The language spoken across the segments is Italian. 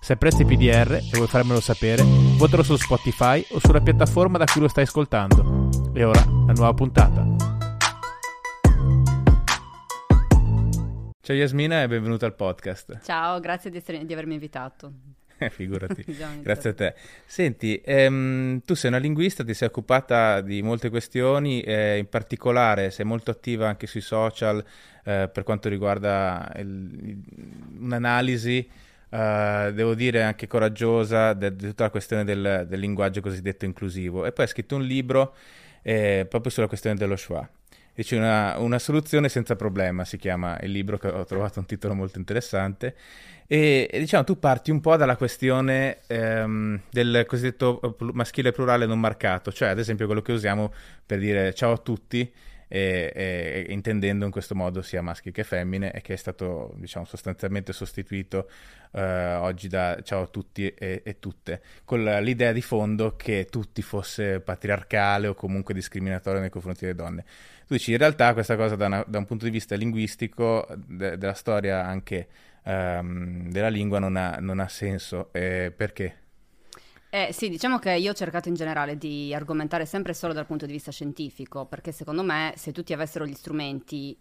Se apprezzi PDR e vuoi farmelo sapere, votalo su Spotify o sulla piattaforma da cui lo stai ascoltando. E ora la nuova puntata. Ciao Yasmina e benvenuta al podcast. Ciao, grazie di, essere, di avermi invitato. Eh, figurati, grazie a te. Senti, ehm, tu sei una linguista, ti sei occupata di molte questioni, eh, in particolare sei molto attiva anche sui social eh, per quanto riguarda il, un'analisi Uh, devo dire anche coraggiosa di tutta la questione del, del, linguaggio cosiddetto inclusivo. E poi ha scritto un libro eh, proprio sulla questione dello schwa dice una, una, soluzione senza problema si chiama il libro che ho trovato un titolo molto interessante. E, e diciamo tu parti un po' dalla questione ehm, del cosiddetto maschile plurale non marcato. Cioè ad esempio quello che usiamo per dire ciao a tutti e, e, intendendo in questo modo sia maschi che femmine e che è stato diciamo, sostanzialmente sostituito eh, oggi da ciao a tutti e, e, tutte, con l'idea di fondo che tutti fosse patriarcale o comunque discriminatorio nei confronti delle donne. Tu dici in realtà questa cosa da, una, da un punto di vista linguistico, de, della storia anche ehm, della lingua non ha, non ha senso, eh, perché? Eh, sì, diciamo che io ho cercato in generale di argomentare sempre solo dal punto di vista scientifico, perché secondo me se tutti avessero gli strumenti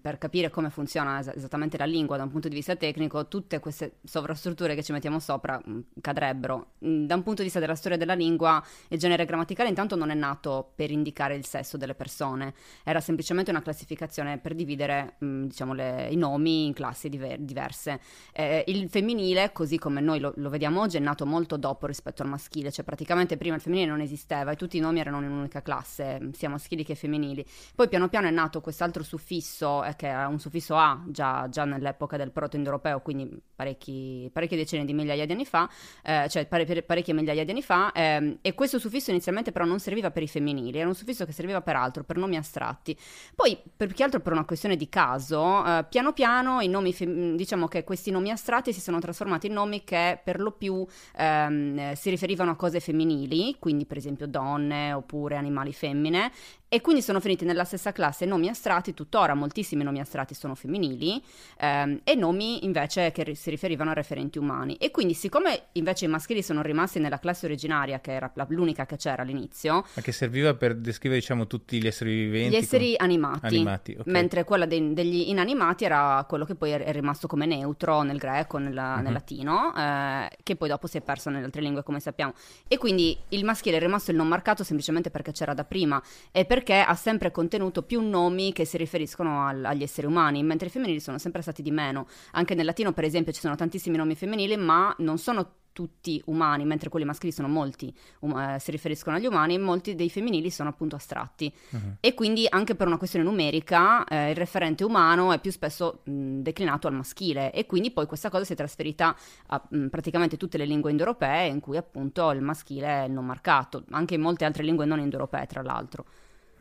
per capire come funziona es- esattamente la lingua da un punto di vista tecnico, tutte queste sovrastrutture che ci mettiamo sopra mh, mm, cadrebbero. Mm, da un punto di vista della storia della lingua, il genere grammaticale intanto non è nato per indicare il sesso delle persone, era semplicemente una classificazione per dividere mh, mm, diciamo, le, i nomi in classi diver- diverse. Eh, il femminile, così come noi lo, lo, vediamo oggi, è nato molto dopo rispetto al maschile, cioè praticamente prima il femminile non esisteva e tutti i nomi erano in un'unica classe, sia maschili che femminili. Poi piano piano è nato quest'altro suffisso suffisso, eh, che era un suffisso A già, già nell'epoca del proto-indoeuropeo, quindi parecchi, parecchie decine di migliaia di anni fa, eh, cioè pare, parecchie migliaia di anni fa, eh, e questo suffisso inizialmente però non serviva per i femminili, era un suffisso che serviva per altro, per nomi astratti. Poi, per più che altro per una questione di caso, eh, piano piano i nomi, fem- diciamo che questi nomi astratti si sono trasformati in nomi che per lo più ehm, si riferivano a cose femminili, quindi per esempio donne oppure animali femmine, e quindi sono finiti nella stessa classe nomi astratti, tuttora moltissimi nomi astratti sono femminili, ehm, e nomi invece che si riferivano a referenti umani. E quindi siccome invece i maschili sono rimasti nella classe originaria, che era l'unica che c'era all'inizio... Ma che serviva per descrivere diciamo tutti gli esseri viventi? Gli esseri come... animati, animati okay. mentre quella de- degli inanimati era quello che poi è rimasto come neutro nel greco, nella, uh-huh. nel latino, eh, che poi dopo si è perso nelle altre lingue come sappiamo. E quindi il maschile è rimasto il non marcato semplicemente perché c'era da prima e per perché ha sempre contenuto più nomi che si riferiscono al, agli esseri umani, mentre i femminili sono sempre stati di meno. Anche nel latino, per esempio, ci sono tantissimi nomi femminili, ma non sono tutti umani, mentre quelli maschili sono molti, um, eh, si riferiscono agli umani, molti dei femminili sono appunto astratti. Uh-huh. E quindi anche per una questione numerica eh, il referente umano è più spesso mh, declinato al maschile e quindi poi questa cosa si è trasferita a mh, praticamente tutte le lingue indoeuropee in cui appunto il maschile è il non marcato, anche in molte altre lingue non indoeuropee tra l'altro.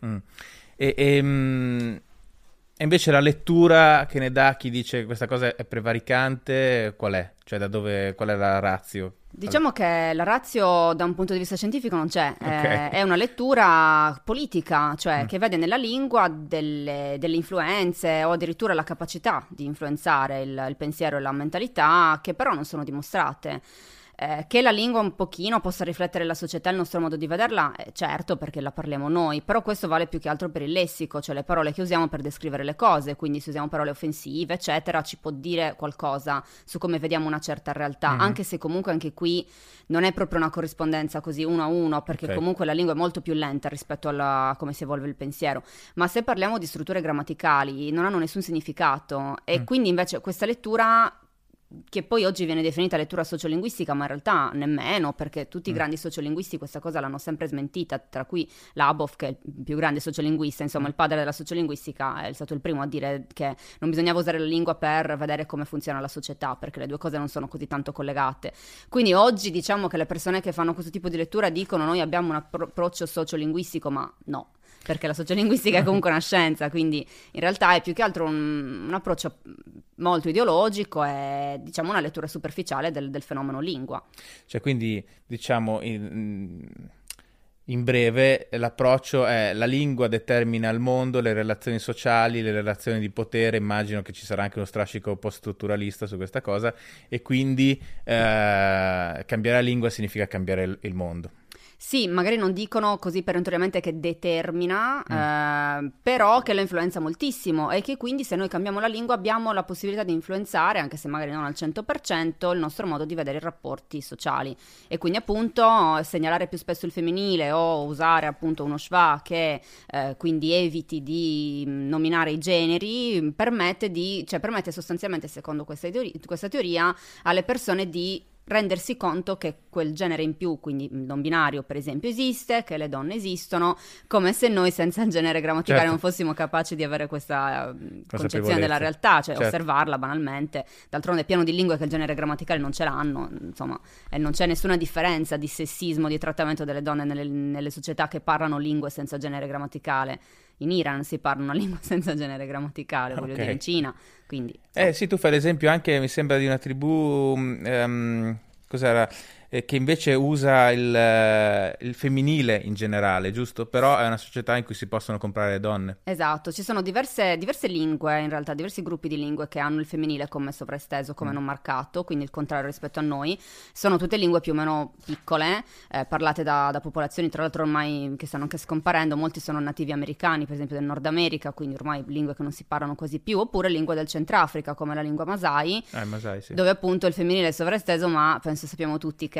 Mm. E, e, um, e, invece la lettura che ne dà chi dice che questa cosa è prevaricante, qual è? Cioè da dove, qual è la razio? Diciamo che la razio da un punto di vista scientifico non c'è, okay. eh, è una lettura politica, cioè mm. che vede nella lingua delle, delle, influenze o addirittura la capacità di influenzare il, il pensiero e la mentalità che però non sono dimostrate. Eh, che la lingua un pochino possa riflettere la società e il nostro modo di vederla, eh, certo perché la parliamo noi, però questo vale più che altro per il lessico, cioè le parole che usiamo per descrivere le cose, quindi se usiamo parole offensive, eccetera, ci può dire qualcosa su come vediamo una certa realtà, mm-hmm. anche se comunque anche qui non è proprio una corrispondenza così uno a uno, perché okay. comunque la lingua è molto più lenta rispetto a come si evolve il pensiero, ma se parliamo di strutture grammaticali non hanno nessun significato e mm. quindi invece questa lettura che poi oggi viene definita lettura sociolinguistica, ma in realtà nemmeno, perché tutti i mm. grandi sociolinguisti questa cosa l'hanno sempre smentita, tra cui Labov, che è il più grande sociolinguista, insomma mm. il padre della sociolinguistica, è stato il primo a dire che non bisognava usare la lingua per vedere come funziona la società, perché le due cose non sono così tanto collegate. Quindi oggi diciamo che le persone che fanno questo tipo di lettura dicono noi abbiamo un approccio sociolinguistico, ma no perché la sociolinguistica è comunque una scienza, quindi in realtà è più che altro un, un approccio molto ideologico e diciamo una lettura superficiale del, del fenomeno lingua. Cioè quindi diciamo in, in, breve l'approccio è la lingua determina il mondo, le relazioni sociali, le relazioni di potere, immagino che ci sarà anche uno strascico post-strutturalista su questa cosa e quindi eh, cambiare la lingua significa cambiare il, il mondo. Sì, magari non dicono così perentoriamente che determina, mm. eh, però che lo influenza moltissimo e che quindi se noi cambiamo la lingua abbiamo la possibilità di influenzare, anche se magari non al 100%, il nostro modo di vedere i rapporti sociali. E quindi appunto segnalare più spesso il femminile o usare appunto uno schwa che eh, quindi eviti di nominare i generi permette, di, cioè permette sostanzialmente, secondo questa teoria, questa teoria, alle persone di rendersi conto che quel genere in più, quindi non binario per esempio, esiste, che le donne esistono, come se noi senza il genere grammaticale certo. non fossimo capaci di avere questa uh, concezione della realtà, cioè certo. osservarla banalmente. D'altronde è pieno di lingue che il genere grammaticale non ce l'hanno, insomma, e non c'è nessuna differenza di sessismo, di trattamento delle donne nelle, nelle società che parlano lingue senza genere grammaticale in Iran si parla una lingua senza genere grammaticale, voglio okay. dire in Cina, quindi... Eh sì, tu fai l'esempio anche, mi sembra, di una tribù... Um, cos'era? Eh, che invece usa il, eh, il, femminile in generale, giusto? Però è una società in cui si possono comprare donne. Esatto, ci sono diverse, diverse lingue, in realtà, diversi gruppi di lingue che hanno il femminile come sovraesteso, come mm. non marcato, quindi il contrario rispetto a noi. Sono tutte lingue più o meno piccole, eh, parlate da, da, popolazioni, tra l'altro ormai che stanno anche scomparendo, molti sono nativi americani, per esempio del Nord America, quindi ormai lingue che non si parlano quasi più, oppure lingue del Centrafrica, come la lingua Masai, eh, Masai sì. dove appunto il femminile è sovraesteso, ma penso sappiamo tutti che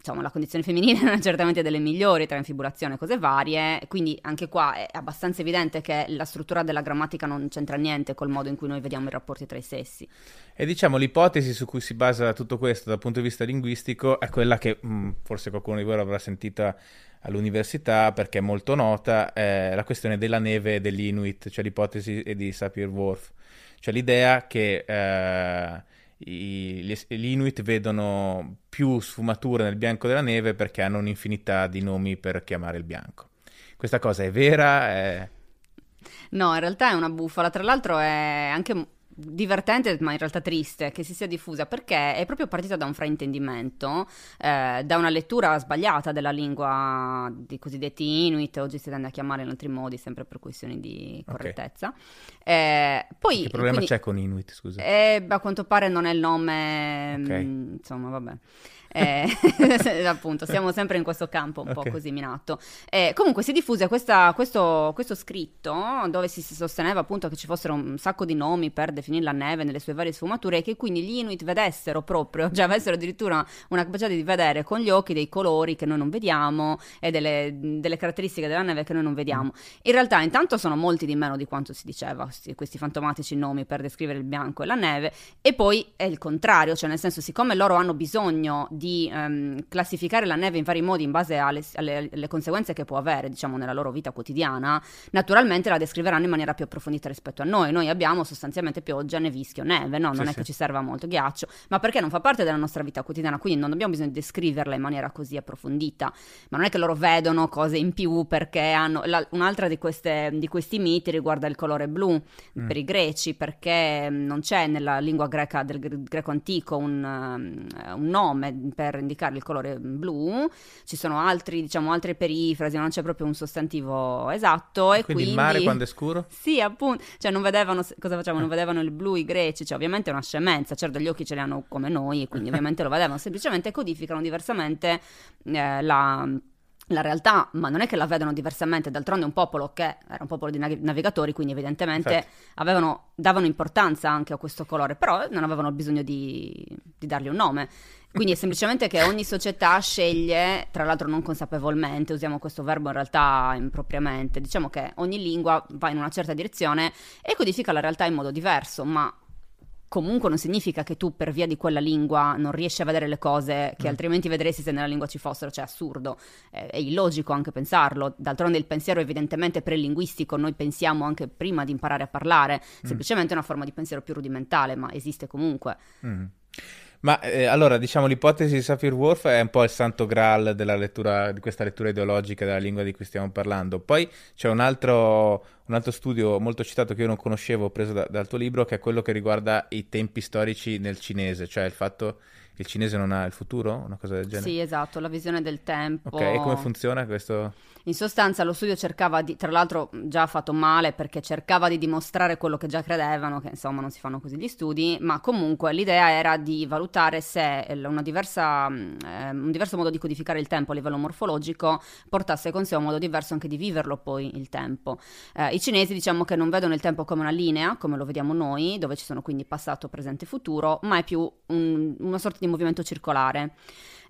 Diciamo, la condizione femminile non è certamente delle migliori tra infibulazione e cose varie, quindi anche qua è abbastanza evidente che la struttura della grammatica non c'entra niente col modo in cui noi vediamo i rapporti tra i sessi. E diciamo l'ipotesi su cui si basa tutto questo dal punto di vista linguistico è quella che mh, mm, forse qualcuno di voi l'avrà sentita all'università perché è molto nota, è la questione della neve degli Inuit, cioè l'ipotesi di Sapir-Whorf, cioè l'idea che... Eh, gli, gli, Inuit vedono più sfumature nel bianco della neve perché hanno un'infinità di nomi per chiamare il bianco. Questa cosa è vera? È... No, in realtà è una bufala. Tra l'altro è anche divertente ma in realtà triste che si sia diffusa perché è proprio partita da un fraintendimento, eh, da una lettura sbagliata della lingua dei cosiddetti Inuit, oggi si tende a chiamare in altri modi sempre per questioni di correttezza. Okay. Eh, poi, che problema quindi, c'è con Inuit, scusa? Eh, a quanto pare non è il nome, okay. mh, mm, insomma vabbè. Eh, appunto, siamo sempre in questo campo un okay. po' così minato. Eh, comunque si diffuse questa, questo, questo, scritto dove si, si, sosteneva appunto che ci fossero un sacco di nomi per definire la neve nelle sue varie sfumature e che quindi gli Inuit vedessero proprio, cioè avessero addirittura una capacità di vedere con gli occhi dei colori che noi non vediamo e delle, delle caratteristiche della neve che noi non vediamo. In realtà intanto sono molti di meno di quanto si diceva, questi fantomatici nomi per descrivere il bianco e la neve e poi è il contrario, cioè nel senso siccome loro hanno bisogno di um, classificare la neve in vari modi in base alle, alle, alle, conseguenze che può avere, diciamo, nella loro vita quotidiana, naturalmente la descriveranno in maniera più approfondita rispetto a noi. Noi abbiamo sostanzialmente pioggia, nevischio, neve, no? Non sì, è sì. che ci serva molto ghiaccio, ma perché non fa parte della nostra vita quotidiana, quindi non abbiamo bisogno di descriverla in maniera così approfondita. Ma non è che loro vedono cose in più perché hanno... La, un'altra di, queste, di, questi miti riguarda il colore blu mm. per i greci, perché non c'è nella lingua greca del greco antico un, um, un nome per indicare il colore blu, ci sono altri, diciamo, altre perifrasi, non c'è proprio un sostantivo esatto. E quindi, quindi il mare quando è scuro? Sì, appunto, cioè non vedevano, cosa facevano? Non vedevano il blu i greci, cioè ovviamente è una scemenza, certo gli occhi ce li hanno come noi e quindi ovviamente lo vedevano, semplicemente codificano diversamente eh, la la realtà, ma non è che la vedono diversamente, d'altronde è un popolo che era un popolo di navigatori, quindi evidentemente avevano, davano importanza anche a questo colore, però non avevano bisogno di, di dargli un nome. Quindi è semplicemente che ogni società sceglie, tra l'altro non consapevolmente, usiamo questo verbo in realtà impropriamente, diciamo che ogni lingua va in una certa direzione e codifica la realtà in modo diverso, ma comunque non significa che tu per via di quella lingua non riesci a vedere le cose che mm. altrimenti vedresti se nella lingua ci fossero, cioè assurdo, è, è illogico anche pensarlo, d'altronde il pensiero evidentemente prelinguistico, noi pensiamo anche prima di imparare a parlare, mm. semplicemente è una forma di pensiero più rudimentale, ma esiste comunque. Mm. Ma eh, allora, diciamo, l'ipotesi di Sapir-Whorf è un po' il santo graal della lettura, di questa lettura ideologica della lingua di cui stiamo parlando. Poi c'è un altro, un altro studio molto citato che io non conoscevo, preso da, dal tuo libro, che è quello che riguarda i tempi storici nel cinese, cioè il fatto che il cinese non ha il futuro, una cosa del genere. Sì, esatto, la visione del tempo. Ok, e come funziona questo? In sostanza lo studio cercava di, tra l'altro già fatto male perché cercava di dimostrare quello che già credevano, che insomma non si fanno così gli studi, ma comunque l'idea era di valutare se diversa, eh, un diverso modo di codificare il tempo a livello morfologico portasse con sé un modo diverso anche di viverlo poi il tempo. Eh, I cinesi diciamo che non vedono il tempo come una linea, come lo vediamo noi, dove ci sono quindi passato, presente e futuro, ma è più un, una sorta di movimento circolare.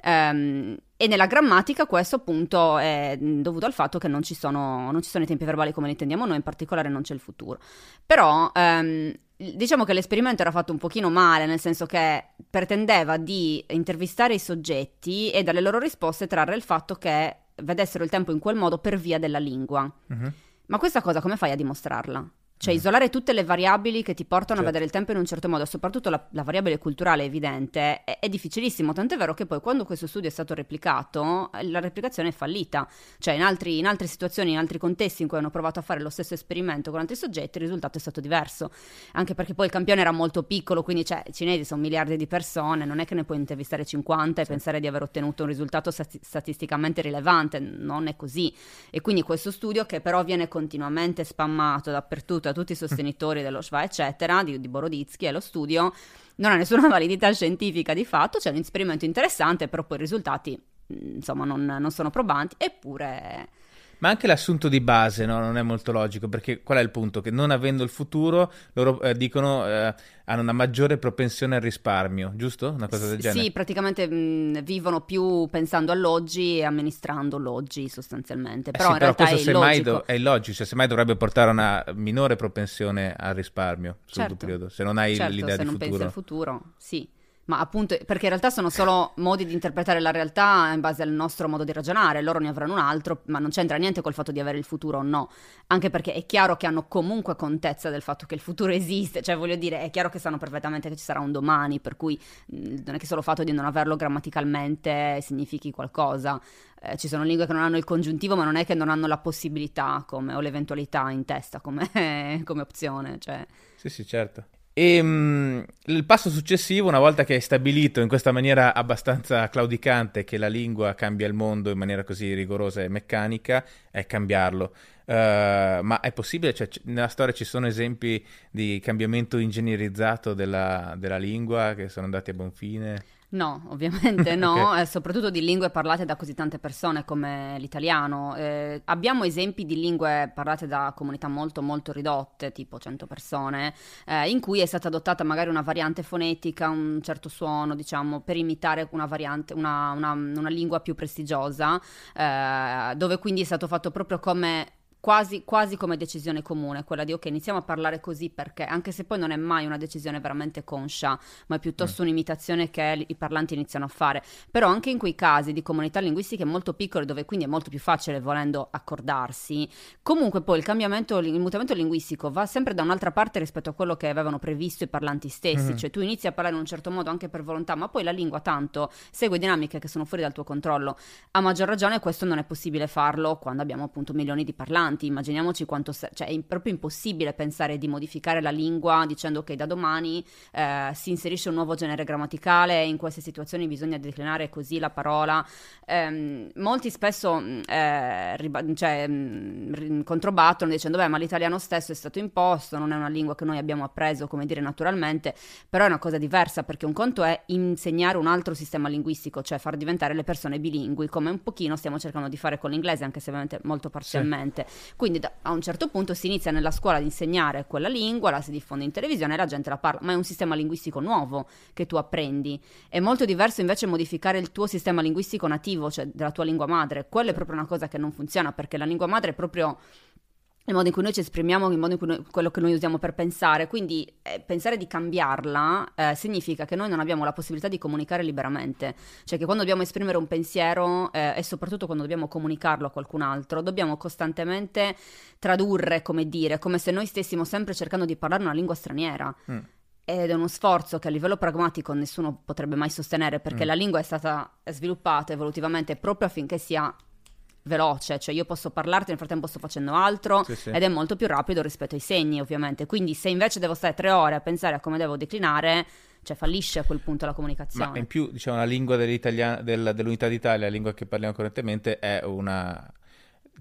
Um, e nella grammatica questo appunto è dovuto al fatto che non ci, sono, non ci sono i tempi verbali come li intendiamo noi, in particolare non c'è il futuro. Però um, diciamo che l'esperimento era fatto un pochino male, nel senso che pretendeva di intervistare i soggetti e dalle loro risposte trarre il fatto che vedessero il tempo in quel modo per via della lingua. Uh-huh. Ma questa cosa come fai a dimostrarla? Cioè, isolare tutte le variabili che ti portano certo. a vedere il tempo in un certo modo, soprattutto la, la variabile culturale evidente, è, è, difficilissimo. Tant'è vero che poi, quando questo studio è stato replicato, la replicazione è fallita. Cioè, in, altri, in altre situazioni, in altri contesti in cui hanno provato a fare lo stesso esperimento con altri soggetti, il risultato è stato diverso. Anche perché poi il campione era molto piccolo, quindi, cioè, i cinesi sono miliardi di persone, non è che ne puoi intervistare 50 e sì. pensare di aver ottenuto un risultato stati- statisticamente rilevante. Non è così. E quindi questo studio, che però viene continuamente spammato dappertutto da tutti i sostenitori dello Schwa, eccetera, di, di Boroditsky e lo studio, non ha nessuna validità scientifica di fatto, c'è un esperimento interessante, però poi i risultati, insomma, non, non sono probanti, eppure ma anche l'assunto di base no? non è molto logico, perché qual è il punto? Che non avendo il futuro, loro eh, dicono eh, hanno una maggiore propensione al risparmio, giusto? Una cosa del S- genere? Sì, praticamente mh, vivono più pensando all'oggi e amministrando l'oggi sostanzialmente. Eh però sì, in però realtà questo è illogico. Do- è illogico, cioè semmai dovrebbe portare a una minore propensione al risparmio sul certo. periodo, se non hai certo, l'idea di futuro. se non pensi al futuro, sì ma appunto perché in realtà sono solo modi di interpretare la realtà in base al nostro modo di ragionare, loro ne avranno un altro, ma non c'entra niente col fatto di avere il futuro o no, anche perché è chiaro che hanno comunque contezza del fatto che il futuro esiste, cioè voglio dire, è chiaro che sanno perfettamente che ci sarà un domani, per cui non è che solo il fatto di non averlo grammaticalmente significhi qualcosa. Eh, ci sono lingue che non hanno il congiuntivo, ma non è che non hanno la possibilità come, o l'eventualità in testa come, come opzione. Cioè... Sì, sì, certo. E um, il passo successivo, una volta che hai stabilito in questa maniera abbastanza claudicante che la lingua cambia il mondo in maniera così rigorosa e meccanica, è cambiarlo. Uh, ma è possibile? Cioè, c- nella storia ci sono esempi di cambiamento ingegnerizzato della, della lingua che sono andati a buon fine? No, ovviamente no, okay. eh, soprattutto di lingue parlate da così tante persone come l'italiano. Eh, abbiamo esempi di lingue parlate da comunità molto molto ridotte, tipo 100 persone, eh, in cui è stata adottata magari una variante fonetica, un certo suono, diciamo, per imitare una variante, una, una, una lingua più prestigiosa, eh, dove quindi è stato fatto proprio come quasi, quasi, come decisione comune, quella di ok, iniziamo a parlare così perché, anche se poi non è mai una decisione veramente conscia, ma è piuttosto mm. un'imitazione che i parlanti iniziano a fare. Però anche in quei casi di comunità linguistiche molto piccole, dove quindi è molto più facile volendo accordarsi, comunque poi il cambiamento, il mutamento linguistico va sempre da un'altra parte rispetto a quello che avevano previsto i parlanti stessi, mm. cioè tu inizi a parlare in un certo modo anche per volontà, ma poi la lingua tanto segue dinamiche che sono fuori dal tuo controllo. A maggior ragione questo non è possibile farlo quando abbiamo appunto milioni di parlanti avanti, immaginiamoci quanto, se- cioè è proprio impossibile pensare di modificare la lingua dicendo che da domani eh, si inserisce un nuovo genere grammaticale, in queste situazioni bisogna declinare così la parola. Eh, molti spesso mm, eh, riba- cioè, mh, controbattono dicendo beh ma l'italiano stesso è stato imposto, non è una lingua che noi abbiamo appreso come dire naturalmente, però è una cosa diversa perché un conto è insegnare un altro sistema linguistico, cioè far diventare le persone bilingui, come un pochino stiamo cercando di fare con l'inglese, anche se ovviamente molto parzialmente. Sì. Quindi da, a un certo punto si inizia nella scuola ad insegnare quella lingua, la si diffonde in televisione e la gente la parla, ma è un sistema linguistico nuovo che tu apprendi. È molto diverso invece modificare il tuo sistema linguistico nativo, cioè della tua lingua madre. Quella è proprio una cosa che non funziona perché la lingua madre è proprio il modo in cui noi ci esprimiamo, il modo in cui noi, quello che noi usiamo per pensare. Quindi eh, pensare di cambiarla eh, significa che noi non abbiamo la possibilità di comunicare liberamente. Cioè che quando dobbiamo esprimere un pensiero eh, e soprattutto quando dobbiamo comunicarlo a qualcun altro, dobbiamo costantemente tradurre, come dire, come se noi stessimo sempre cercando di parlare una lingua straniera. Mm ed è uno sforzo che a livello pragmatico nessuno potrebbe mai sostenere perché mm. la lingua è stata sviluppata evolutivamente proprio affinché sia veloce, cioè io posso parlarti nel frattempo sto facendo altro sì, sì. ed è molto più rapido rispetto ai segni ovviamente, quindi se invece devo stare tre ore a pensare a come devo declinare, cioè fallisce a quel punto la comunicazione. Ma in più, diciamo, la lingua del, dell'Unità d'Italia, la lingua che parliamo correntemente, è una...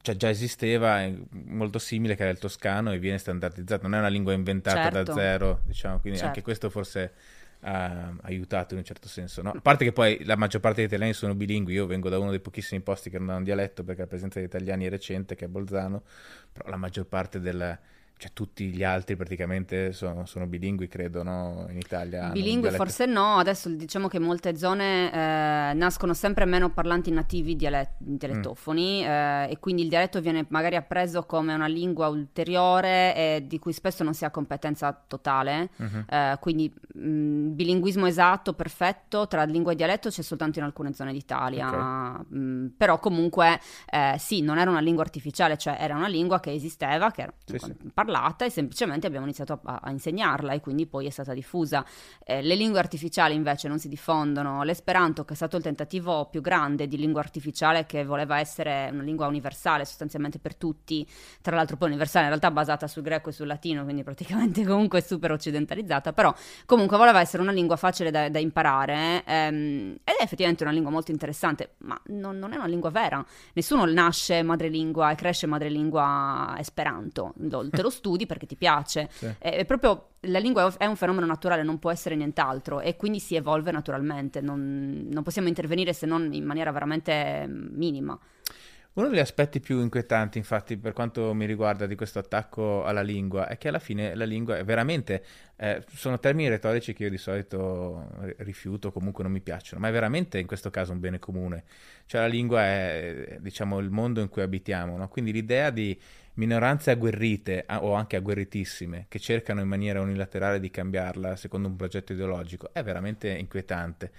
Cioè già esisteva, molto simile che era il toscano e viene standardizzato, non è una lingua inventata certo. da zero, diciamo, quindi certo. anche questo forse ha aiutato in un certo senso. No? A parte che poi la maggior parte degli italiani sono bilingui, io vengo da uno dei pochissimi posti che non ha un dialetto perché la presenza di italiani è recente, che è Bolzano, però la maggior parte del cioè tutti gli altri praticamente sono, sono bilingui, credo, no? in Italia. Bilingui forse no, adesso diciamo che molte zone eh, nascono sempre meno parlanti nativi dialet- dialettofoni mm. eh, e quindi il dialetto viene magari appreso come una lingua ulteriore e di cui spesso non si ha competenza totale, mm-hmm. quindi mh, mm, bilinguismo esatto, perfetto, tra lingua e dialetto c'è soltanto in alcune zone d'Italia, okay. mh, mm, però comunque eh, sì, non era una lingua artificiale, cioè era una lingua che esisteva, che era sì, sì parlata e semplicemente abbiamo iniziato a, a insegnarla e quindi poi è stata diffusa. Eh, le lingue artificiali invece non si diffondono. L'esperanto, che è stato il tentativo più grande di lingua artificiale che voleva essere una lingua universale sostanzialmente per tutti, tra l'altro poi universale in realtà basata sul greco e sul latino, quindi praticamente comunque super occidentalizzata, però comunque voleva essere una lingua facile da, da imparare ehm, ed è effettivamente una lingua molto interessante, ma non, non, è una lingua vera. Nessuno nasce madrelingua e cresce madrelingua esperanto, te lo studi perché ti piace. Sì. È, è, proprio la lingua è un fenomeno naturale, non può essere nient'altro e quindi si evolve naturalmente. Non, non possiamo intervenire se non in maniera veramente minima. Uno degli aspetti più inquietanti, infatti, per quanto mi riguarda di questo attacco alla lingua, è che alla fine la lingua è veramente. Eh, sono termini retorici che io di solito rifiuto, comunque non mi piacciono, ma è veramente in questo caso un bene comune. Cioè, la lingua è, diciamo, il mondo in cui abitiamo, no? Quindi l'idea di minoranze agguerrite o anche agguerritissime che cercano in maniera unilaterale di cambiarla secondo un progetto ideologico è veramente inquietante.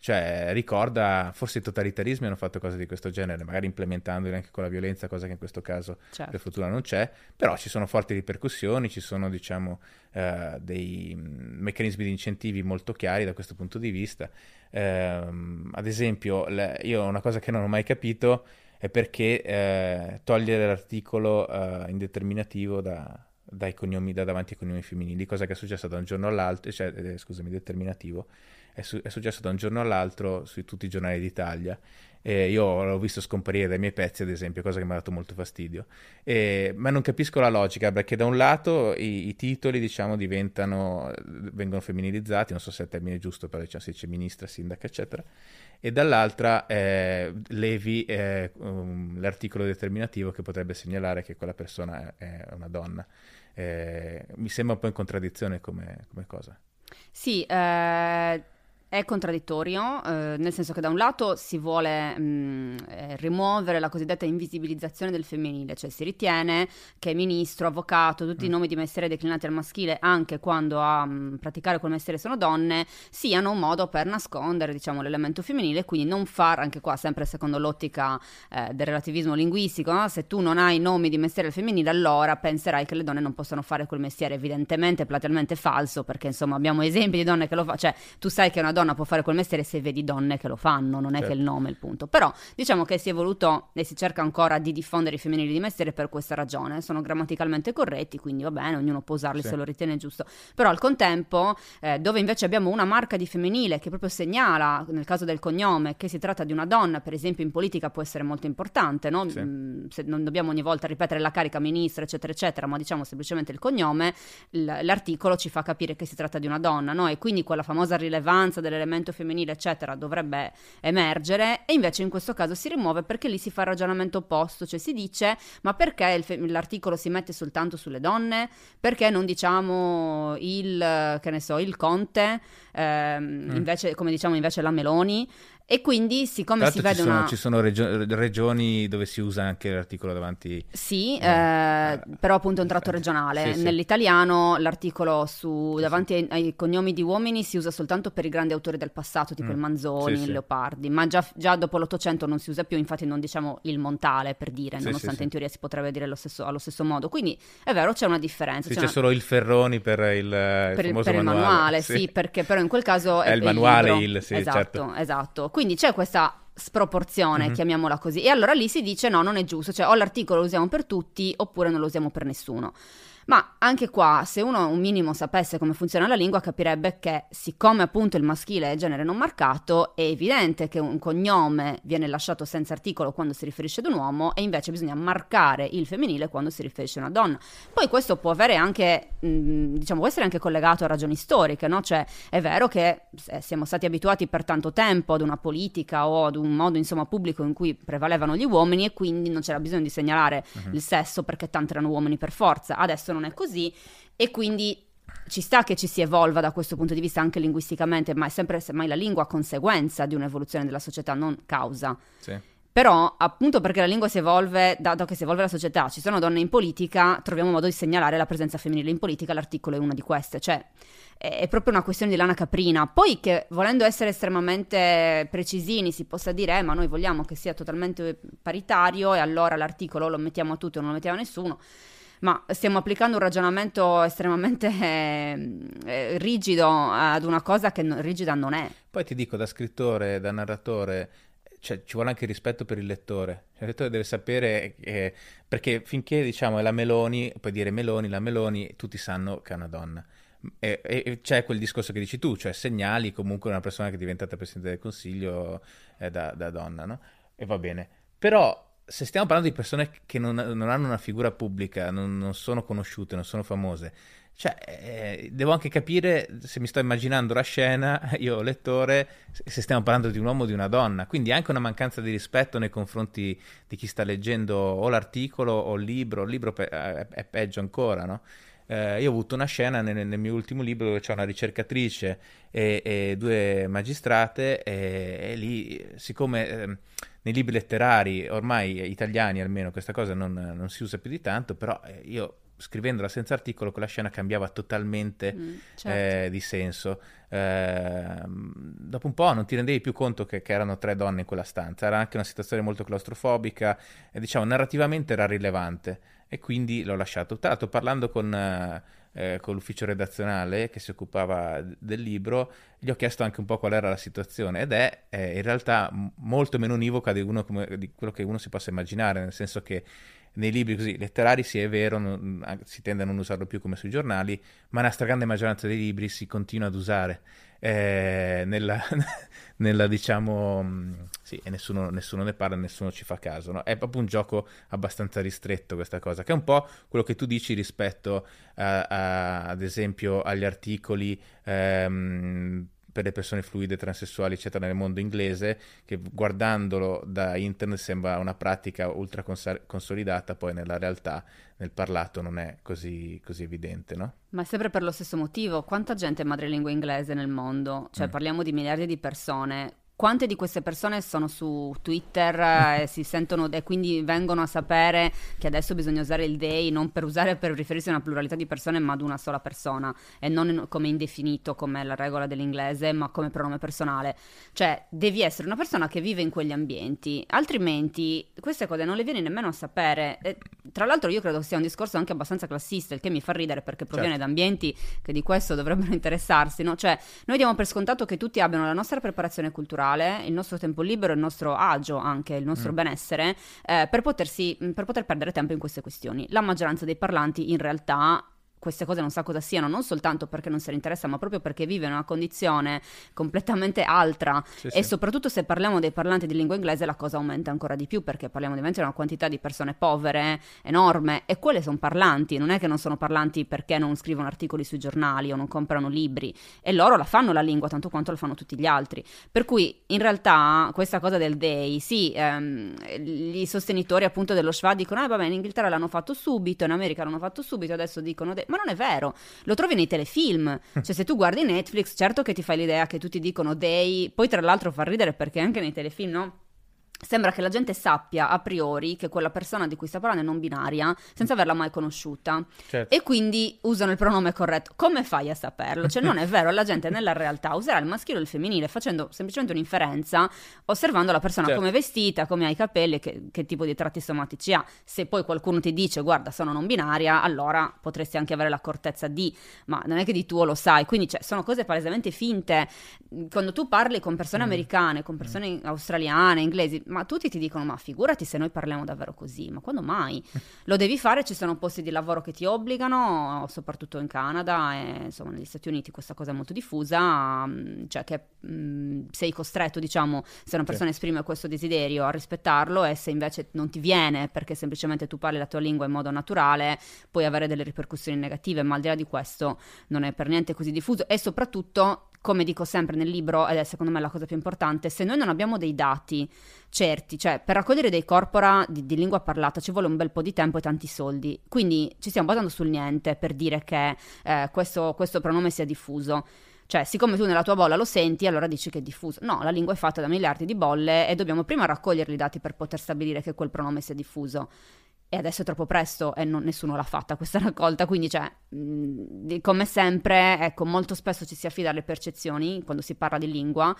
Cioè, ricorda, forse i totalitarismi hanno fatto cose di questo genere, magari implementandoli anche con la violenza, cosa che in questo caso certo. per fortuna non c'è, però ci sono forti ripercussioni, ci sono, diciamo, eh, dei meccanismi di incentivi molto chiari da questo punto di vista. Eh, ad esempio, le, io una cosa che non ho mai capito è perché eh, togliere l'articolo eh, indeterminativo da, dai cognomi, da davanti ai cognomi femminili, cosa che è successa da un giorno all'altro, cioè, eh, scusami, determinativo, è, su- è, successo da un giorno all'altro su tutti i giornali d'Italia. E io l'ho visto scomparire dai miei pezzi, ad esempio, cosa che mi ha dato molto fastidio. E, ma non capisco la logica, perché da un lato i, i, titoli, diciamo, diventano, vengono femminilizzati, non so se è il termine giusto, però diciamo, si dice ministra, sindaca, eccetera e dall'altra eh, levi eh, um, l'articolo determinativo che potrebbe segnalare che quella persona è, una donna. Eh, mi sembra un po' in contraddizione come, come cosa. Sì, eh è contraddittorio, eh, nel senso che da un lato si vuole mh, eh, rimuovere la cosiddetta invisibilizzazione del femminile, cioè si ritiene che ministro, avvocato, tutti mm. i nomi di mestiere declinati al maschile, anche quando a mh, praticare quel mestiere sono donne, siano un modo per nascondere diciamo, l'elemento femminile, quindi non far, anche qua sempre secondo l'ottica eh, del relativismo linguistico, no? se tu non hai nomi di mestiere femminile allora penserai che le donne non possono fare quel mestiere, evidentemente, platealmente falso, perché insomma abbiamo esempi di donne che lo fanno, cioè tu sai che una donna può fare quel mestiere se vedi donne che lo fanno, non è certo. che il nome è il punto. Però diciamo che si è voluto e si cerca ancora di diffondere i femminili di mestiere per questa ragione. Sono grammaticalmente corretti, quindi va bene, ognuno può usarli sì. se lo ritiene giusto. Però al contempo, eh, dove invece abbiamo una marca di femminile che proprio segnala, nel caso del cognome, che si tratta di una donna, per esempio in politica può essere molto importante, no? sì. mm, se non dobbiamo ogni volta ripetere la carica ministra, eccetera, eccetera, ma diciamo semplicemente il cognome, l- l'articolo ci fa capire che si tratta di una donna, no? E quindi quella famosa rilevanza dell'elemento femminile, eccetera, dovrebbe emergere, e invece in questo caso si rimuove perché lì si fa il ragionamento opposto, cioè si dice ma perché fe- l'articolo si mette soltanto sulle donne? Perché non diciamo il, che ne so, il conte, ehm, mm. invece, come diciamo invece la Meloni? E quindi, siccome si vede ci sono, ci sono regio- regioni dove si usa anche l'articolo davanti... Sì, eh, eh, però appunto è un tratto regionale. Sì, sì. Nell'italiano l'articolo su, davanti ai, ai, cognomi di uomini si usa soltanto per i grandi autori del passato, tipo mm. il Manzoni, il Leopardi, ma già, già, dopo l'Ottocento non si usa più, infatti non diciamo il Montale per dire, nonostante in teoria si potrebbe dire allo stesso, allo stesso, modo. Quindi è vero, c'è una differenza. C'è, c'è una... solo il Ferroni per il, per il, per il manuale, manuale sì. perché però in quel caso è, è il manuale, il, il sì, esatto, certo. esatto. Quindi c'è questa sproporzione, Mm-hmm. chiamiamola così. E allora lì si dice no, non è giusto, cioè o l'articolo lo usiamo per tutti oppure non lo usiamo per nessuno. Ma anche qua, se uno un minimo sapesse come funziona la lingua, capirebbe che siccome appunto il maschile è genere non marcato, è evidente che un cognome viene lasciato senza articolo quando si riferisce ad un uomo e invece bisogna marcare il femminile quando si riferisce a una donna. Poi questo può avere anche, mh, diciamo, può essere anche collegato a ragioni storiche, no? Cioè è vero che eh, siamo stati abituati per tanto tempo ad una politica o ad un modo insomma pubblico in cui prevalevano gli uomini e quindi non c'era bisogno di segnalare uh-huh. il sesso perché tanti erano uomini per forza. Adesso non è così e quindi ci sta che ci si evolva da questo punto di vista anche linguisticamente, ma è sempre semmai la lingua conseguenza di un'evoluzione della società, non causa. Sì. Però, appunto perché la lingua si evolve, dato che si evolve la società, ci sono donne in politica, troviamo modo di segnalare la presenza femminile in politica, l'articolo è una di queste, cioè è proprio una questione di lana caprina. Poi che volendo essere estremamente precisini si possa dire, eh, ma noi vogliamo che sia totalmente paritario e allora l'articolo lo mettiamo a tutti o non lo mettiamo a nessuno ma stiamo applicando un ragionamento estremamente eh, rigido ad una cosa che no, rigida non è. Poi ti dico, da scrittore, da narratore, cioè, ci vuole anche rispetto per il lettore. Il lettore deve sapere che, perché finché diciamo è la Meloni, puoi dire Meloni, la Meloni, tutti sanno che è una donna. E, e, c'è quel discorso che dici tu, cioè segnali comunque una persona che è diventata Presidente del Consiglio eh, da, da, donna, no? E va bene. Però se stiamo parlando di persone che non, non hanno una figura pubblica, non, non, sono conosciute, non sono famose, cioè eh, devo anche capire se mi sto immaginando la scena, io lettore, se stiamo parlando di un uomo o di una donna, quindi anche una mancanza di rispetto nei confronti di chi sta leggendo o l'articolo o il libro, il libro pe- è, è peggio ancora, no? Eh, io ho avuto una scena nel, nel, mio ultimo libro dove c'è una ricercatrice e, e due magistrate e, e lì, siccome eh, nei libri letterari, ormai italiani almeno, questa cosa non, non si usa più di tanto, però eh, io scrivendola senza articolo quella scena cambiava totalmente mm, certo. eh, di senso. Eh, dopo un po' non ti rendevi più conto che, che, erano tre donne in quella stanza, era anche una situazione molto claustrofobica e diciamo narrativamente era rilevante e quindi l'ho lasciato. Tra l'altro parlando con, eh, con l'ufficio redazionale che si occupava del libro, gli ho chiesto anche un po' qual era la situazione ed è eh, in realtà molto meno univoca di, uno, di quello che uno si possa immaginare, nel senso che nei libri così letterari sì è vero, non, si tende a non usarlo più come sui giornali, ma nella stragrande maggioranza dei libri si continua ad usare. Eh, nella, nella, diciamo mm, sì, e nessuno, nessuno, ne parla, nessuno ci fa caso. No? È proprio un gioco abbastanza ristretto questa cosa, che è un po' quello che tu dici rispetto a, a, ad esempio agli articoli. Ehm, per le persone fluide, transessuali, eccetera, nel mondo inglese, che guardandolo da internet sembra una pratica ultra cons- consolidata, poi nella realtà, nel parlato, non è così, così, evidente, no? Ma è sempre per lo stesso motivo. Quanta gente è madrelingua inglese nel mondo? Cioè, mm. parliamo di miliardi di persone quante di queste persone sono su Twitter e si sentono e quindi vengono a sapere che adesso bisogna usare il they non per usare per riferirsi a una pluralità di persone ma ad una sola persona e non come indefinito come la regola dell'inglese ma come pronome personale cioè devi essere una persona che vive in quegli ambienti altrimenti queste cose non le vieni nemmeno a sapere e, tra l'altro io credo sia un discorso anche abbastanza classista il che mi fa ridere perché proviene certo. da ambienti che di questo dovrebbero interessarsi no? cioè noi diamo per scontato che tutti abbiano la nostra preparazione culturale culturale, il nostro tempo libero, il nostro agio, anche il nostro mm. benessere, eh, per, potersi, per poter perdere tempo in queste questioni. La maggioranza dei parlanti in realtà queste cose non sa cosa siano, non soltanto perché non se ne interessa, ma proprio perché vive in una condizione completamente altra. Sì, e sì. soprattutto se parliamo dei parlanti di lingua inglese, la cosa aumenta ancora di più perché parliamo di una quantità di persone povere enorme e quelle sono parlanti, non è che non sono parlanti perché non scrivono articoli sui giornali o non comprano libri e loro la fanno la lingua tanto quanto la fanno tutti gli altri. Per cui in realtà questa cosa del day, sì, ehm, i sostenitori appunto dello schwa dicono, eh vabbè, in Inghilterra l'hanno fatto subito, in America l'hanno fatto subito, adesso dicono, de-". Ma non è vero, lo trovi nei telefilm, cioè se tu guardi Netflix, certo che ti fai l'idea che tutti dicono they, poi tra l'altro fa ridere perché anche nei telefilm, no? Sembra che la gente sappia a priori che quella persona di cui sta parlando è non binaria senza averla mai conosciuta certo. e quindi usano il pronome corretto. Come fai a saperlo? Cioè non è vero, la gente nella realtà userà il maschile o il femminile facendo semplicemente un'inferenza osservando la persona certo. come è vestita, come ha i capelli, che, che, tipo di tratti somatici ha. Se poi qualcuno ti dice guarda sono non binaria, allora potresti anche avere l'accortezza di, ma non è che di tuo lo sai. Quindi cioè, sono cose palesemente finte. Quando tu parli con persone mm. americane, con persone mm. australiane, inglesi, ma tutti ti dicono, ma figurati se noi parliamo davvero così, ma quando mai? Lo devi fare, ci sono posti di lavoro che ti obbligano, soprattutto in Canada e insomma negli Stati Uniti questa cosa è molto diffusa, mm, cioè che mh, mm, sei costretto, diciamo, se una persona sì. esprime questo desiderio a rispettarlo e se invece non ti viene perché semplicemente tu parli la tua lingua in modo naturale, puoi avere delle ripercussioni negative, ma al di là di questo non è per niente così diffuso e soprattutto come dico sempre nel libro, ed è secondo me la cosa più importante, se noi non abbiamo dei dati certi, cioè per raccogliere dei corpora di, di, lingua parlata ci vuole un bel po' di tempo e tanti soldi, quindi ci stiamo basando sul niente per dire che eh, questo, questo pronome sia diffuso. Cioè, siccome tu nella tua bolla lo senti, allora dici che è diffuso. No, la lingua è fatta da miliardi di bolle e dobbiamo prima raccogliere i dati per poter stabilire che quel pronome sia diffuso e adesso è troppo presto e non, nessuno l'ha fatta questa raccolta, quindi cioè, mh, come sempre, ecco, molto spesso ci si affida alle percezioni quando si parla di lingua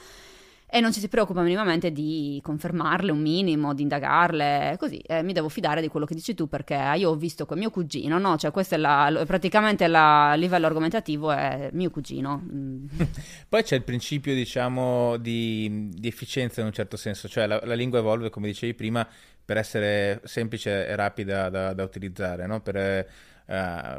e non ci si preoccupa minimamente di confermarle un minimo, di indagarle, così eh, mi devo fidare di quello che dici tu perché io ho visto con mio cugino, no? Cioè questo è la, praticamente il livello argomentativo è mio cugino. Mm. Poi c'è il principio, diciamo, di, di, efficienza in un certo senso, cioè la, la lingua evolve, come dicevi prima, per essere semplice e rapida da, da utilizzare, no? per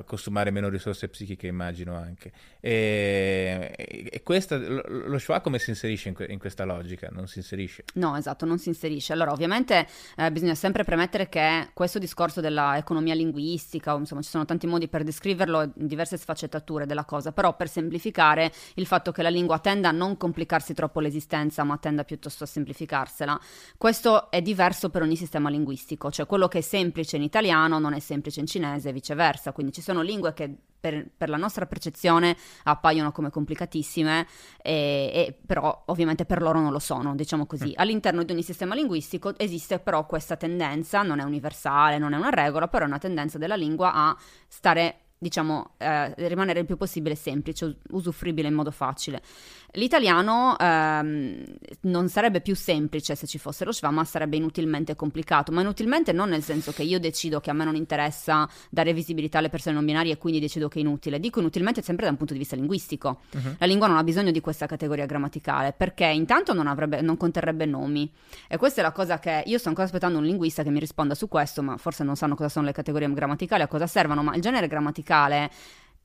consumare meno risorse psichiche, immagino anche. E, e questa, lo, lo Schwa come si inserisce in, que, in, questa logica? Non si inserisce? No, esatto, non si inserisce. Allora, ovviamente eh, bisogna sempre premettere che questo discorso dell'economia linguistica, insomma, ci sono tanti modi per descriverlo, diverse sfaccettature della cosa, però per semplificare il fatto che la lingua tenda a non complicarsi troppo l'esistenza, ma tenda piuttosto a semplificarsela. Questo è diverso per ogni sistema linguistico, cioè quello che è semplice in italiano non è semplice in cinese e viceversa diversa, quindi ci sono lingue che per, per la nostra percezione appaiono come complicatissime, e, e, però ovviamente per loro non lo sono, diciamo così. Mm. All'interno di ogni sistema linguistico esiste però questa tendenza, non è universale, non è una regola, però è una tendenza della lingua a stare diciamo, eh, rimanere il più possibile semplice, usufruibile in modo facile. L'italiano ehm, non sarebbe più semplice se ci fosse lo schwa, ma sarebbe inutilmente complicato, ma inutilmente non nel senso che io decido che a me non interessa dare visibilità alle persone non binarie e quindi decido che è inutile, dico inutilmente sempre da un punto di vista linguistico. Uh-huh. La lingua non ha bisogno di questa categoria grammaticale perché intanto non, avrebbe, non conterrebbe nomi e questa è la cosa che io sto ancora aspettando un linguista che mi risponda su questo, ma forse non sanno cosa sono le categorie grammaticali, a cosa servono, ma il genere grammaticale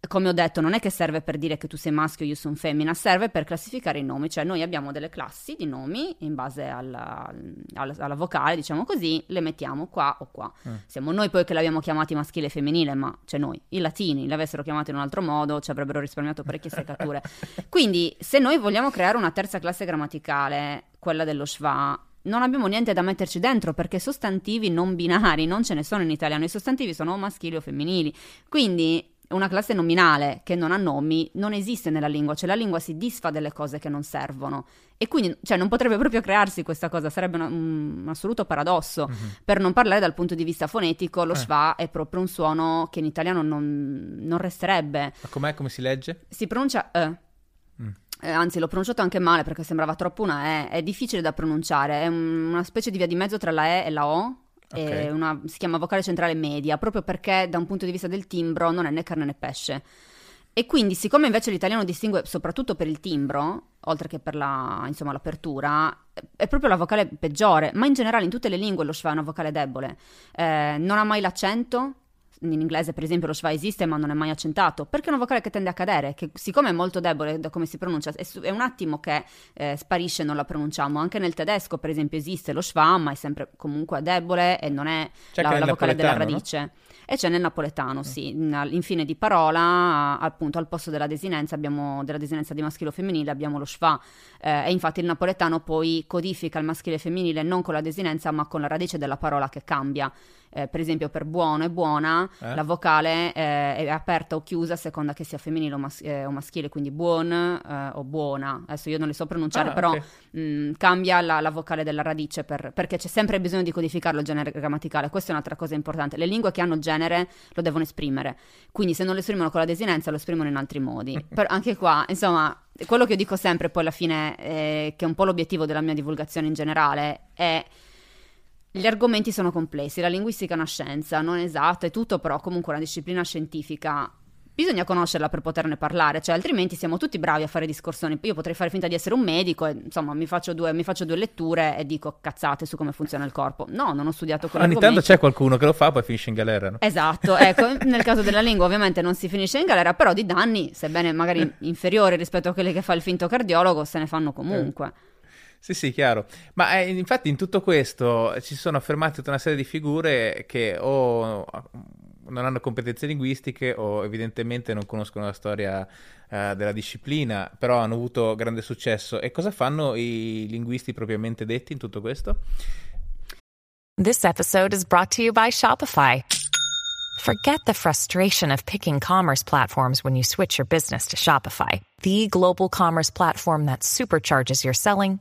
come ho detto, non è che serve per dire che tu sei maschio o io sono femmina, serve per classificare i nomi, cioè noi abbiamo delle classi di nomi in base alla, alla, alla vocale, diciamo così, le mettiamo qua o qua. Mm. Siamo noi poi che l'abbiamo chiamati maschile e femminile, ma cioè noi, i latini, l'avessero chiamato in un altro modo, ci avrebbero risparmiato parecchie seccature. Quindi, se noi vogliamo creare una terza classe grammaticale, quella dello schwa, non abbiamo niente da metterci dentro perché sostantivi non binari non ce ne sono in italiano, i sostantivi sono o maschili o femminili. Quindi una classe nominale che non ha nomi non esiste nella lingua, cioè la lingua si disfa delle cose che non servono e quindi cioè, non potrebbe proprio crearsi questa cosa, sarebbe una, un, assoluto paradosso. Mm-hmm. Per non parlare dal punto di vista fonetico, lo eh. schwa è proprio un suono che in italiano non, non resterebbe. Ma com'è? Come si legge? Si pronuncia E. Eh, anzi, l'ho pronunciato anche male perché sembrava troppo una E. È difficile da pronunciare, è un, una specie di via di mezzo tra la E e la O Okay. Una, si chiama vocale centrale media, proprio perché da un punto di vista del timbro non è né carne né pesce. E quindi, siccome invece l'italiano distingue soprattutto per il timbro, oltre che per la, insomma, l'apertura, è proprio la vocale peggiore, ma in generale in tutte le lingue lo schwa è una vocale debole. Eh, non ha mai l'accento, in inglese per esempio lo schwa esiste ma non è mai accentato, perché è una vocale che tende a cadere, che siccome è molto debole da come si pronuncia, è, è un attimo che eh, sparisce e non la pronunciamo. Anche nel tedesco per esempio esiste lo schwa, ma è sempre comunque debole e non è la, la vocale della radice. No? E c'è nel napoletano, mm. sì. In fine di parola, appunto, al posto della desinenza, abbiamo, della desinenza di maschile o femminile, abbiamo lo schwa. Eh, e infatti il napoletano poi codifica il maschile e femminile non con la desinenza, ma con la radice della parola che cambia. Eh, per esempio, per buono e buona, eh? la vocale eh, è aperta o chiusa a seconda che sia femminile o, mas- eh, o maschile, quindi buon eh, o buona. Adesso io non le so pronunciare, ah, però okay. mh, mm, cambia la, la, vocale della radice per, perché c'è sempre bisogno di codificarlo il genere grammaticale. Questa è un'altra cosa importante. Le lingue che hanno genere lo devono esprimere, quindi se non lo esprimono con la desinenza lo esprimono in altri modi. però anche qua, insomma, quello che io dico sempre poi alla fine, eh, che è un po' l'obiettivo della mia divulgazione in generale, è gli argomenti sono complessi, la linguistica è una scienza, non esatta, è tutto però comunque una disciplina scientifica. Bisogna conoscerla per poterne parlare, cioè altrimenti siamo tutti bravi a fare discorsoni. Io potrei fare finta di essere un medico e insomma mi faccio due, mi faccio due letture e dico cazzate su come funziona il corpo. No, non ho studiato quello Ogni tanto c'è qualcuno che lo fa, poi finisce in galera. No? Esatto, ecco, nel caso della lingua ovviamente non si finisce in galera, però di danni, sebbene magari inferiori rispetto a quelli che fa il finto cardiologo, se ne fanno comunque. Eh. Sì, sì, chiaro. Ma eh, infatti in tutto questo ci sono affermate tutta una serie di figure che o non hanno competenze linguistiche o evidentemente non conoscono la storia uh, della disciplina, però hanno avuto grande successo. E cosa fanno i linguisti propriamente detti in tutto questo? This episode is brought to you by Shopify. Forget the frustration of picking commerce platforms when you switch your business to Shopify, the global commerce platform that supercharges your selling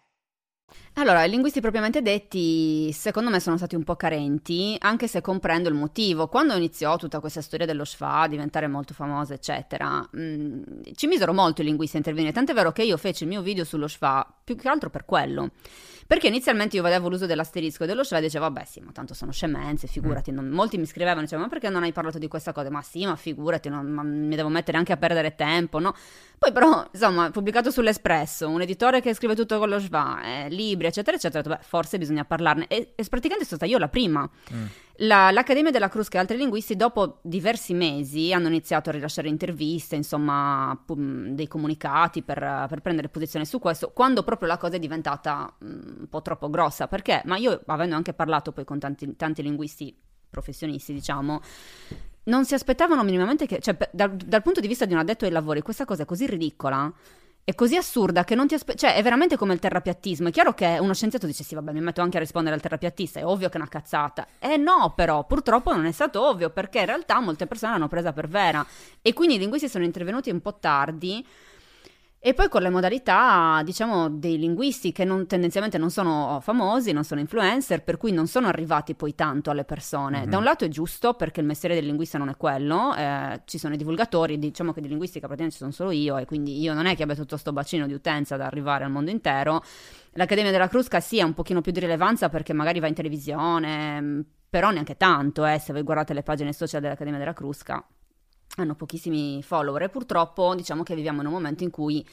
Allora, i linguisti propriamente detti, secondo me, sono stati un po' carenti, anche se comprendo il motivo. Quando iniziò tutta questa storia dello schwa, diventare molto famosa, eccetera, mh, mm, ci misero molto i linguisti a intervenire. Tant'è vero che io feci il mio video sullo schwa più che altro per quello. Perché inizialmente io vedevo l'uso dell'asterisco e dello schwa e dicevo, vabbè, sì, ma tanto sono scemenze, figurati. Mm. Non, molti mi scrivevano, dicevano, ma perché non hai parlato di questa cosa? Ma sì, ma figurati, non, ma mi devo mettere anche a perdere tempo, no? Poi però, insomma, pubblicato sull'Espresso, un editore che scrive tutto con lo schwa, eh, libri, eccetera, eccetera, beh, forse bisogna parlarne. E, e praticamente sono stata io la prima. Mm. La, L'Accademia della Crusca e altri linguisti, dopo diversi mesi, hanno iniziato a rilasciare interviste, insomma, pu- dei comunicati per, per, prendere posizione su questo, quando proprio la cosa è diventata um, un po' troppo grossa. Perché? Ma io, avendo anche parlato poi con tanti, tanti linguisti professionisti, diciamo, non si aspettavano minimamente che, cioè, dal, dal punto di vista di un addetto ai lavori, questa cosa è così ridicola è così assurda che non ti aspetti, cioè è veramente come il terrapiattismo. È chiaro che uno scienziato dice sì, vabbè, mi metto anche a rispondere al terrapiattista, è ovvio che è una cazzata. Eh no, però, purtroppo non è stato ovvio perché in realtà molte persone l'hanno presa per vera e quindi i linguisti sono intervenuti un po' tardi e poi con le modalità, diciamo, dei linguisti che non, tendenzialmente non sono famosi, non sono influencer, per cui non sono arrivati poi tanto alle persone. Mm-hmm. Da un lato è giusto perché il mestiere del linguista non è quello, eh, ci sono i divulgatori, diciamo che di linguistica praticamente ci sono solo io e quindi io non è che abbia tutto questo bacino di utenza da arrivare al mondo intero. L'Accademia della Crusca sì ha un pochino più di rilevanza perché magari va in televisione, però neanche tanto, eh, se voi guardate le pagine social dell'Accademia della Crusca hanno pochissimi follower e purtroppo diciamo che viviamo in un momento in cui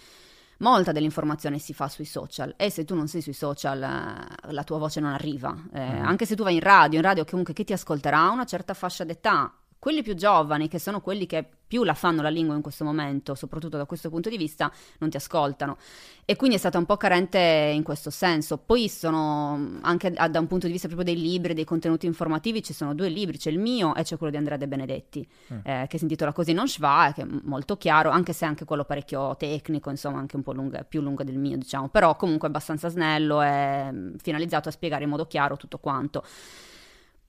molta dell'informazione si fa sui social e se tu non sei sui social eh, la tua voce non arriva, eh, mm. anche se tu vai in radio, in radio comunque chi ti ascolterà una certa fascia d'età, quelli più giovani, che sono quelli che più la fanno la lingua in questo momento, soprattutto da questo punto di vista, non ti ascoltano. E quindi è stata un po' carente in questo senso. Poi sono anche da un punto di vista proprio dei libri, dei contenuti informativi, ci sono due libri, c'è il mio e c'è quello di Andrea De Benedetti, mm. eh, che si intitola Così non schwa, che è molto chiaro, anche se è anche quello parecchio tecnico, insomma, anche un po' lungo, più lungo del mio, diciamo, però comunque abbastanza snello e finalizzato a spiegare in modo chiaro tutto quanto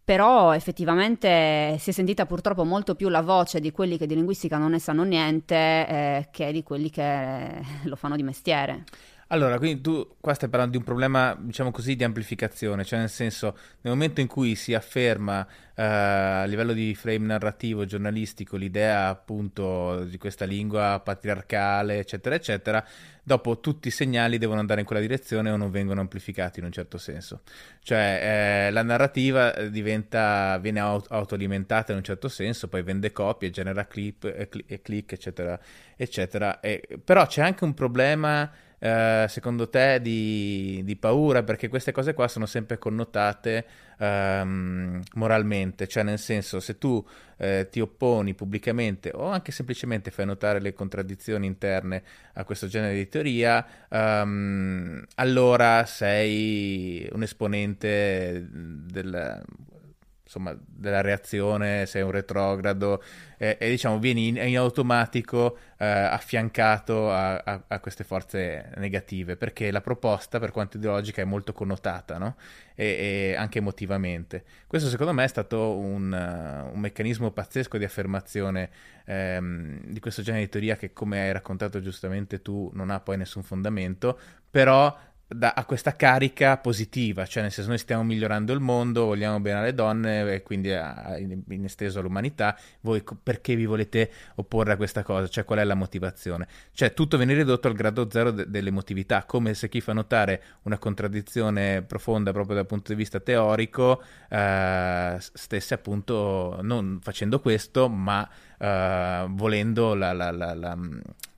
però effettivamente si è sentita purtroppo molto più la voce di quelli che di linguistica non ne sanno niente eh, che di quelli che lo fanno di mestiere. Allora, quindi tu qua stai parlando di un problema, diciamo così, di amplificazione, cioè nel senso, nel momento in cui si afferma eh, a livello di frame narrativo, giornalistico, l'idea appunto di questa lingua patriarcale, eccetera, eccetera, dopo tutti i segnali devono andare in quella direzione o non vengono amplificati in un certo senso. Cioè eh, la narrativa diventa, viene auto- autoalimentata in un certo senso, poi vende copie, genera clip e, cl- click, eccetera, eccetera. E, però c'è anche un problema eh, secondo te di, di, paura? Perché queste cose qua sono sempre connotate ehm, moralmente, cioè nel senso se tu eh, ti opponi pubblicamente o anche semplicemente fai notare le contraddizioni interne a questo genere di teoria, ehm, allora sei un esponente del insomma, della reazione, sei un retrogrado, eh, e diciamo vieni in, in automatico eh, affiancato a, a, a, queste forze negative, perché la proposta, per quanto ideologica, è molto connotata, no? e, e, anche emotivamente. Questo secondo me è stato un, uh, un meccanismo pazzesco di affermazione ehm, di questo genere di teoria che, come hai raccontato giustamente tu, non ha poi nessun fondamento, però da, a questa carica positiva, cioè nel senso noi stiamo migliorando il mondo, vogliamo bene alle donne e quindi a, in, in, esteso all'umanità, voi perché vi volete opporre a questa cosa? Cioè qual è la motivazione? Cioè tutto viene ridotto al grado zero de, dell'emotività, come se chi fa notare una contraddizione profonda proprio dal punto di vista teorico eh, stesse appunto non facendo questo, ma eh, volendo la, la, la,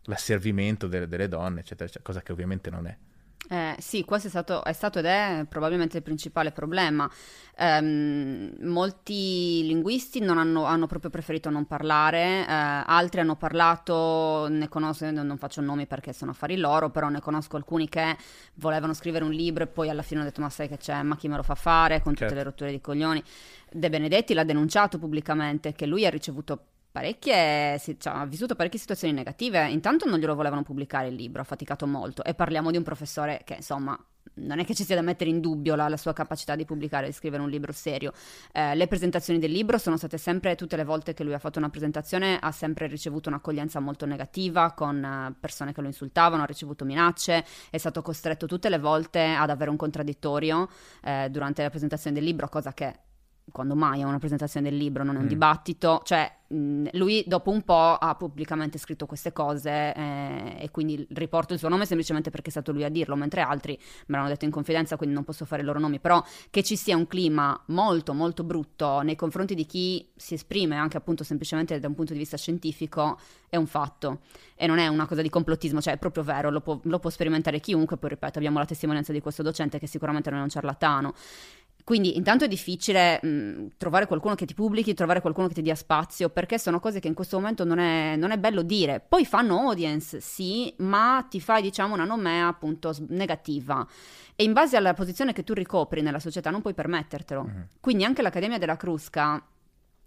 l'asservimento delle, delle donne, eccetera, eccetera, cosa che ovviamente non è. Eh, sì, questo è stato, è stato, ed è probabilmente il principale problema. Um, molti linguisti hanno, hanno, proprio preferito non parlare, uh, altri hanno parlato, ne conosco, non faccio nomi perché sono affari loro, però ne conosco alcuni che volevano scrivere un libro e poi alla fine hanno detto ma sai che c'è, ma chi me lo fa fare con tutte certo. le rotture di coglioni. De Benedetti l'ha denunciato pubblicamente che lui ha ricevuto parecchie, cioè, ha vissuto parecchie situazioni negative. Intanto non glielo volevano pubblicare il libro, ha faticato molto. E parliamo di un professore che, insomma, non è che ci sia da mettere in dubbio la, la sua capacità di pubblicare, di scrivere un libro serio. Eh, le presentazioni del libro sono state sempre, tutte le volte che lui ha fatto una presentazione, ha sempre ricevuto un'accoglienza molto negativa, con uh, persone che lo insultavano, ha ricevuto minacce, è stato costretto tutte le volte ad avere un contraddittorio eh, durante la presentazione del libro, cosa che quando mai è una presentazione del libro, non è un mm. dibattito, cioè mh, lui dopo un po' ha pubblicamente scritto queste cose eh, e quindi riporto il suo nome semplicemente perché è stato lui a dirlo, mentre altri me l'hanno detto in confidenza, quindi non posso fare i loro nomi, però che ci sia un clima molto molto brutto nei confronti di chi si esprime anche appunto semplicemente da un punto di vista scientifico è un fatto e non è una cosa di complottismo, cioè è proprio vero, lo può, lo può sperimentare chiunque, poi ripeto abbiamo la testimonianza di questo docente che sicuramente non è un ciarlatano. Quindi intanto è difficile mh, trovare qualcuno che ti pubblichi, trovare qualcuno che ti dia spazio, perché sono cose che in questo momento non è, non è bello dire. Poi fanno audience, sì, ma ti fai diciamo una nomea appunto negativa. E in base alla posizione che tu ricopri nella società non puoi permettertelo. Uh-huh. Quindi anche l'Accademia della Crusca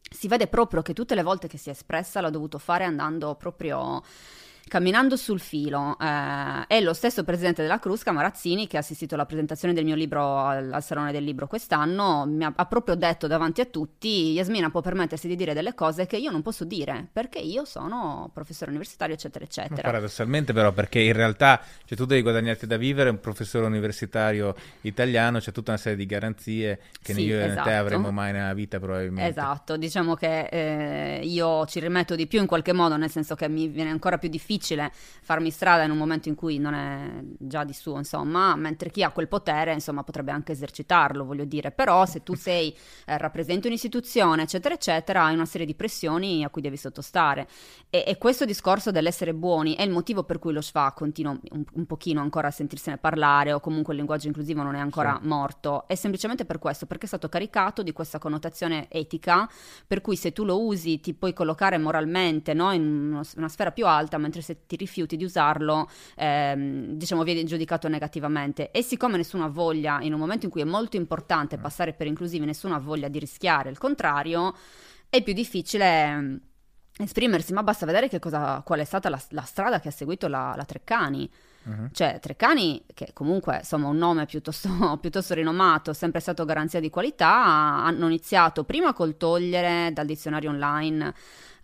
si vede proprio che tutte le volte che si è espressa l'ha dovuto fare andando proprio camminando sul filo. Eh, è lo stesso presidente della Crusca, Marazzini, che ha assistito alla presentazione del mio libro al, al Salone del Libro quest'anno, mi ha, ha, proprio detto davanti a tutti, Yasmina può permettersi di dire delle cose che io non posso dire, perché io sono professore universitario, eccetera, eccetera. Paradossalmente però, perché in realtà cioè, tu devi guadagnarti da vivere, un professore universitario italiano, c'è tutta una serie di garanzie che sì, io esatto. né te esatto. avremo mai nella vita probabilmente. Esatto, diciamo che eh, io ci rimetto di più in qualche modo, nel senso che mi viene ancora più difficile difficile farmi strada in un momento in cui non è già di suo, insomma, mentre chi ha quel potere, insomma, potrebbe anche esercitarlo, voglio dire, però se tu sei, eh, rappresenti un'istituzione, eccetera, eccetera, hai una serie di pressioni a cui devi sottostare. E, e questo discorso dell'essere buoni è il motivo per cui lo SFA continua un, un, pochino ancora a sentirsene parlare o comunque il linguaggio inclusivo non è ancora sì. morto, è semplicemente per questo, perché è stato caricato di questa connotazione etica, per cui se tu lo usi ti puoi collocare moralmente no, in una sfera più alta, mentre se ti rifiuti di usarlo, ehm, diciamo, viene giudicato negativamente. E siccome nessuno ha voglia, in un momento in cui è molto importante passare per inclusivi, nessuno ha voglia di rischiare il contrario, è più difficile ehm, esprimersi, ma basta vedere cosa, qual è stata la, la, strada che ha seguito la, la Treccani. Uh-huh. Cioè, Treccani, che comunque insomma un nome piuttosto, piuttosto rinomato, sempre stato garanzia di qualità, hanno iniziato prima col togliere dal dizionario online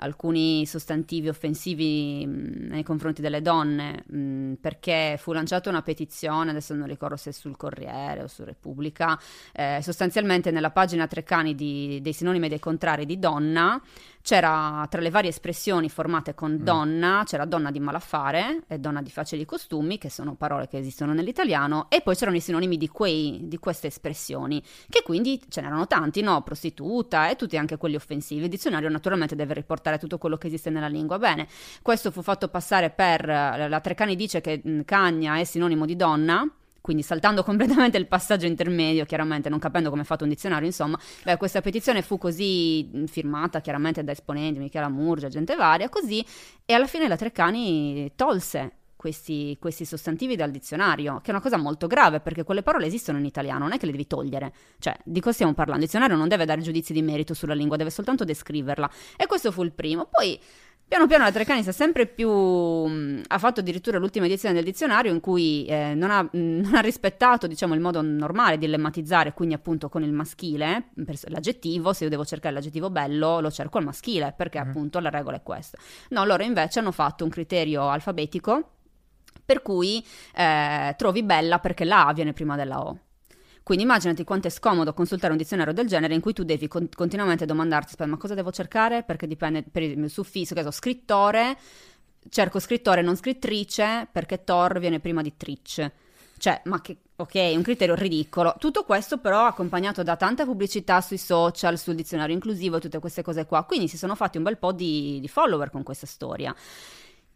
alcuni sostantivi offensivi mh, nei confronti delle donne, mh, perché fu lanciata una petizione, adesso non ricordo se sul Corriere o su Repubblica, eh, sostanzialmente nella pagina Treccani di, dei sinonimi e dei contrari di donna, c'era tra le varie espressioni formate con mm. donna, c'era donna di malaffare e donna di facili costumi, che sono parole che esistono nell'italiano, e poi c'erano i sinonimi di, quei, di queste espressioni, che quindi ce n'erano tanti, no? Prostituta e tutti anche quelli offensivi. Il dizionario naturalmente deve riportare tutto quello che esiste nella lingua. Bene, questo fu fatto passare per, la Treccani dice che mm, cagna è sinonimo di donna, quindi saltando completamente il passaggio intermedio, chiaramente non capendo come è fatto un dizionario, insomma, beh, questa petizione fu così firmata chiaramente da esponenti, Michela Murgia, gente varia, così, e alla fine la Treccani tolse questi, questi, sostantivi dal dizionario, che è una cosa molto grave perché quelle parole esistono in italiano, non è che le devi togliere. Cioè, di cosa stiamo parlando? Il dizionario non deve dare giudizi di merito sulla lingua, deve soltanto descriverla. E questo fu il primo. Poi Piano piano la Treccani si è sempre più... Mh, ha fatto addirittura l'ultima edizione del dizionario in cui eh, non, ha, mh, non, ha, rispettato diciamo, il modo normale di lemmatizzare, quindi appunto con il maschile, l'aggettivo, se io devo cercare l'aggettivo bello lo cerco al maschile, perché mm. appunto la regola è questa. No, loro invece hanno fatto un criterio alfabetico per cui eh, trovi bella perché la A viene prima della O. Quindi immaginati quanto è scomodo consultare un dizionario del genere in cui tu devi con- continuamente domandarti, ma cosa devo cercare? Perché dipende per il suffisso, che so, scrittore, cerco scrittore non scrittrice perché Thor viene prima di Tricce. Cioè, ma che, ok, un criterio ridicolo. Tutto questo però accompagnato da tanta pubblicità sui social, sul dizionario inclusivo e tutte queste cose qua. Quindi si sono fatti un bel po' di, di follower con questa storia.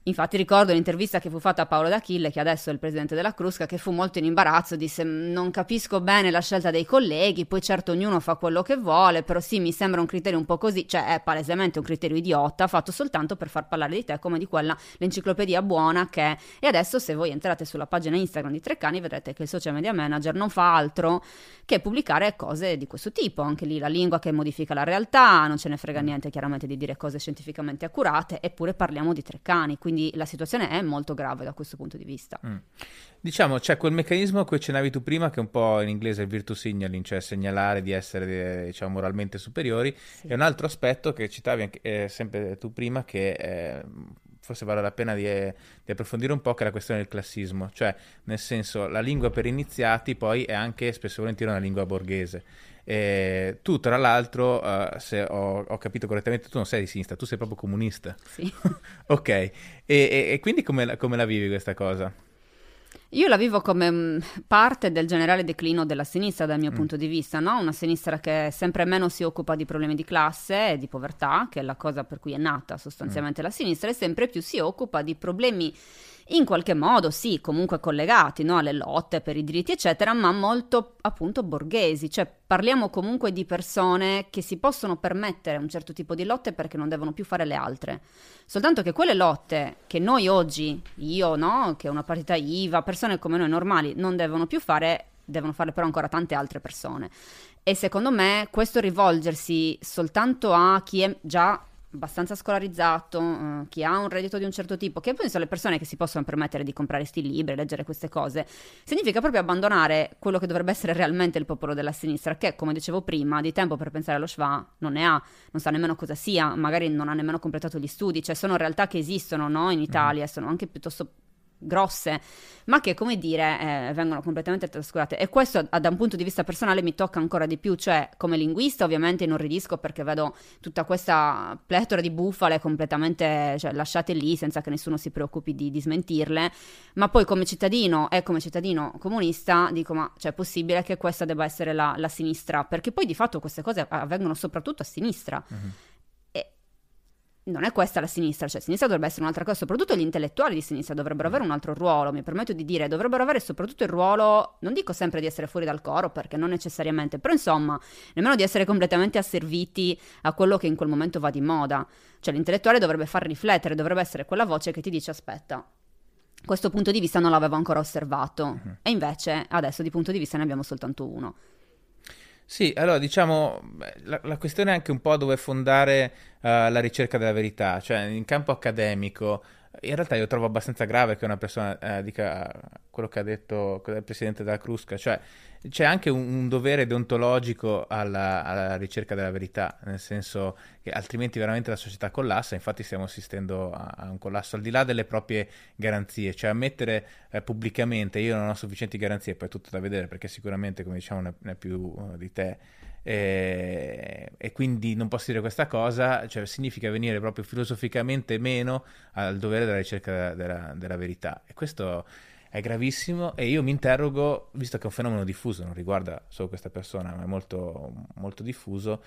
Infatti ricordo l'intervista che fu fatta a Paolo D'Achille, che adesso è il presidente della Crusca, che fu molto in imbarazzo, disse non capisco bene la scelta dei colleghi, poi certo ognuno fa quello che vuole, però sì mi sembra un criterio un po' così, cioè è palesemente un criterio idiota, fatto soltanto per far parlare di te come di quella l'enciclopedia buona che è. E adesso se voi entrate sulla pagina Instagram di Treccani vedrete che il social media manager non fa altro che pubblicare cose di questo tipo, anche lì la lingua che modifica la realtà, non ce ne frega niente chiaramente di dire cose scientificamente accurate, eppure parliamo di Treccani, quindi quindi la situazione è molto grave da questo punto di vista. Mm. Diciamo, c'è quel meccanismo a cui accennavi tu prima, che è un po' in inglese il virtue signaling, cioè segnalare di essere diciamo, moralmente superiori, sì. e un altro aspetto che citavi anche, eh, sempre tu prima, che eh, forse vale la pena di, di, approfondire un po', che è la questione del classismo, cioè nel senso la lingua per iniziati poi è anche spesso e volentieri una lingua borghese. Eh, tu, tra l'altro, uh, se ho, ho, capito correttamente, tu non sei di sinistra, tu sei proprio comunista. Sì. ok, e, e, e quindi come, come, la vivi questa cosa? Io la vivo come mm, parte del generale declino della sinistra dal mio mm. punto di vista, no? una sinistra che sempre meno si occupa di problemi di classe e di povertà, che è la cosa per cui è nata sostanzialmente mm. la sinistra, e sempre più si occupa di problemi in qualche modo sì, comunque collegati no, alle lotte per i diritti, eccetera, ma molto appunto borghesi, cioè parliamo comunque di persone che si possono permettere un certo tipo di lotte perché non devono più fare le altre. Soltanto che quelle lotte che noi oggi, io, no, che è una partita IVA, persone come noi normali, non devono più fare, devono farle però ancora tante altre persone. E secondo me questo rivolgersi soltanto a chi è già abbastanza scolarizzato, uh, chi ha un reddito di un certo tipo, che poi sono le persone che si possono permettere di comprare sti libri, leggere queste cose, significa proprio abbandonare quello che dovrebbe essere realmente il popolo della sinistra, che come dicevo prima, di tempo per pensare allo Schwa non ne ha, non sa nemmeno cosa sia, magari non ha nemmeno completato gli studi, cioè sono realtà che esistono no, in Italia, mm. sono anche piuttosto grosse, ma che come dire eh, vengono completamente trascurate. E questo da un punto di vista personale mi tocca ancora di più, cioè come linguista ovviamente inorridisco perché vedo tutta questa pletora di bufale completamente cioè, lasciate lì senza che nessuno si preoccupi di, di, smentirle, ma poi come cittadino e come cittadino comunista dico ma cioè, è possibile che questa debba essere la, la sinistra? Perché poi di fatto queste cose avvengono soprattutto a sinistra. Uh-huh non è questa la sinistra, cioè sinistra dovrebbe essere un'altra cosa, soprattutto gli intellettuali di sinistra dovrebbero avere un altro ruolo, mi permetto di dire, dovrebbero avere soprattutto il ruolo, non dico sempre di essere fuori dal coro, perché non necessariamente, però insomma, nemmeno di essere completamente asserviti a quello che in quel momento va di moda. Cioè l'intellettuale dovrebbe far riflettere, dovrebbe essere quella voce che ti dice aspetta, questo punto di vista non l'avevo ancora osservato, uh-huh. e invece adesso di punto di vista ne abbiamo soltanto uno. Sì, allora diciamo, la, la, questione è anche un po' dove fondare uh, la ricerca della verità, cioè in campo accademico in realtà io trovo abbastanza grave che una persona eh, dica quello che ha detto il presidente della Crusca, cioè c'è anche un, un dovere deontologico alla, alla, ricerca della verità, nel senso che altrimenti veramente la società collassa, infatti stiamo assistendo a, a un collasso al di là delle proprie garanzie, cioè ammettere eh, pubblicamente io non ho sufficienti garanzie, poi è tutto da vedere perché sicuramente come diciamo ne, ne più uh, di te e, e, quindi non posso dire questa cosa, cioè significa venire proprio filosoficamente meno al dovere della ricerca della, della verità. E questo è gravissimo e io mi interrogo, visto che è un fenomeno diffuso, non riguarda solo questa persona, ma è molto, molto diffuso,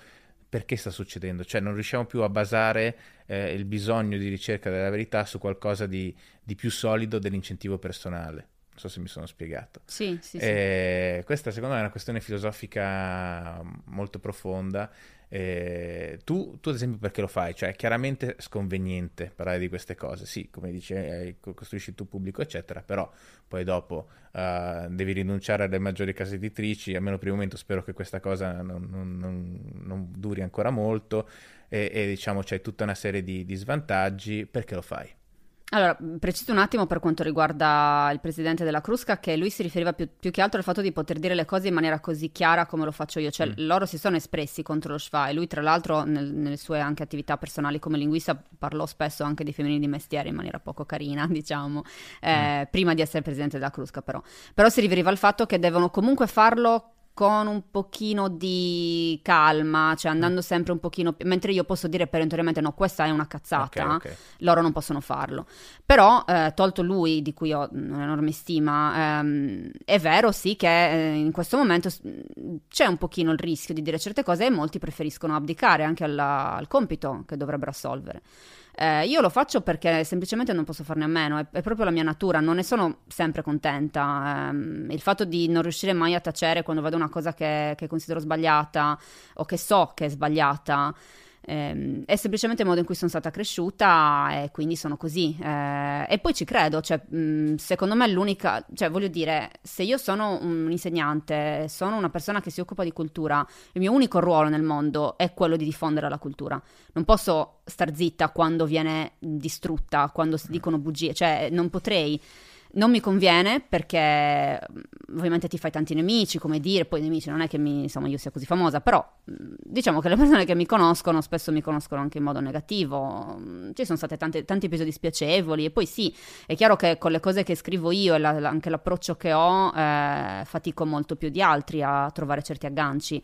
perché sta succedendo? Cioè non riusciamo più a basare eh, il bisogno di ricerca della verità su qualcosa di, di più solido dell'incentivo personale. So se mi sono spiegato. Sì, sì, sì. Questa secondo me è una questione filosofica molto profonda eh, tu, tu, ad esempio, perché lo fai? Cioè, è chiaramente sconveniente parlare di queste cose. Sì, come dici, eh, costruisci il tuo pubblico, eccetera, però poi dopo uh, devi rinunciare alle maggiori case editrici. Almeno per il momento spero che questa cosa non, non, non, non duri ancora molto. E, e, diciamo c'è tutta una serie di, di svantaggi. Perché lo fai? Allora, preciso un attimo per quanto riguarda il presidente della Crusca, che lui si riferiva più, più, che altro al fatto di poter dire le cose in maniera così chiara come lo faccio io, cioè mm. loro si sono espressi contro lo Schwa e lui tra l'altro nel, nelle sue anche attività personali come linguista parlò spesso anche di femminili di mestiere in maniera poco carina, diciamo, eh, mm. prima di essere presidente della Crusca però. Però si riferiva al fatto che devono comunque farlo con un pochino di calma, cioè andando sempre un pochino più, mentre io posso dire perentoriamente no, questa è una cazzata, okay, okay. loro non possono farlo. Però, eh, tolto lui, di cui ho un'enorme stima, ehm, è vero sì che eh, in questo momento c'è un pochino il rischio di dire certe cose e molti preferiscono abdicare anche alla, al compito che dovrebbero assolvere. Eh, io lo faccio perché semplicemente non posso farne a meno, è, è proprio la mia natura, non ne sono sempre contenta. Eh, il fatto di non riuscire mai a tacere quando vedo una cosa che, che considero sbagliata o che so che è sbagliata. Eh, è semplicemente il modo in cui sono stata cresciuta e quindi sono così. Eh, e poi ci credo, cioè, mh, secondo me l'unica, cioè voglio dire, se io sono un insegnante, sono una persona che si occupa di cultura, il mio unico ruolo nel mondo è quello di diffondere la cultura. Non posso star zitta quando viene distrutta, quando si dicono bugie, cioè non potrei. Non mi conviene perché mm, ovviamente ti fai tanti nemici, come dire, poi nemici non è che mi, insomma, io sia così famosa, però mm, diciamo che le persone che mi conoscono spesso mi conoscono anche in modo negativo, mm, ci sono stati tanti, tanti episodi spiacevoli e poi sì, è chiaro che con le cose che scrivo io e la, la, anche l'approccio che ho eh, fatico molto più di altri a trovare certi agganci.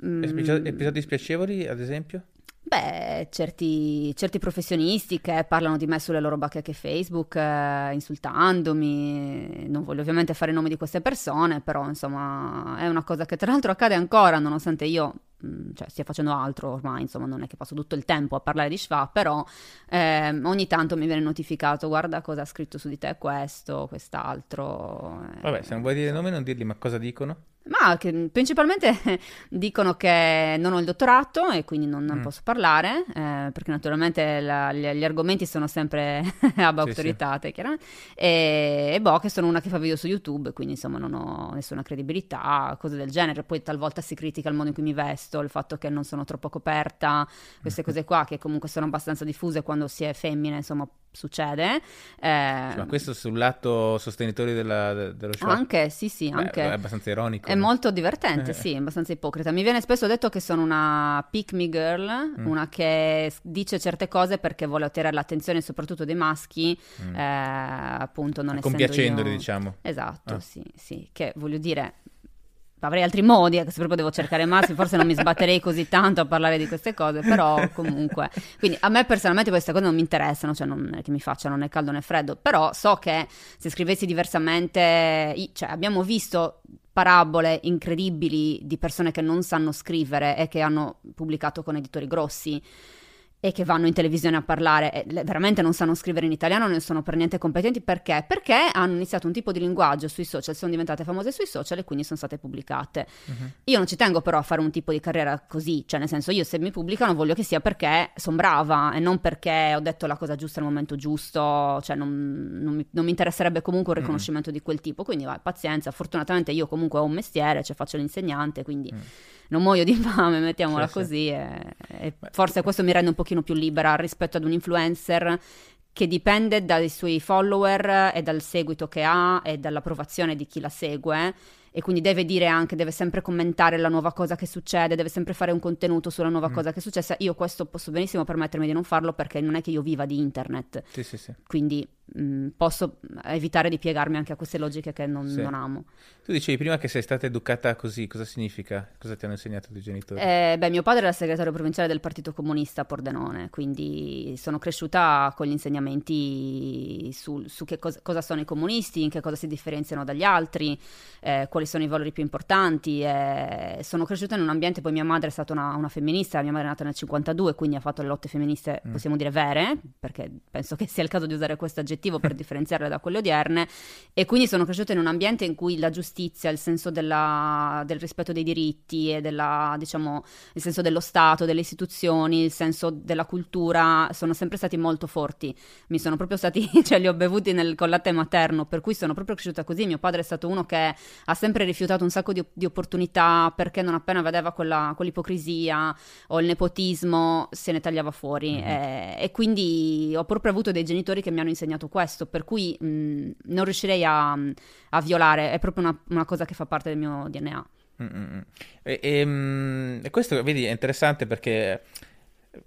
Episodi spiacevoli, ad esempio? Beh, certi, certi, professionisti che parlano di me sulle loro bacheche Facebook, eh, insultandomi, non voglio ovviamente fare i nomi di queste persone, però insomma è una cosa che tra l'altro accade ancora, nonostante io Mm, cioè stia facendo altro ormai, insomma non è che passo tutto il tempo a parlare di Schwab, però eh, ogni tanto mi viene notificato, guarda cosa ha scritto su di te questo, quest'altro. Eh. Vabbè, se non vuoi dire nomi non dirli, ma cosa dicono? Ma che, principalmente dicono che non ho il dottorato e quindi non, mm. posso parlare, eh, perché naturalmente la, gli, gli, argomenti sono sempre ab autoritate, sì, chiaramente, e, e, boh, che sono una che fa video su YouTube, quindi insomma non ho nessuna credibilità, cose del genere, poi talvolta si critica il modo in cui mi vesto, il fatto che non sono troppo coperta, queste cose qua che comunque sono abbastanza diffuse quando si è femmina, insomma succede. Eh, ma questo sul lato sostenitori della, dello show? Anche, sì, sì, anche. Beh, è abbastanza ironico. È no? molto divertente, sì, è abbastanza ipocrita. Mi viene spesso detto che sono una pick me girl, mm. una che dice certe cose perché vuole ottenere l'attenzione soprattutto dei maschi, mm. eh, appunto non essendo Compiacendoli, io... diciamo. Esatto, ah. sì, sì, che voglio dire avrei altri modi, se proprio devo cercare massi, forse non mi sbatterei così tanto a parlare di queste cose, però comunque. Quindi a me personalmente queste cose non mi interessano, cioè non è che mi facciano né caldo né freddo, però so che se scrivessi diversamente, cioè abbiamo visto parabole incredibili di persone che non sanno scrivere e che hanno pubblicato con editori grossi e che vanno in televisione a parlare, e veramente non sanno scrivere in italiano, non sono per niente competenti, perché? Perché hanno iniziato un tipo di linguaggio sui social, sono diventate famose sui social e quindi sono state pubblicate. Uh-huh. Io non ci tengo però a fare un tipo di carriera così, cioè nel senso io se mi pubblicano voglio che sia perché sono brava e non perché ho detto la cosa giusta al momento giusto, cioè non, non, mi, non mi, interesserebbe comunque un riconoscimento uh-huh. di quel tipo, quindi vai, pazienza, fortunatamente io comunque ho un mestiere, cioè faccio l'insegnante, quindi... Uh-huh non muoio di fame, mettiamola sì, così, sì. E, e forse questo mi rende un pochino più libera rispetto ad un influencer che dipende dai suoi follower e dal seguito che ha e dall'approvazione di chi la segue e quindi deve dire anche, deve sempre commentare la nuova cosa che succede, deve sempre fare un contenuto sulla nuova mm. cosa che è successa. Io questo posso benissimo permettermi di non farlo perché non è che io viva di internet. Sì, sì, sì. Quindi mh, mm, posso evitare di piegarmi anche a queste logiche che non, non, amo. Tu dicevi prima che sei stata educata così, cosa significa? Cosa ti hanno insegnato i tuoi genitori? Eh, beh, mio padre era segretario provinciale del Partito Comunista a Pordenone, quindi sono cresciuta con gli insegnamenti su, su che cosa, cosa, sono i comunisti, in che cosa si differenziano dagli altri, eh, quali sono i valori più importanti. E sono cresciuta in un ambiente, poi mia madre è stata una, una femminista, mia madre è nata nel 52, quindi ha fatto le lotte femministe, mm. possiamo dire vere, perché penso che sia il caso di usare questo aggettivo per differenziarle da quelle odierne, e quindi sono cresciuta in un ambiente in cui la giustizia, il senso della, del rispetto dei diritti e della, diciamo, il senso dello Stato, delle istituzioni, il senso della cultura sono sempre stati molto forti. Mi sono proprio stati, cioè li ho bevuti nel, con latte materno, per cui sono proprio cresciuta così. Mio padre è stato uno che ha sempre rifiutato un sacco di, di opportunità perché non appena vedeva quella, quell'ipocrisia o il nepotismo se ne tagliava fuori. Mm-hmm. E, e, quindi ho proprio avuto dei genitori che mi hanno insegnato questo, per cui mh, non riuscirei a, a, violare, è proprio una, una cosa che fa parte del mio DNA. Mm-hmm. E, e, mm, e, questo, vedi, è interessante perché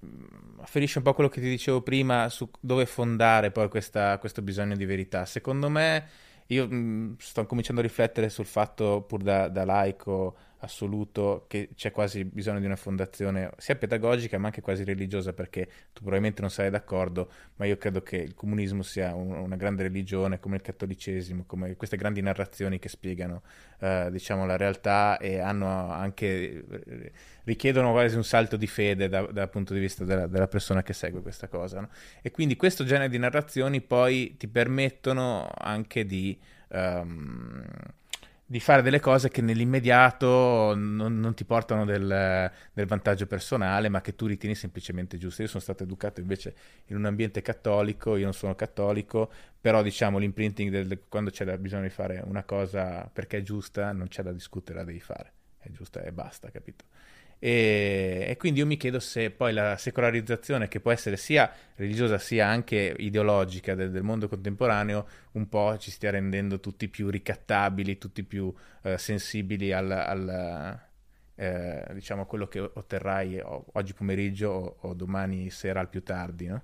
mm, afferisce un po' quello che ti dicevo prima su dove fondare poi questa, questo bisogno di verità. Secondo me, io mh, mm, sto cominciando a riflettere sul fatto, pur da, da laico, assoluto che c'è quasi bisogno di una fondazione sia pedagogica ma anche quasi religiosa perché tu probabilmente non sarai d'accordo ma io credo che il comunismo sia un, una grande religione come il cattolicesimo come queste grandi narrazioni che spiegano eh, diciamo la realtà e hanno anche richiedono quasi un salto di fede da, dal punto di vista della, della, persona che segue questa cosa no? e quindi questo genere di narrazioni poi ti permettono anche di um, di fare delle cose che nell'immediato non, non ti portano del, del, vantaggio personale, ma che tu ritieni semplicemente giusto. Io sono stato educato invece in un ambiente cattolico, io non sono cattolico, però diciamo l'imprinting del, quando c'è bisogno di fare una cosa perché è giusta, non c'è da discutere, la devi fare. È giusta e basta, capito? E, e, quindi io mi chiedo se poi la secolarizzazione, che può essere sia religiosa sia anche ideologica del, del mondo contemporaneo, un po' ci stia rendendo tutti più ricattabili, tutti più eh, sensibili al, al eh, diciamo quello che otterrai oggi pomeriggio o, o, domani sera al più tardi, no?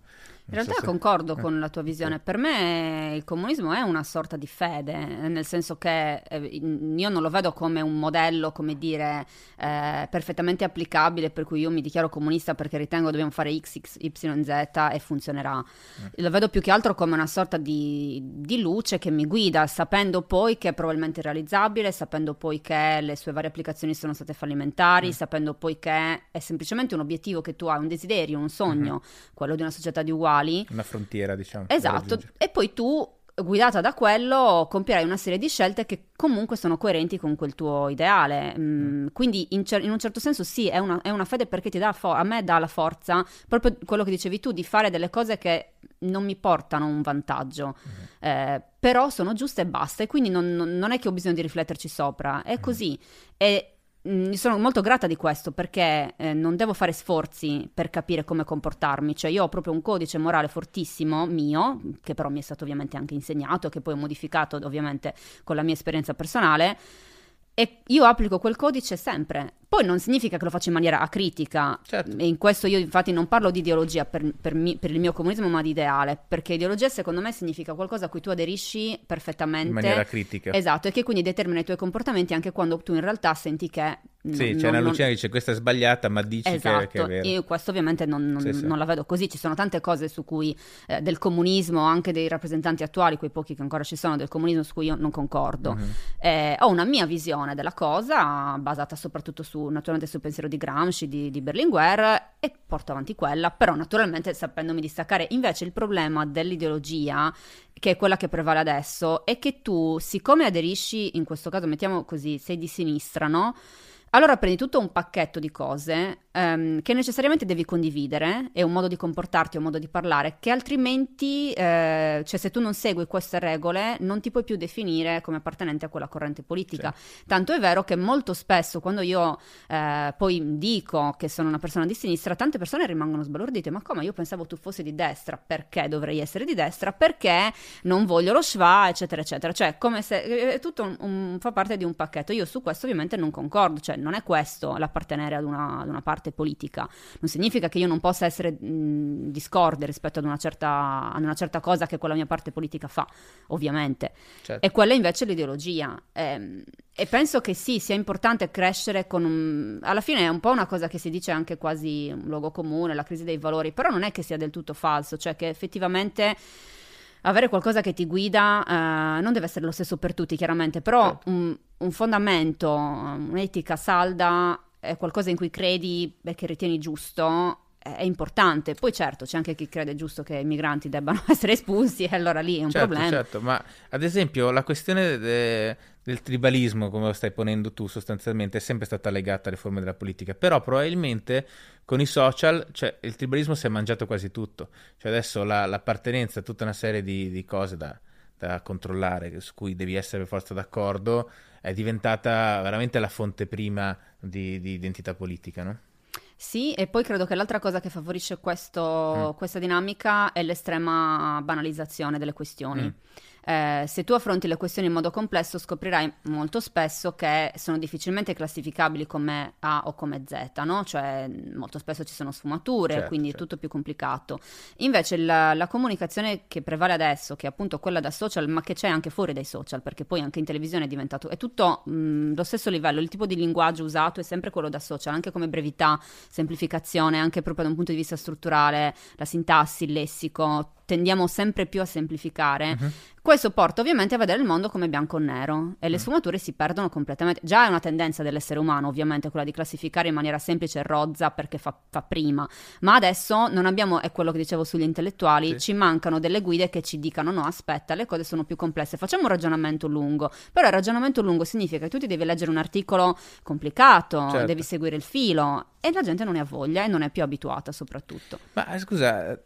In realtà se... concordo eh. con la tua visione. Per me il comunismo è una sorta di fede, nel senso che eh, io non lo vedo come un modello, come dire, eh, perfettamente applicabile, per cui io mi dichiaro comunista perché ritengo dobbiamo fare X, X, Y, Z e funzionerà. Mm. Lo vedo più che altro come una sorta di, di, luce che mi guida, sapendo poi che è probabilmente realizzabile, sapendo poi che le sue varie applicazioni sono state fallimentari, mm. sapendo poi che è semplicemente un obiettivo che tu hai, un desiderio, un sogno, mm-hmm. quello di una società di uguali uguali. Una frontiera, diciamo. Esatto, e poi tu guidata da quello compierai una serie di scelte che comunque sono coerenti con quel tuo ideale. Mm, mm. quindi in, cer- in, un certo senso sì, è una, è una fede perché ti dà fo- a me dà la forza, proprio quello che dicevi tu, di fare delle cose che non mi portano un vantaggio, mm. eh, però sono giuste e basta. E quindi non, non, è che ho bisogno di rifletterci sopra, è mm. così. E Mm, sono molto grata di questo perché eh, non devo fare sforzi per capire come comportarmi, cioè io ho proprio un codice morale fortissimo mio, che però mi è stato ovviamente anche insegnato, che poi ho modificato ovviamente con la mia esperienza personale, e io applico quel codice sempre. Poi non significa che lo faccio in maniera acritica. Certo. In questo io infatti non parlo di ideologia per, per, mi, per, il mio comunismo, ma di ideale. Perché ideologia secondo me significa qualcosa a cui tu aderisci perfettamente. In maniera critica. Esatto, e che quindi determina i tuoi comportamenti anche quando tu in realtà senti che sì, c'è una Luciana che dice questa è sbagliata, ma dici esatto. che, che, è vero. Io questo ovviamente non, non, sì, sì. non, la vedo così. Ci sono tante cose su cui eh, del comunismo, anche dei rappresentanti attuali, quei pochi che ancora ci sono del comunismo, su cui io non concordo. Mm-hmm. Eh, ho una mia visione della cosa, basata soprattutto su, naturalmente sul pensiero di Gramsci, di, di Berlinguer, e porto avanti quella, però naturalmente sapendomi distaccare. Invece il problema dell'ideologia, che è quella che prevale adesso, è che tu, siccome aderisci, in questo caso mettiamo così, sei di sinistra, no? Allora prendi tutto un pacchetto di cose um, che necessariamente devi condividere, è un modo di comportarti, è un modo di parlare, che altrimenti, eh, cioè se tu non segui queste regole, non ti puoi più definire come appartenente a quella corrente politica. Sì. Tanto è vero che molto spesso quando io eh, poi dico che sono una persona di sinistra, tante persone rimangono sbalordite, ma come io pensavo tu fossi di destra, perché dovrei essere di destra, perché non voglio lo schwa, eccetera, eccetera. Cioè come se eh, tutto un, un, fa parte di un pacchetto. Io su questo ovviamente non concordo, cioè non è questo l'appartenere ad una, ad una parte parte politica. Non significa che io non possa essere mh, discorde rispetto ad una, certa, ad una, certa, cosa che quella mia parte politica fa, ovviamente. Certo. E quella invece è l'ideologia. E, ehm, e, penso che sì, sia importante crescere con un... Alla fine è un po' una cosa che si dice anche quasi un luogo comune, la crisi dei valori, però non è che sia del tutto falso, cioè che effettivamente avere qualcosa che ti guida eh, non deve essere lo stesso per tutti, chiaramente, però certo. un, un, fondamento, un'etica salda è qualcosa in cui credi e che ritieni giusto è importante. Poi certo, c'è anche chi crede giusto che i migranti debbano essere espulsi e allora lì è un certo, problema. Certo, ma ad esempio la questione de- del tribalismo, come lo stai ponendo tu sostanzialmente, è sempre stata legata alle forme della politica, però probabilmente con i social cioè, il tribalismo si è mangiato quasi tutto. Cioè adesso la, l'appartenenza a tutta una serie di, di cose da, da controllare, su cui devi essere per forza d'accordo, è diventata veramente la fonte prima di, di identità politica, no? Sì, e poi credo che l'altra cosa che favorisce questo, mm. questa dinamica è l'estrema banalizzazione delle questioni. Mm eh, se tu affronti le questioni in modo complesso scoprirai molto spesso che sono difficilmente classificabili come A o come Z, no? Cioè molto spesso ci sono sfumature, certo, quindi certo. è tutto più complicato. Invece la, la, comunicazione che prevale adesso, che è appunto quella da social, ma che c'è anche fuori dai social, perché poi anche in televisione è diventato, è tutto mh, lo stesso livello, il tipo di linguaggio usato è sempre quello da social, anche come brevità, semplificazione, anche proprio da un punto di vista strutturale, la sintassi, il lessico, tendiamo sempre più a semplificare. Uh-huh. Questo porta ovviamente a vedere il mondo come bianco o nero e le mm. sfumature si perdono completamente. Già è una tendenza dell'essere umano, ovviamente, quella di classificare in maniera semplice e rozza perché fa, fa, prima, ma adesso non abbiamo, è quello che dicevo sugli intellettuali, sì. ci mancano delle guide che ci dicano no, aspetta, le cose sono più complesse, facciamo un ragionamento lungo, però il ragionamento lungo significa che tu ti devi leggere un articolo complicato, certo. devi seguire il filo e la gente non ne ha voglia e non è più abituata soprattutto. Ma scusa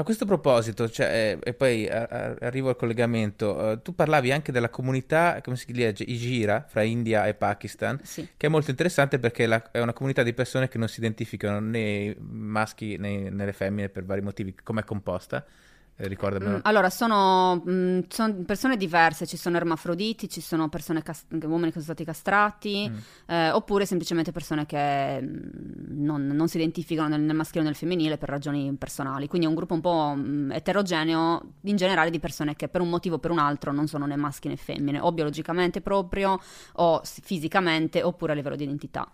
a questo proposito, cioè, eh, e poi a, a, arrivo al collegamento, tu parlavi anche della comunità, come si legge, Igira, fra India e Pakistan, sì. che è molto interessante perché è una comunità di persone che non si identificano né maschi né, né le femmine per vari motivi, come è composta. Eh, ricordamelo. Mm, allora, sono, mm, sono, persone diverse, ci sono ermafroditi, ci sono persone cast- uomini che sono stati castrati, mm. eh, oppure semplicemente persone che mm, non, non, si identificano nel, nel, maschile o nel femminile per ragioni personali. Quindi è un gruppo un po' mm, eterogeneo in generale di persone che per un motivo o per un altro non sono né maschi né femmine, o biologicamente proprio, o fisicamente, oppure a livello di identità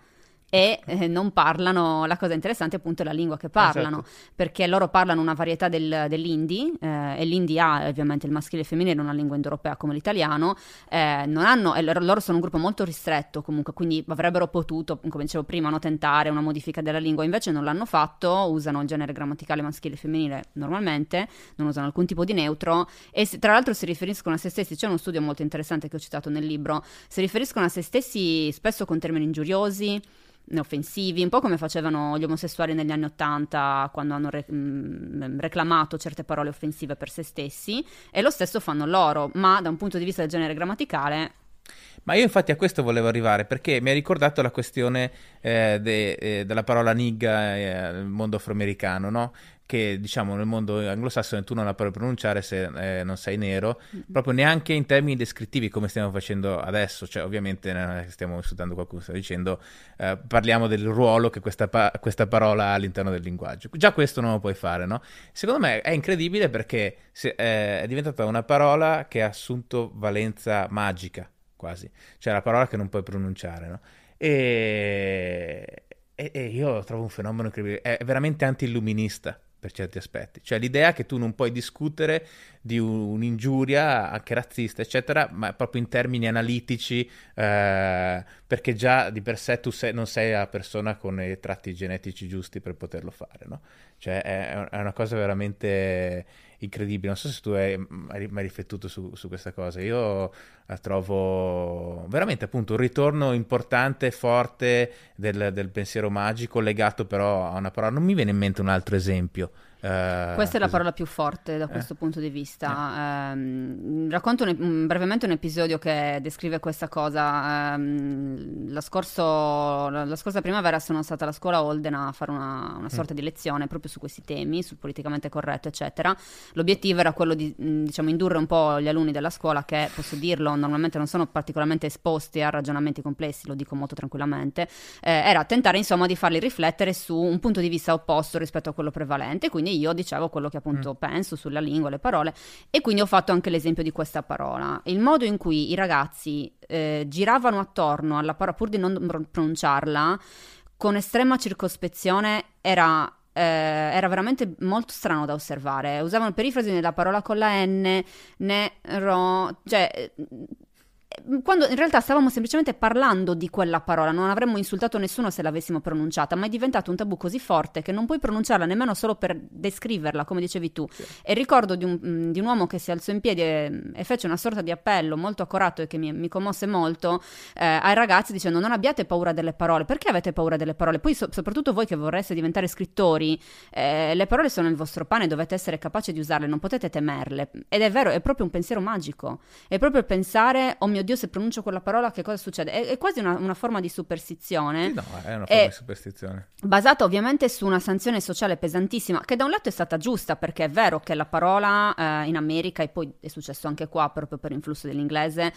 e eh, non parlano, la cosa interessante appunto è la lingua che parlano, esatto. perché loro parlano una varietà del, dell'indi eh, e l'indi ha ovviamente il maschile e il femminile, non una lingua indoeuropea come l'italiano, eh, non hanno, loro, loro, sono un gruppo molto ristretto comunque, quindi avrebbero potuto, come dicevo prima, no, tentare una modifica della lingua, invece non l'hanno fatto, usano il genere grammaticale maschile e femminile normalmente, non usano alcun tipo di neutro e se, tra l'altro si riferiscono a se stessi, c'è uno studio molto interessante che ho citato nel libro, si riferiscono a se stessi spesso con termini ingiuriosi, offensivi, un po' come facevano gli omosessuali negli anni Ottanta quando hanno re- mh, mm, reclamato certe parole offensive per se stessi, e lo stesso fanno loro, ma da un punto di vista del genere grammaticale ma io infatti a questo volevo arrivare perché mi ha ricordato la questione eh, de, eh, della parola nigga eh, nel mondo afroamericano, no? Che diciamo nel mondo anglosassone tu non la puoi pronunciare se eh, non sei nero, mm-hmm. proprio neanche in termini descrittivi come stiamo facendo adesso, cioè ovviamente non stiamo insultando qualcuno, sta dicendo, eh, parliamo del ruolo che questa, pa- questa, parola ha all'interno del linguaggio. Già questo non lo puoi fare, no? Secondo me è incredibile perché se, eh, è diventata una parola che ha assunto valenza magica, quasi, cioè la parola che non puoi pronunciare, no? E, e, e io trovo un fenomeno incredibile, è veramente anti-illuminista per certi aspetti. Cioè l'idea che tu non puoi discutere di un'ingiuria anche razzista, eccetera, ma proprio in termini analitici, eh, perché già di per sé tu sei, non sei la persona con i tratti genetici giusti per poterlo fare, no? Cioè è, è una cosa veramente incredibile. Non so se tu hai mai riflettuto su, su questa cosa. Io la trovo veramente appunto un ritorno importante, forte del, del pensiero magico, legato però a una parola. Non mi viene in mente un altro esempio. Uh, Questa è la parola più forte da eh. questo punto di vista. Eh. Um, racconto un, brevemente un episodio che descrive questa cosa. Um, la, scorso, la, la, scorsa primavera sono stata alla scuola Holden a fare una, una sorta mm. di lezione proprio su questi temi, sul politicamente corretto, eccetera. L'obiettivo era quello di diciamo, indurre un po' gli alunni della scuola, che posso dirlo, normalmente non sono particolarmente esposti a ragionamenti complessi, lo dico molto tranquillamente, eh, era tentare insomma di farli riflettere su un punto di vista opposto rispetto a quello prevalente. Quindi io dicevo quello che appunto mm. penso sulla lingua, le parole, e quindi ho fatto anche l'esempio di questa parola. Il modo in cui i ragazzi eh, giravano attorno alla parola pur di non pronunciarla, con estrema circospezione, era eh, era veramente molto strano da osservare. Usavano perifrasi nella parola con la N, ne, ro, cioè quando in realtà stavamo semplicemente parlando di quella parola, non avremmo insultato nessuno se l'avessimo pronunciata, ma è diventato un tabù così forte che non puoi pronunciarla nemmeno solo per descriverla, come dicevi tu. Sì. E ricordo di un, mm, di un, uomo che si alzò in piedi e, e, fece una sorta di appello molto accorato e che mi, mi commosse molto eh, ai ragazzi dicendo non abbiate paura delle parole, perché avete paura delle parole? Poi so, soprattutto voi che vorreste diventare scrittori, eh, le parole sono il vostro pane, dovete essere capaci di usarle, non potete temerle. Ed è vero, è proprio un pensiero magico, è proprio pensare, oh mio Dio, se pronuncio quella parola che cosa succede? È, è quasi una, una, forma di superstizione. Sì, no, è una forma di superstizione. Basata ovviamente su una sanzione sociale pesantissima, che da un lato è stata giusta, perché è vero che la parola eh, in America, e poi è successo anche qua proprio per influsso dell'inglese,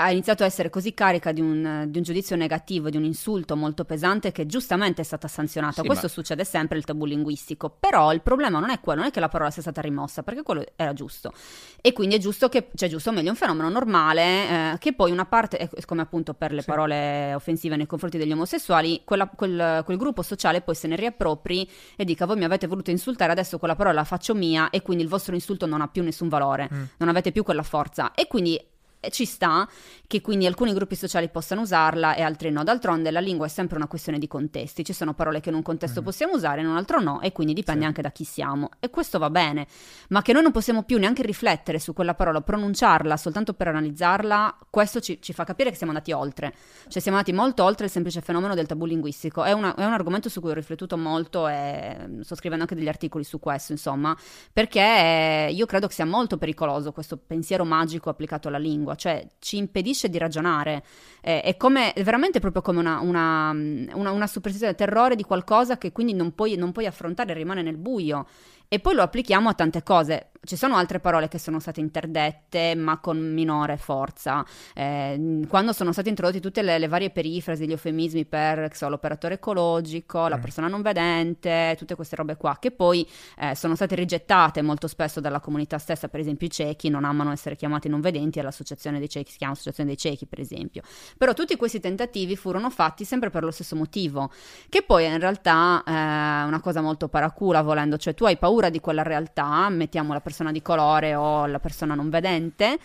ha iniziato a essere così carica di un, di un, giudizio negativo, di un insulto molto pesante che giustamente è stata sanzionata. Sì, Questo ma... succede sempre, il tabù linguistico. Però il problema non è quello, non è che la parola sia stata rimossa, perché quello era giusto. E quindi è giusto che, cioè giusto, o meglio, un fenomeno normale, eh, che poi una parte, come appunto per le sì. parole offensive nei confronti degli omosessuali, quella, quel, quel, gruppo sociale poi se ne riappropri e dica voi mi avete voluto insultare, adesso quella parola la faccio mia e quindi il vostro insulto non ha più nessun valore, mm. non avete più quella forza. E quindi ci sta che quindi alcuni gruppi sociali possano usarla e altri no. D'altronde la lingua è sempre una questione di contesti, ci sono parole che in un contesto mm. possiamo usare, in un altro no, e quindi dipende sì. anche da chi siamo. E questo va bene, ma che noi non possiamo più neanche riflettere su quella parola, pronunciarla soltanto per analizzarla, questo ci, ci fa capire che siamo andati oltre. Cioè siamo andati molto oltre il semplice fenomeno del tabù linguistico. È, una, è un argomento su cui ho riflettuto molto e sto scrivendo anche degli articoli su questo, insomma, perché io credo che sia molto pericoloso questo pensiero magico applicato alla lingua lingua, cioè ci impedisce di ragionare. Eh, è, come, è veramente proprio come una, una, una, una superstizione, terrore di qualcosa che quindi non puoi, non puoi affrontare, rimane nel buio. E poi lo applichiamo a tante cose. Ci sono altre parole che sono state interdette, ma con minore forza. Eh, quando sono state introdotte tutte le, le, varie perifrasi, gli eufemismi per so, l'operatore ecologico, mm. la persona non vedente, tutte queste robe qua, che poi eh, sono state rigettate molto spesso dalla comunità stessa. Per esempio, i ciechi non amano essere chiamati non vedenti, all'associazione dei ciechi si chiama Associazione dei ciechi, per esempio. Però tutti questi tentativi furono fatti sempre per lo stesso motivo, che poi è in realtà eh, una cosa molto paracula, volendo, cioè tu hai paura di quella realtà, mettiamo la persona di colore o la persona non vedente,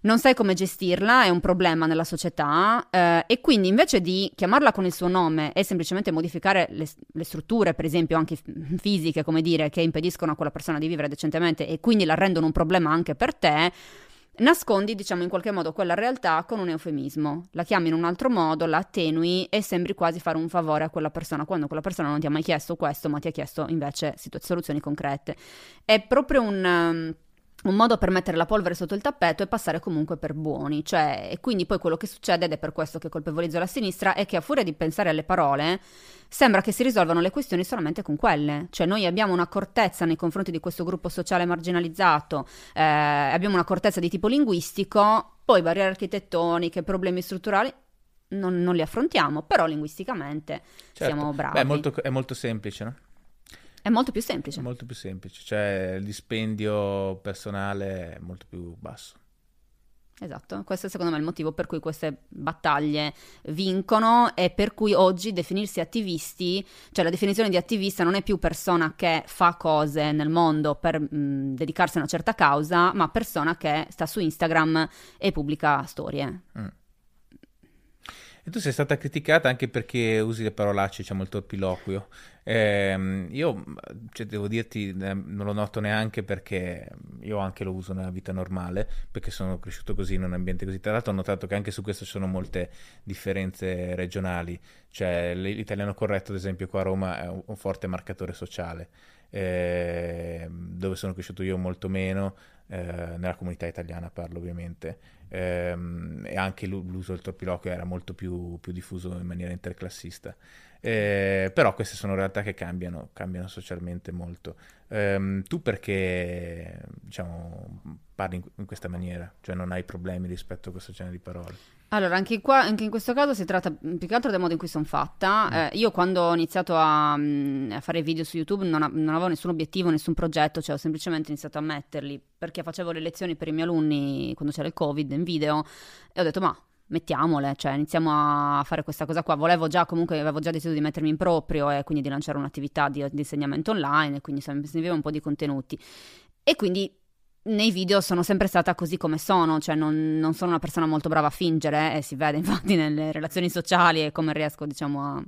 non sai come gestirla, è un problema nella società eh, e quindi invece di chiamarla con il suo nome e semplicemente modificare le, le, strutture, per esempio anche fisiche, come dire, che impediscono a quella persona di vivere decentemente e quindi la rendono un problema anche per te, nascondi, diciamo, in qualche modo quella realtà con un eufemismo. La chiami in un altro modo, la attenui e sembri quasi fare un favore a quella persona, quando quella persona non ti ha mai chiesto questo, ma ti ha chiesto invece soluzioni concrete. È proprio un... Un modo per mettere la polvere sotto il tappeto e passare comunque per buoni, cioè, e quindi poi quello che succede, ed è per questo che colpevolizzo la sinistra, è che a furia di pensare alle parole, sembra che si risolvano le questioni solamente con quelle, cioè noi abbiamo un'accortezza nei confronti di questo gruppo sociale marginalizzato, eh, abbiamo un'accortezza di tipo linguistico, poi barriere architettoniche, problemi strutturali, non, non li affrontiamo, però linguisticamente certo. siamo bravi. Beh, è molto, è molto semplice, no? È molto più semplice. È molto più semplice, cioè il dispendio personale è molto più basso. Esatto, questo è secondo me il motivo per cui queste battaglie vincono e per cui oggi definirsi attivisti, cioè la definizione di attivista non è più persona che fa cose nel mondo per mh, dedicarsi a una certa causa, ma persona che sta su Instagram e pubblica storie. Mm. E tu sei stata criticata anche perché usi le parolacce, diciamo il torpiloquio. Eh, io, cioè, devo dirti, eh, non lo noto neanche perché io anche lo uso nella vita normale, perché sono cresciuto così in un ambiente così. Tra l'altro ho notato che anche su questo ci sono molte differenze regionali. Cioè l'italiano corretto, ad esempio, qua a Roma è un, un forte marcatore sociale. Eh, dove sono cresciuto io molto meno, eh, nella comunità italiana parlo ovviamente, ehm, e anche l'uso del torpiloquio era molto più, più diffuso in maniera interclassista. Eh, però queste sono realtà che cambiano, cambiano socialmente molto. Eh, tu perché diciamo, parli in, in, questa maniera? Cioè non hai problemi rispetto a questo genere di parole? Allora, anche, qua, anche in questo caso si tratta più che altro del modo in cui sono fatta. Mm. Eh, io quando ho iniziato a, mm, a, fare video su YouTube non, non, avevo nessun obiettivo, nessun progetto, cioè ho semplicemente iniziato a metterli perché facevo le lezioni per i miei alunni quando c'era il Covid in video e ho detto ma mettiamole, cioè iniziamo a fare questa cosa qua. Volevo già, comunque, avevo già deciso di mettermi in proprio e quindi di lanciare un'attività di, di insegnamento online e quindi serviva un po' di contenuti. E quindi nei video sono sempre stata così come sono, cioè non, non sono una persona molto brava a fingere e si vede infatti nelle relazioni sociali e come riesco diciamo a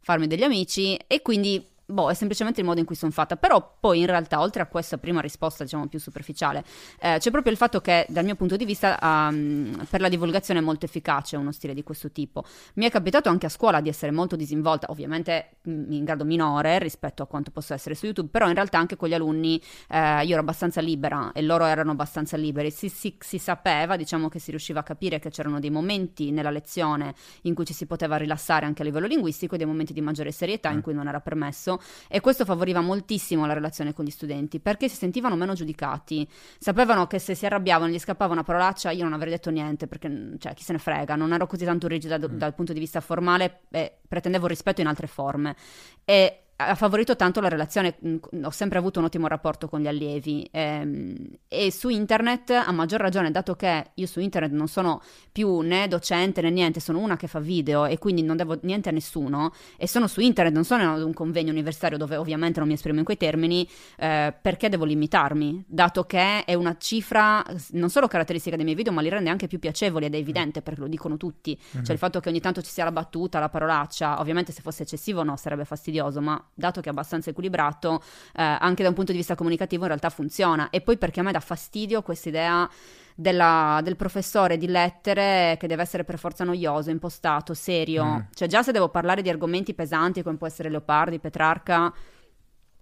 farmi degli amici e quindi boh, è semplicemente il modo in cui sono fatta. Però poi in realtà, oltre a questa prima risposta, diciamo più superficiale, eh, c'è proprio il fatto che dal mio punto di vista um, per la divulgazione è molto efficace uno stile di questo tipo. Mi è capitato anche a scuola di essere molto disinvolta, ovviamente in grado minore rispetto a quanto posso essere su YouTube, però in realtà anche con gli alunni eh, io ero abbastanza libera e loro erano abbastanza liberi. Si, si, si sapeva, diciamo che si riusciva a capire che c'erano dei momenti nella lezione in cui ci si poteva rilassare anche a livello linguistico e dei momenti di maggiore serietà mm. in cui non era permesso e questo favoriva moltissimo la relazione con gli studenti perché si sentivano meno giudicati, sapevano che se si arrabbiavano gli scappava una parolaccia io non avrei detto niente perché cioè, chi se ne frega, non ero così tanto rigida d- mm. dal punto di vista formale e pretendevo rispetto in altre forme. E ha favorito tanto la relazione, ho sempre avuto un ottimo rapporto con gli allievi ehm, e su internet a maggior ragione, dato che io su internet non sono più né docente né niente, sono una che fa video e quindi non devo niente a nessuno e sono su internet, non sono in un convegno universitario dove ovviamente non mi esprimo in quei termini, eh, perché devo limitarmi, dato che è una cifra non solo caratteristica dei miei video ma li rende anche più piacevoli ed è evidente perché lo dicono tutti, mm-hmm. cioè il fatto che ogni tanto ci sia la battuta, la parolaccia, ovviamente se fosse eccessivo no, sarebbe fastidioso, ma dato che è abbastanza equilibrato, eh, anche da un punto di vista comunicativo in realtà funziona. E poi perché a me dà fastidio questa idea della, del professore di lettere che deve essere per forza noioso, impostato, serio. Mm. Cioè già se devo parlare di argomenti pesanti come può essere Leopardi, Petrarca,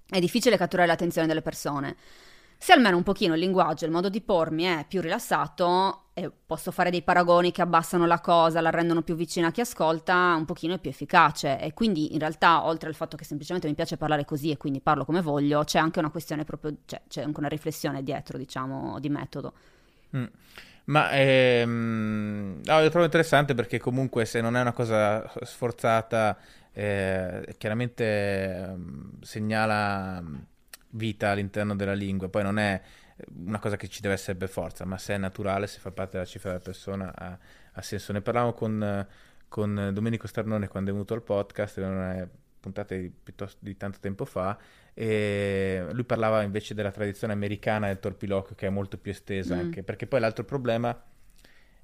è difficile catturare l'attenzione delle persone. Se almeno un pochino il linguaggio, il modo di pormi è più rilassato e posso fare dei paragoni che abbassano la cosa, la rendono più vicina a chi ascolta, un pochino è più efficace. E quindi in realtà, oltre al fatto che semplicemente mi piace parlare così e quindi parlo come voglio, c'è anche una questione proprio, cioè, c'è anche una riflessione dietro, diciamo, di metodo. Mm. Ma ehm, no, lo trovo interessante perché comunque se non è una cosa sforzata, eh, chiaramente eh, segnala vita all'interno della lingua, poi non è una cosa che ci deve essere per forza, ma se è naturale, se fa parte della cifra della persona, ha, ha senso. Ne parlavo con, con, Domenico Starnone quando è venuto al podcast, una puntata di, piuttosto di tanto tempo fa, e lui parlava invece della tradizione americana del torpiloquio, che è molto più estesa, mm. anche perché poi l'altro problema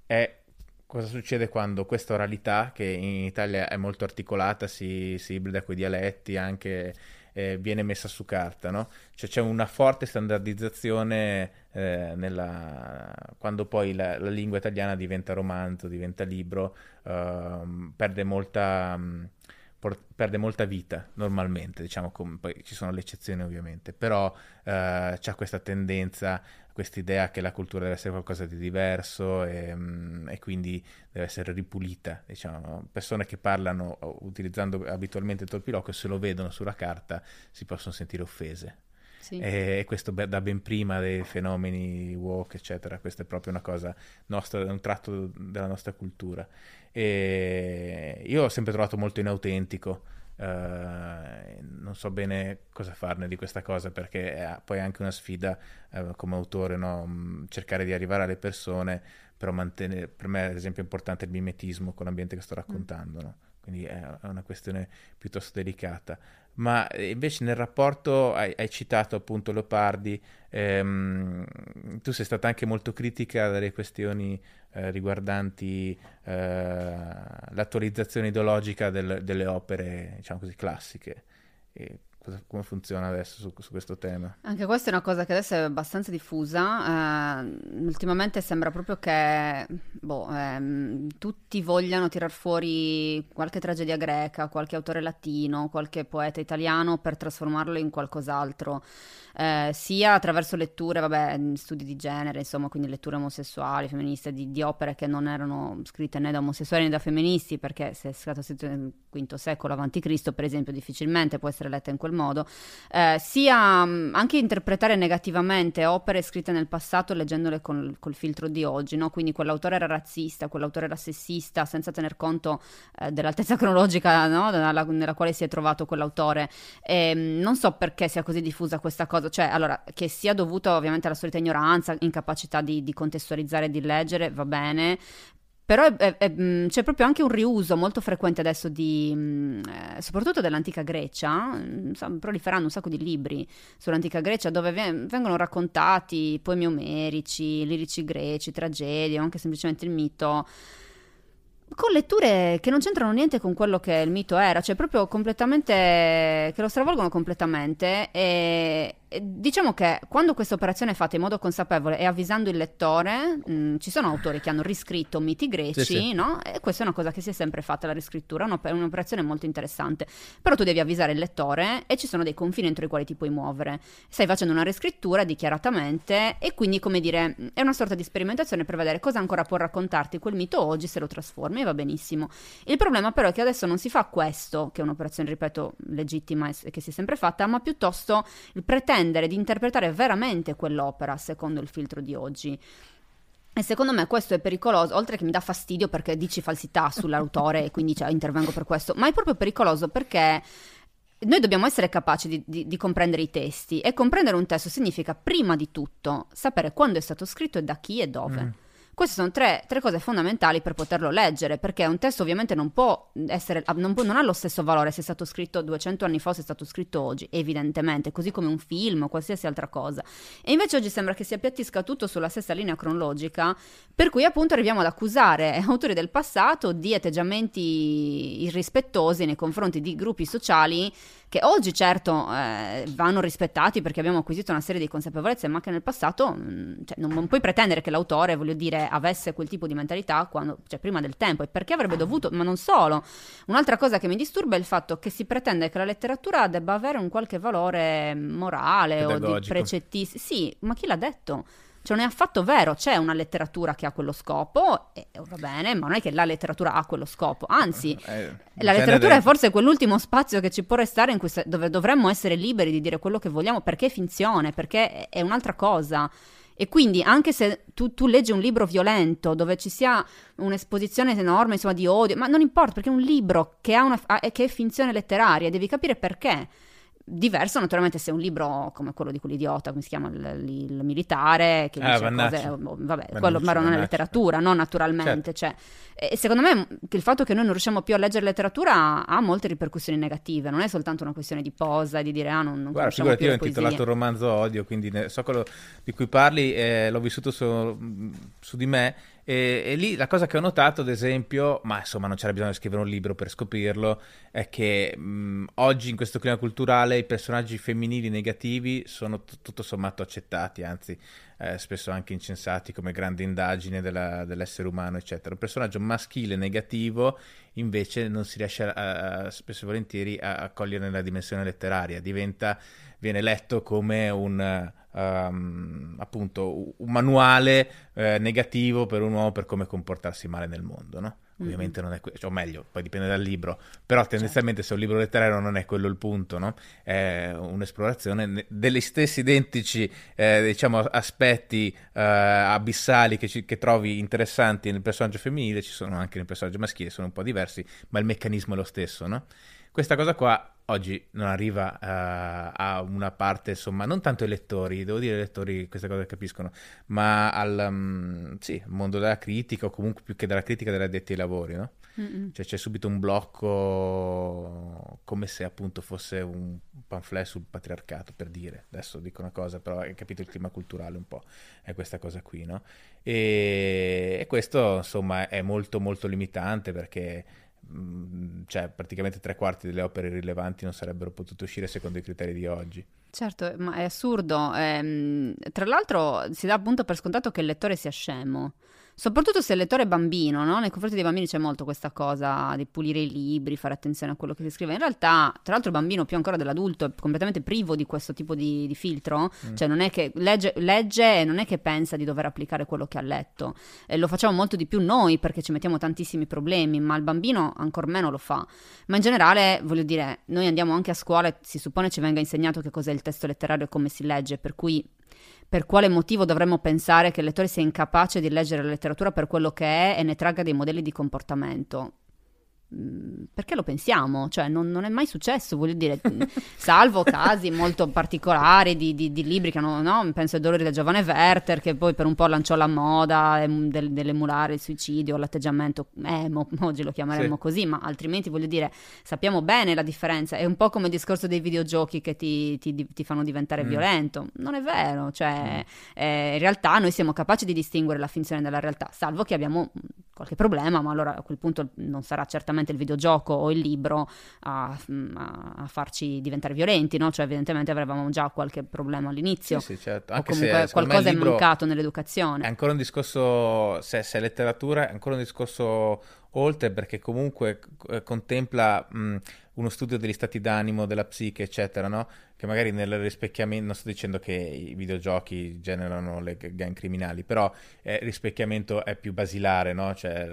è cosa succede quando questa oralità, che in Italia è molto articolata, si, si ibrida con i dialetti, anche eh, viene messa su carta, no? Cioè c'è una forte standardizzazione eh, nella... quando poi la, la, lingua italiana diventa romanzo, diventa libro, uh, perde molta... Um, perde molta vita normalmente, diciamo, com- poi ci sono le eccezioni ovviamente, però eh, c'è questa tendenza, questa idea che la cultura deve essere qualcosa di diverso e, mm, e quindi deve essere ripulita, diciamo, persone che parlano utilizzando abitualmente il torpiloquio se lo vedono sulla carta si possono sentire offese. Sì. E questo da ben prima dei fenomeni woke, eccetera. Questa è proprio una cosa nostra, un tratto della nostra cultura. E io l'ho sempre trovato molto inautentico. Uh, non so bene cosa farne di questa cosa perché è poi anche una sfida uh, come autore, no? Mm, cercare di arrivare alle persone, però mantenere, per me ad esempio è importante il mimetismo con l'ambiente che sto raccontando. No? quindi è una questione piuttosto delicata. Ma eh, invece nel rapporto hai, hai citato appunto Leopardi, ehm, tu sei stata anche molto critica delle questioni eh, riguardanti eh, l'attualizzazione ideologica del, delle opere, diciamo così, classiche. E come funziona adesso su, su, questo tema? Anche questa è una cosa che adesso è abbastanza diffusa. Uh, ultimamente sembra proprio che boh, ehm, tutti vogliano tirar fuori qualche tragedia greca, qualche autore latino, qualche poeta italiano per trasformarlo in qualcos'altro eh, sia attraverso letture, vabbè, studi di genere, insomma, quindi letture omosessuali, femministe, di, di, opere che non erano scritte né da omosessuali né da femministi, perché se è stata scritta nel V secolo a.C., per esempio, difficilmente può essere letta in quel modo, eh, sia mh, anche interpretare negativamente opere scritte nel passato leggendole col, col filtro di oggi, no? quindi quell'autore era razzista, quell'autore era sessista, senza tener conto eh, dell'altezza cronologica no? nella, nella, quale si è trovato quell'autore. E, mh, non so perché sia così diffusa questa cosa cioè allora che sia dovuto ovviamente alla solita ignoranza, incapacità di, di contestualizzare e di leggere, va bene, però è, è, mm, c'è proprio anche un riuso molto frequente adesso di, mm, eh, soprattutto dell'antica Grecia, mm, proliferando un sacco di libri sull'antica Grecia dove vengono raccontati poemi omerici, lirici greci, tragedie o anche semplicemente il mito con letture che non c'entrano niente con quello che il mito era, cioè proprio completamente, che lo stravolgono completamente e, Diciamo che quando questa operazione è fatta in modo consapevole e avvisando il lettore, mh, mm, ci sono autori che hanno riscritto miti greci, sì, sì. no? E questa è una cosa che si è sempre fatta, la riscrittura, è un'operazione molto interessante. Però tu devi avvisare il lettore e ci sono dei confini entro i quali ti puoi muovere. Stai facendo una riscrittura dichiaratamente e quindi, come dire, è una sorta di sperimentazione per vedere cosa ancora può raccontarti quel mito oggi se lo trasformi e va benissimo. Il problema però è che adesso non si fa questo, che è un'operazione, ripeto, legittima e che si è sempre fatta, ma piuttosto il pretendere pretendere di interpretare veramente quell'opera secondo il filtro di oggi. E secondo me questo è pericoloso, oltre che mi dà fastidio perché dici falsità sull'autore e quindi cioè, intervengo per questo, ma è proprio pericoloso perché noi dobbiamo essere capaci di, di, di, comprendere i testi e comprendere un testo significa prima di tutto sapere quando è stato scritto e da chi e dove. Mm. Queste sono tre, tre, cose fondamentali per poterlo leggere, perché un testo ovviamente non può essere, non, può, non, ha lo stesso valore se è stato scritto 200 anni fa o se è stato scritto oggi, evidentemente, così come un film o qualsiasi altra cosa. E invece oggi sembra che si appiattisca tutto sulla stessa linea cronologica, per cui appunto arriviamo ad accusare autori del passato di atteggiamenti irrispettosi nei confronti di gruppi sociali che oggi certo eh, vanno rispettati perché abbiamo acquisito una serie di consapevolezze, ma che nel passato mh, mm, cioè, non, non, puoi pretendere che l'autore, voglio dire, avesse quel tipo di mentalità quando, cioè, prima del tempo e perché avrebbe dovuto, ma non solo. Un'altra cosa che mi disturba è il fatto che si pretende che la letteratura debba avere un qualche valore morale Pedagogico. o di precettissimo. Sì, ma chi l'ha detto? Cioè non è affatto vero, c'è una letteratura che ha quello scopo, e va bene, ma non è che la letteratura ha quello scopo, anzi, eh, la letteratura è forse quell'ultimo spazio che ci può restare in cui se, dove dovremmo essere liberi di dire quello che vogliamo, perché è finzione, perché è un'altra cosa. E quindi anche se tu, tu, leggi un libro violento dove ci sia un'esposizione enorme insomma, di odio, ma non importa perché è un libro che, una, che è finzione letteraria, devi capire perché diverso naturalmente se è un libro come quello di quell'idiota, come si chiama il, il militare, che ah, dice cose, oh, vabbè, Vannacci, quello ma non è letteratura, no naturalmente, certo. cioè, secondo me il fatto che noi non riusciamo più a leggere letteratura ha molte ripercussioni negative, non è soltanto una questione di posa di dire ah non, non Guarda, figurati, io ho intitolato un romanzo odio, quindi ne, so quello di cui parli, eh, l'ho vissuto su, su di me e, e, lì la cosa che ho notato, ad esempio, ma insomma non c'era bisogno di scrivere un libro per scoprirlo, è che mh, oggi in questo clima culturale i personaggi femminili negativi sono t- tutto sommato accettati, anzi eh, spesso anche incensati come grande indagine della, dell'essere umano, eccetera. Un personaggio maschile negativo invece non si riesce a, a, spesso e volentieri a, a cogliere nella dimensione letteraria, diventa, viene letto come un um, appunto un manuale eh, negativo per un uomo per come comportarsi male nel mondo, no? Ovviamente mm-hmm. non è cioè, o meglio, poi dipende dal libro, però certo. tendenzialmente certo. se un libro letterario non è quello il punto, no? È un'esplorazione degli stessi identici, eh, diciamo, aspetti eh, abissali che, ci, che, trovi interessanti nel personaggio femminile, ci sono anche nel personaggio maschile, sono un po' diversi, ma il meccanismo è lo stesso, no? Questa cosa qua oggi non arriva uh, a una parte, insomma, non tanto ai lettori, devo dire ai lettori queste cose capiscono, ma al um, sì, mondo della critica o comunque più che della critica degli addetti ai lavori, no? Mm-mm. Cioè c'è subito un blocco come se appunto fosse un pamphlet sul patriarcato, per dire. Adesso dico una cosa, però hai capito il clima culturale un po', è questa cosa qui, no? E, e questo, insomma, è molto molto limitante perché cioè praticamente tre quarti delle opere rilevanti non sarebbero potute uscire secondo i criteri di oggi. Certo, ma è assurdo. Ehm, tra l'altro si dà appunto per scontato che il lettore sia scemo. Soprattutto se il lettore è bambino, no? Nei confronti dei bambini c'è molto questa cosa di pulire i libri, fare attenzione a quello che si scrive. In realtà, tra l'altro, il bambino più ancora dell'adulto è completamente privo di questo tipo di, di filtro. Mm. Cioè, non è che legge, legge, e non è che pensa di dover applicare quello che ha letto. E lo facciamo molto di più noi perché ci mettiamo tantissimi problemi, ma il bambino ancor meno lo fa. Ma in generale, voglio dire, noi andiamo anche a scuola e si suppone ci venga insegnato che cos'è il testo letterario e come si legge, per cui per quale motivo dovremmo pensare che il lettore sia incapace di leggere la letteratura per quello che è e ne tragga dei modelli di comportamento? Mm, perché lo pensiamo? Cioè, non, non, è mai successo, voglio dire, mm, salvo casi molto particolari di, di, di libri che hanno, no? Penso ai dolori del giovane Werther, che poi per un po' lanciò la moda del, dell'emulare il suicidio, l'atteggiamento emo, oggi lo chiameremmo sì. così, ma altrimenti voglio dire, sappiamo bene la differenza. È un po' come il discorso dei videogiochi che ti, ti, ti fanno diventare mm. violento. Non è vero, cioè, mm. eh, in realtà noi siamo capaci di distinguere la finzione dalla realtà, salvo che abbiamo qualche problema, ma allora a quel punto non sarà certamente il videogioco o il libro a, a farci diventare violenti, no? Cioè evidentemente avevamo già qualche problema all'inizio. Sì, sì certo. Anche o comunque se, qualcosa è mancato nell'educazione. È ancora un discorso, se, se è letteratura, è ancora un discorso oltre perché comunque eh, contempla mh, uno studio degli stati d'animo, della psiche, eccetera, no? Che magari nel rispecchiamento, non sto dicendo che i videogiochi generano le gang criminali, però eh, il rispecchiamento è più basilare, no? Cioè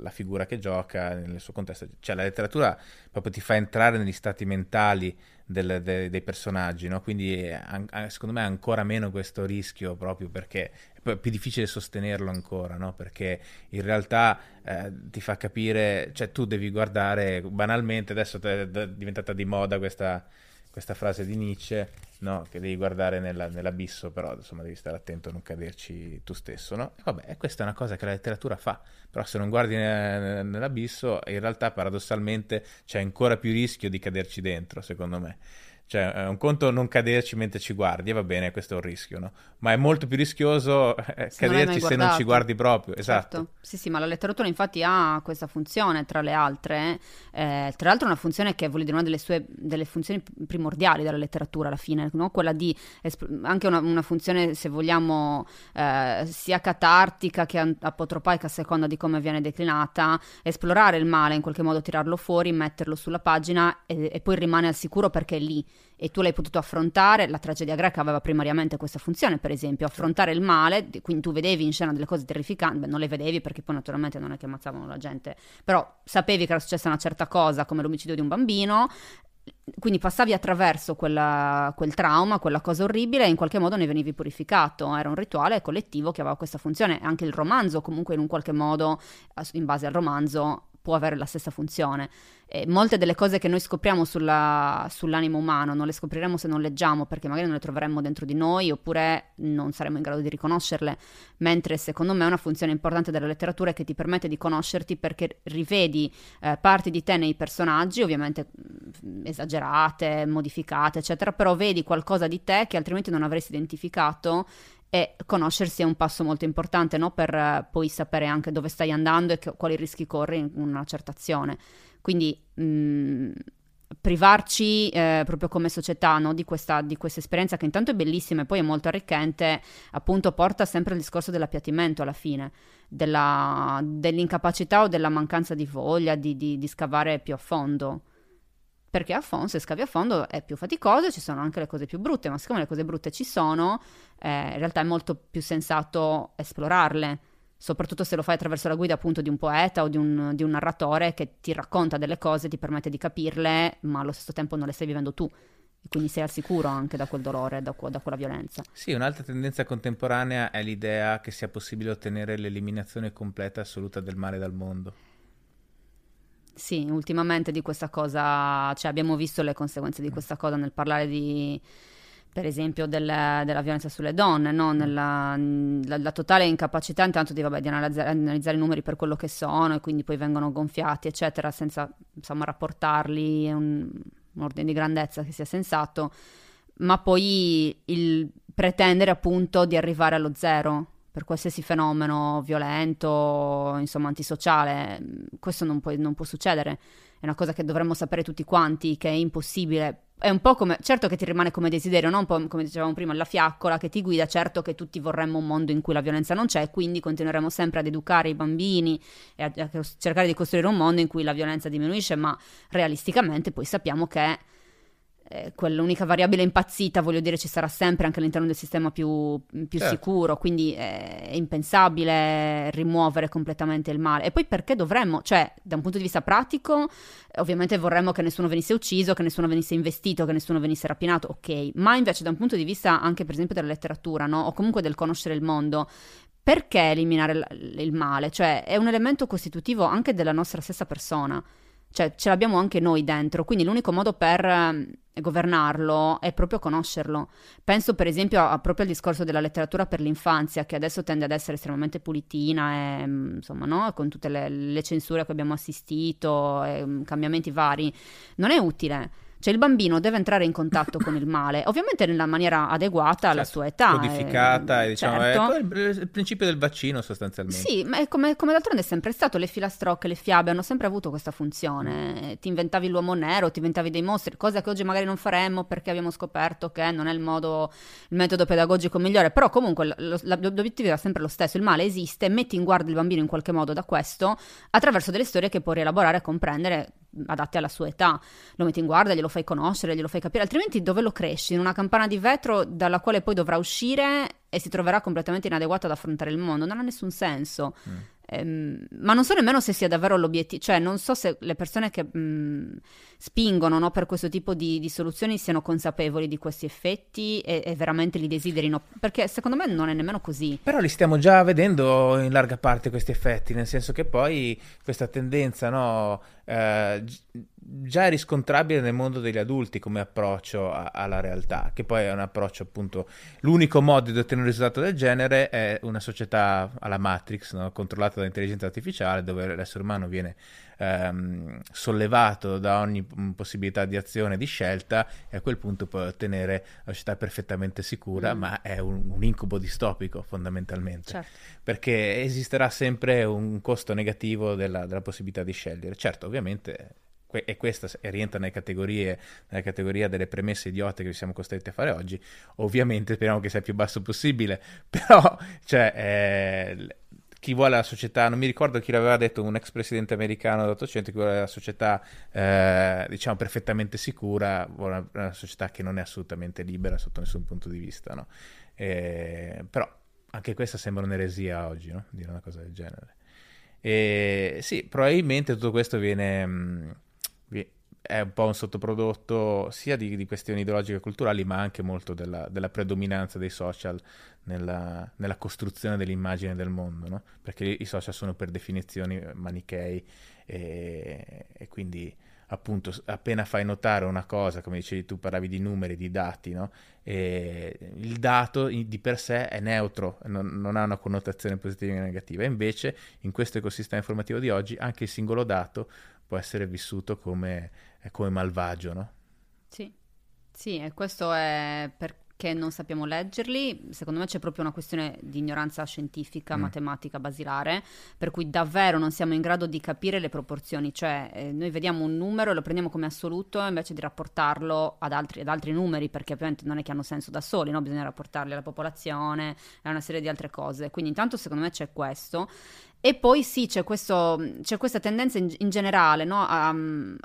la figura che gioca nel suo contesto. Cioè la letteratura proprio ti fa entrare negli stati mentali del, de, dei personaggi, no? Quindi an- secondo me ancora meno questo rischio proprio perché è più difficile sostenerlo ancora, no? Perché in realtà eh, ti fa capire, cioè tu devi guardare banalmente, adesso è diventata di moda questa, questa frase di Nietzsche, no? Che devi guardare nella, nell'abisso, però insomma devi stare attento a non caderci tu stesso, no? E vabbè, questa è una cosa che la letteratura fa, però se non guardi nell'abisso, in realtà paradossalmente c'è ancora più rischio di caderci dentro, secondo me. Cioè, è un conto non caderci mentre ci guardi, e va bene, questo è un rischio, no? Ma è molto più rischioso eh, se caderci non se non ci guardi proprio, certo. esatto. Sì, sì, ma la letteratura infatti ha questa funzione, tra le altre, eh, tra l'altro è una funzione che vuol dire una delle sue delle funzioni primordiali della letteratura alla fine, no? Quella di, anche una, una funzione, se vogliamo, eh, sia catartica che apotropaica a seconda di come viene declinata, esplorare il male, in qualche modo tirarlo fuori, metterlo sulla pagina e, e poi rimane al sicuro perché è lì e tu l'hai potuto affrontare, la tragedia greca aveva primariamente questa funzione, per esempio, affrontare il male, quindi tu vedevi in scena delle cose terrificanti, beh, non le vedevi perché poi naturalmente non è che ammazzavano la gente, però sapevi che era successa una certa cosa come l'omicidio di un bambino, quindi passavi attraverso quella, quel trauma, quella cosa orribile e in qualche modo ne venivi purificato. Era un rituale collettivo che aveva questa funzione. Anche il romanzo, comunque, in un qualche modo, in base al romanzo, può avere la stessa funzione. E molte delle cose che noi scopriamo sulla, sull'animo umano non le scopriremo se non leggiamo, perché magari non le troveremmo dentro di noi oppure non saremo in grado di riconoscerle. Mentre secondo me una funzione importante della letteratura è che ti permette di conoscerti perché rivedi eh, parti di te nei personaggi, ovviamente mm, esagerate, modificate, eccetera, però vedi qualcosa di te che altrimenti non avresti identificato e conoscersi è un passo molto importante no? per uh, poi sapere anche dove stai andando e che, quali rischi corri in una certa azione. Quindi mh, mm, privarci eh, proprio come società no? di, questa, di, questa, esperienza che intanto è bellissima e poi è molto arricchente, appunto porta sempre al discorso dell'appiattimento alla fine, della, dell'incapacità o della mancanza di voglia di, di, di scavare più a fondo perché a fondo, se scavi a fondo è più faticoso, ci sono anche le cose più brutte, ma siccome le cose brutte ci sono, eh, in realtà è molto più sensato esplorarle, soprattutto se lo fai attraverso la guida appunto di un poeta o di un, di un narratore che ti racconta delle cose, ti permette di capirle, ma allo stesso tempo non le stai vivendo tu. Quindi sei al sicuro anche da quel dolore, da, da quella violenza. Sì, un'altra tendenza contemporanea è l'idea che sia possibile ottenere l'eliminazione completa e assoluta del male dal mondo. Sì, ultimamente di questa cosa, cioè abbiamo visto le conseguenze di questa cosa nel parlare di, per esempio, del, della violenza sulle donne, no? Nella, la, la, totale incapacità intanto di, vabbè, di analizzare, analizzare, i numeri per quello che sono e quindi poi vengono gonfiati, eccetera, senza insomma rapportarli in un, un ordine di grandezza che sia sensato, ma poi il pretendere appunto di arrivare allo zero per qualsiasi fenomeno violento, insomma antisociale, questo non può, non può succedere. È una cosa che dovremmo sapere tutti quanti, che è impossibile. È un po' come, certo che ti rimane come desiderio, no? un po' come dicevamo prima, la fiaccola che ti guida, certo che tutti vorremmo un mondo in cui la violenza non c'è, quindi continueremo sempre ad educare i bambini e a, a cercare di costruire un mondo in cui la violenza diminuisce, ma realisticamente poi sappiamo che eh, quell'unica variabile impazzita, voglio dire, ci sarà sempre anche all'interno del sistema più, più certo. sicuro, quindi è impensabile rimuovere completamente il male. E poi perché dovremmo, cioè, da un punto di vista pratico, ovviamente vorremmo che nessuno venisse ucciso, che nessuno venisse investito, che nessuno venisse rapinato, ok, ma invece da un punto di vista anche per esempio della letteratura, no? O comunque del conoscere il mondo, perché eliminare il male? Cioè, è un elemento costitutivo anche della nostra stessa persona. Cioè, ce l'abbiamo anche noi dentro, quindi l'unico modo per eh, governarlo è proprio conoscerlo. Penso per esempio a, a, proprio al discorso della letteratura per l'infanzia, che adesso tende ad essere estremamente pulitina e mm, insomma, no? con tutte le, le, censure a cui abbiamo assistito, e, um, cambiamenti vari. Non è utile cioè il bambino deve entrare in contatto con il male, ovviamente nella maniera adeguata alla certo, sua età. Codificata, eh, diciamo, certo. è il, il, principio del vaccino sostanzialmente. Sì, ma è come, come d'altronde è sempre stato, le filastrocche, le fiabe hanno sempre avuto questa funzione. Ti inventavi l'uomo nero, ti inventavi dei mostri, cosa che oggi magari non faremmo perché abbiamo scoperto che non è il modo, il metodo pedagogico migliore, però comunque lo, l'obiettivo era sempre lo stesso, il male esiste, metti in guardia il bambino in qualche modo da questo attraverso delle storie che può rielaborare e comprendere adatte alla sua età. Lo metti in guardia, glielo fai conoscere, glielo fai capire, altrimenti dove lo cresci? In una campana di vetro dalla quale poi dovrà uscire e si troverà completamente inadeguato ad affrontare il mondo. Non ha nessun senso. Mm. Ehm, ma non so nemmeno se sia davvero l'obiettivo, cioè non so se le persone che mh, mm, spingono no, per questo tipo di, di, soluzioni siano consapevoli di questi effetti e, e, veramente li desiderino, perché secondo me non è nemmeno così. Però li stiamo già vedendo in larga parte questi effetti, nel senso che poi questa tendenza no, eh, già riscontrabile nel mondo degli adulti come approccio a, alla realtà, che poi è un approccio appunto, l'unico modo di ottenere un risultato del genere è una società alla Matrix, no? controllata dall'intelligenza artificiale, dove l'essere umano viene ehm, sollevato da ogni possibilità di azione e di scelta e a quel punto puoi ottenere la società perfettamente sicura, mm. ma è un, un, incubo distopico fondamentalmente, certo. perché esisterà sempre un costo negativo della, della possibilità di scegliere. Certo, ovviamente e questa rientra nelle categorie, nella categoria delle premesse idiote che siamo costretti a fare oggi, ovviamente speriamo che sia il più basso possibile, però cioè, eh, chi vuole la società, non mi ricordo chi l'aveva detto, un ex presidente americano dell'Ottocento, chi vuole la società eh, diciamo perfettamente sicura, vuole una, una, società che non è assolutamente libera sotto nessun punto di vista, no? eh, però anche questa sembra un'eresia oggi, no? dire una cosa del genere. E sì, probabilmente tutto questo viene... Mh, è un po' un sottoprodotto sia di, di questioni ideologiche e culturali, ma anche molto della, della predominanza dei social nella, nella, costruzione dell'immagine del mondo, no? perché i social sono per definizione manichei e, e, quindi appunto appena fai notare una cosa, come dicevi tu, parlavi di numeri, di dati, no? il dato di per sé è neutro, non, non ha una connotazione positiva o negativa, invece in questo ecosistema informativo di oggi anche il singolo dato può essere vissuto come è come malvagio, no? Sì, sì, e questo è perché non sappiamo leggerli. Secondo me c'è proprio una questione di ignoranza scientifica, mm. matematica basilare, per cui davvero non siamo in grado di capire le proporzioni. Cioè, eh, noi vediamo un numero e lo prendiamo come assoluto invece di rapportarlo ad altri, ad altri numeri, perché ovviamente non è che hanno senso da soli, no? bisogna rapportarli alla popolazione e a una serie di altre cose. Quindi intanto secondo me c'è questo. E poi sì, c'è, questo, c'è questa tendenza in, in generale no? a,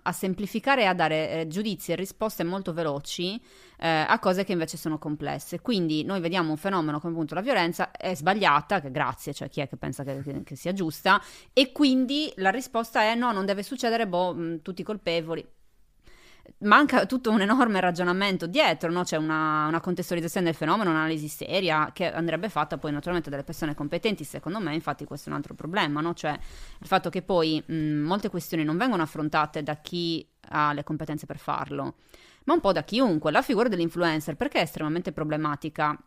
a, semplificare e a dare eh, giudizi e risposte molto veloci eh, a cose che invece sono complesse. Quindi noi vediamo un fenomeno come appunto la violenza è sbagliata, che grazie, cioè chi è che pensa che, che, che sia giusta, e quindi la risposta è no, non deve succedere, boh, mh, tutti colpevoli manca tutto un enorme ragionamento dietro, no? c'è una, una, contestualizzazione del fenomeno, un'analisi seria che andrebbe fatta poi naturalmente dalle persone competenti, secondo me infatti questo è un altro problema, no? cioè il fatto che poi mh, molte questioni non vengono affrontate da chi ha le competenze per farlo, ma un po' da chiunque. La figura dell'influencer perché è estremamente problematica?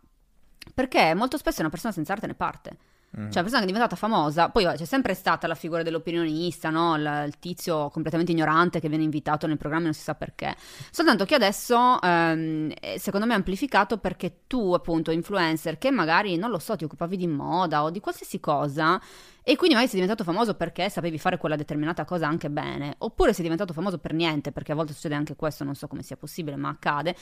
Perché molto spesso è una persona senza arte né parte. Mm. Cioè, la persona che è diventata famosa, poi c'è sempre stata la figura dell'opinionista, no? il, il, tizio completamente ignorante che viene invitato nel programma e non si sa perché. Soltanto che adesso, ehm, secondo me, è amplificato perché tu, appunto, influencer, che magari, non lo so, ti occupavi di moda o di qualsiasi cosa, e quindi magari sei diventato famoso perché sapevi fare quella determinata cosa anche bene, oppure sei diventato famoso per niente, perché a volte succede anche questo, non so come sia possibile, ma accade.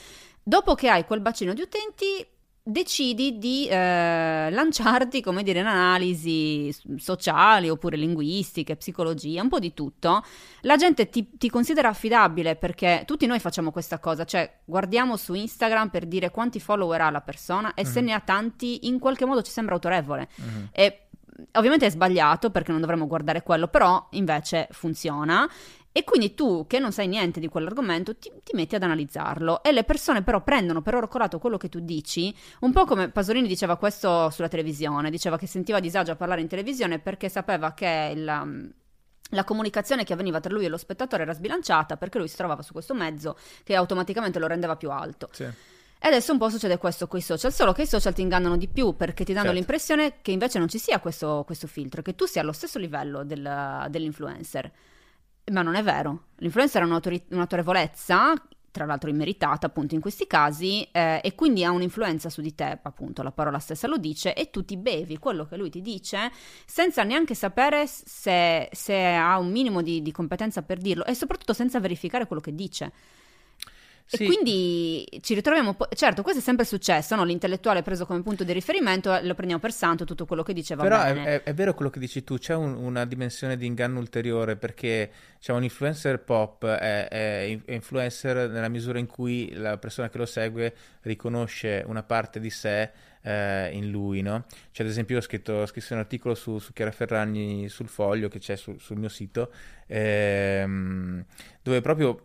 Dopo che hai quel bacino di utenti, decidi di eh, lanciarti, come dire, in analisi sociali oppure linguistiche, psicologia, un po' di tutto. La gente ti, ti, considera affidabile perché tutti noi facciamo questa cosa, cioè guardiamo su Instagram per dire quanti follower ha la persona e mm-hmm. se ne ha tanti in qualche modo ci sembra autorevole. Mm-hmm. E ovviamente è sbagliato perché non dovremmo guardare quello, però invece funziona E quindi tu, che non sai niente di quell'argomento, ti, ti, metti ad analizzarlo. E le persone però prendono per oro colato quello che tu dici, un po' come Pasolini diceva questo sulla televisione, diceva che sentiva disagio a parlare in televisione perché sapeva che la, la comunicazione che avveniva tra lui e lo spettatore era sbilanciata perché lui si trovava su questo mezzo che automaticamente lo rendeva più alto. Sì. E adesso un po' succede questo con i social, solo che i social ti ingannano di più perché ti danno certo. l'impressione che invece non ci sia questo, questo, filtro, che tu sia allo stesso livello del, dell'influencer. Ma non è vero. L'influencer ha un'autorevolezza, tra l'altro immeritata appunto in questi casi, eh, e quindi ha un'influenza su di te, appunto la parola stessa lo dice, e tu ti bevi quello che lui ti dice senza neanche sapere se, se ha un minimo di, di competenza per dirlo e soprattutto senza verificare quello che dice. Sì. E quindi ci ritroviamo, po- certo, questo è sempre successo, no? l'intellettuale preso come punto di riferimento, lo prendiamo per santo tutto quello che diceva. Però è, è, è, vero quello che dici tu, c'è un, una dimensione di inganno ulteriore perché cioè, un influencer pop è, è, influencer nella misura in cui la persona che lo segue riconosce una parte di sé eh, in lui, no? Cioè, ad esempio, io ho scritto, ho scritto un articolo su, su, Chiara Ferragni sul foglio che c'è su, sul mio sito, ehm, dove proprio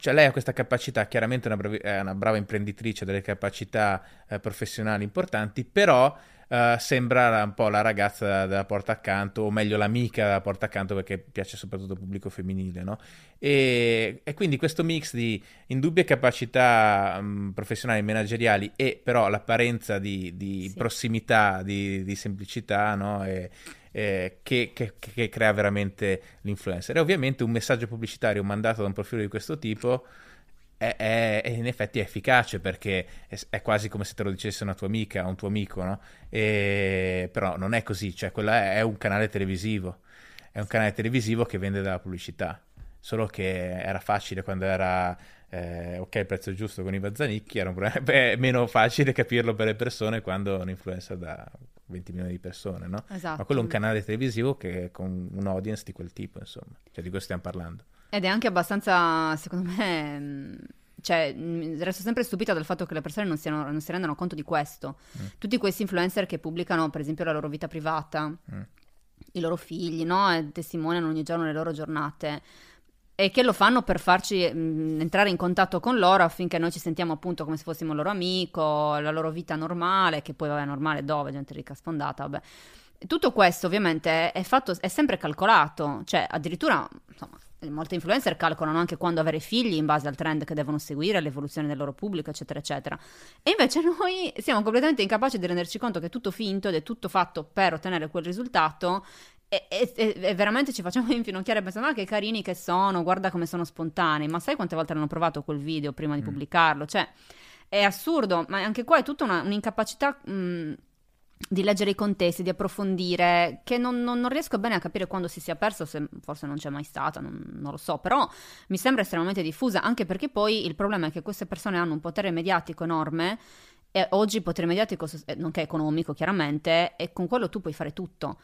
cioè lei ha questa capacità, chiaramente è una, bravi, è una brava imprenditrice, ha delle capacità eh, professionali importanti, però eh, sembra un po' la ragazza della porta accanto, o meglio l'amica della porta accanto perché piace soprattutto al pubblico femminile, no? E, e, quindi questo mix di indubbie capacità mh, professionali e manageriali e però l'apparenza di, di sì. prossimità, di, di semplicità, no? E, eh, che, che, che, crea veramente l'influencer. E ovviamente un messaggio pubblicitario mandato da un profilo di questo tipo è, è, è in effetti è efficace perché è, è, quasi come se te lo dicesse una tua amica, un tuo amico, no? E, però non è così, cioè quella è un canale televisivo, è un canale televisivo che vende della pubblicità, solo che era facile quando era eh, ok il prezzo giusto con i Bazzanicchi, era un problema, beh, meno facile capirlo per le persone quando un influencer da 20 milioni di persone, no? Esatto. Ma quello è un canale televisivo che con un audience di quel tipo, insomma, cioè di questo stiamo parlando. Ed è anche abbastanza, secondo me, mm, cioè, mm, resto sempre stupita dal fatto che le persone non, siano, non si rendano conto di questo. Mm. Tutti questi influencer che pubblicano, per esempio, la loro vita privata, mm. i loro figli, no? E testimoniano ogni giorno le loro giornate e che lo fanno per farci mh, mm, entrare in contatto con loro affinché noi ci sentiamo appunto come se fossimo loro amico, la loro vita normale, che poi vabbè normale dove, gente ricca sfondata, vabbè. Tutto questo ovviamente è, fatto, è sempre calcolato, cioè addirittura insomma, molte influencer calcolano anche quando avere figli in base al trend che devono seguire, l'evoluzione del loro pubblico, eccetera, eccetera. E invece noi siamo completamente incapaci di renderci conto che è tutto finto ed è tutto fatto per ottenere quel risultato e, e, e, veramente ci facciamo infinocchiare pensando ma che carini che sono, guarda come sono spontanei, ma sai quante volte hanno provato quel video prima di mm. pubblicarlo? Cioè, è assurdo, ma anche qua è tutta una, un'incapacità mh, di leggere i contesti, di approfondire, che non, non, non, riesco bene a capire quando si sia perso, se forse non c'è mai stata, non, non, lo so, però mi sembra estremamente diffusa, anche perché poi il problema è che queste persone hanno un potere mediatico enorme e oggi il potere mediatico, eh, nonché economico chiaramente, e con quello tu puoi fare tutto.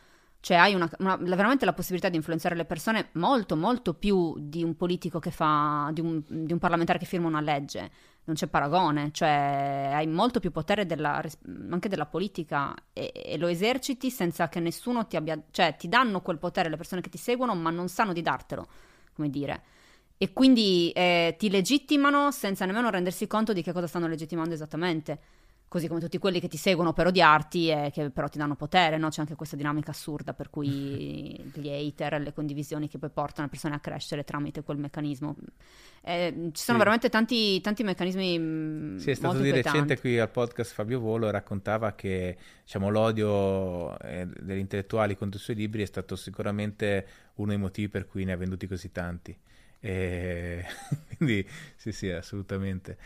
Cioè hai una, una, veramente la possibilità di influenzare le persone molto, molto più di un politico che fa, di un, di un parlamentare che firma una legge. Non c'è paragone, cioè hai molto più potere della, anche della politica e, e, lo eserciti senza che nessuno ti abbia, cioè ti danno quel potere le persone che ti seguono ma non sanno di dartelo, come dire. E quindi eh, ti legittimano senza nemmeno rendersi conto di che cosa stanno legittimando esattamente così come tutti quelli che ti seguono per odiarti e che però ti danno potere, no? C'è anche questa dinamica assurda per cui gli hater, le condivisioni che poi portano le persone a crescere tramite quel meccanismo. Eh, ci sono sì. veramente tanti, tanti meccanismi mm, Sì, è stato di recente qui al podcast Fabio Volo raccontava che diciamo, l'odio eh, degli intellettuali contro i suoi libri è stato sicuramente uno dei motivi per cui ne ha venduti così tanti. E... quindi sì, sì, assolutamente.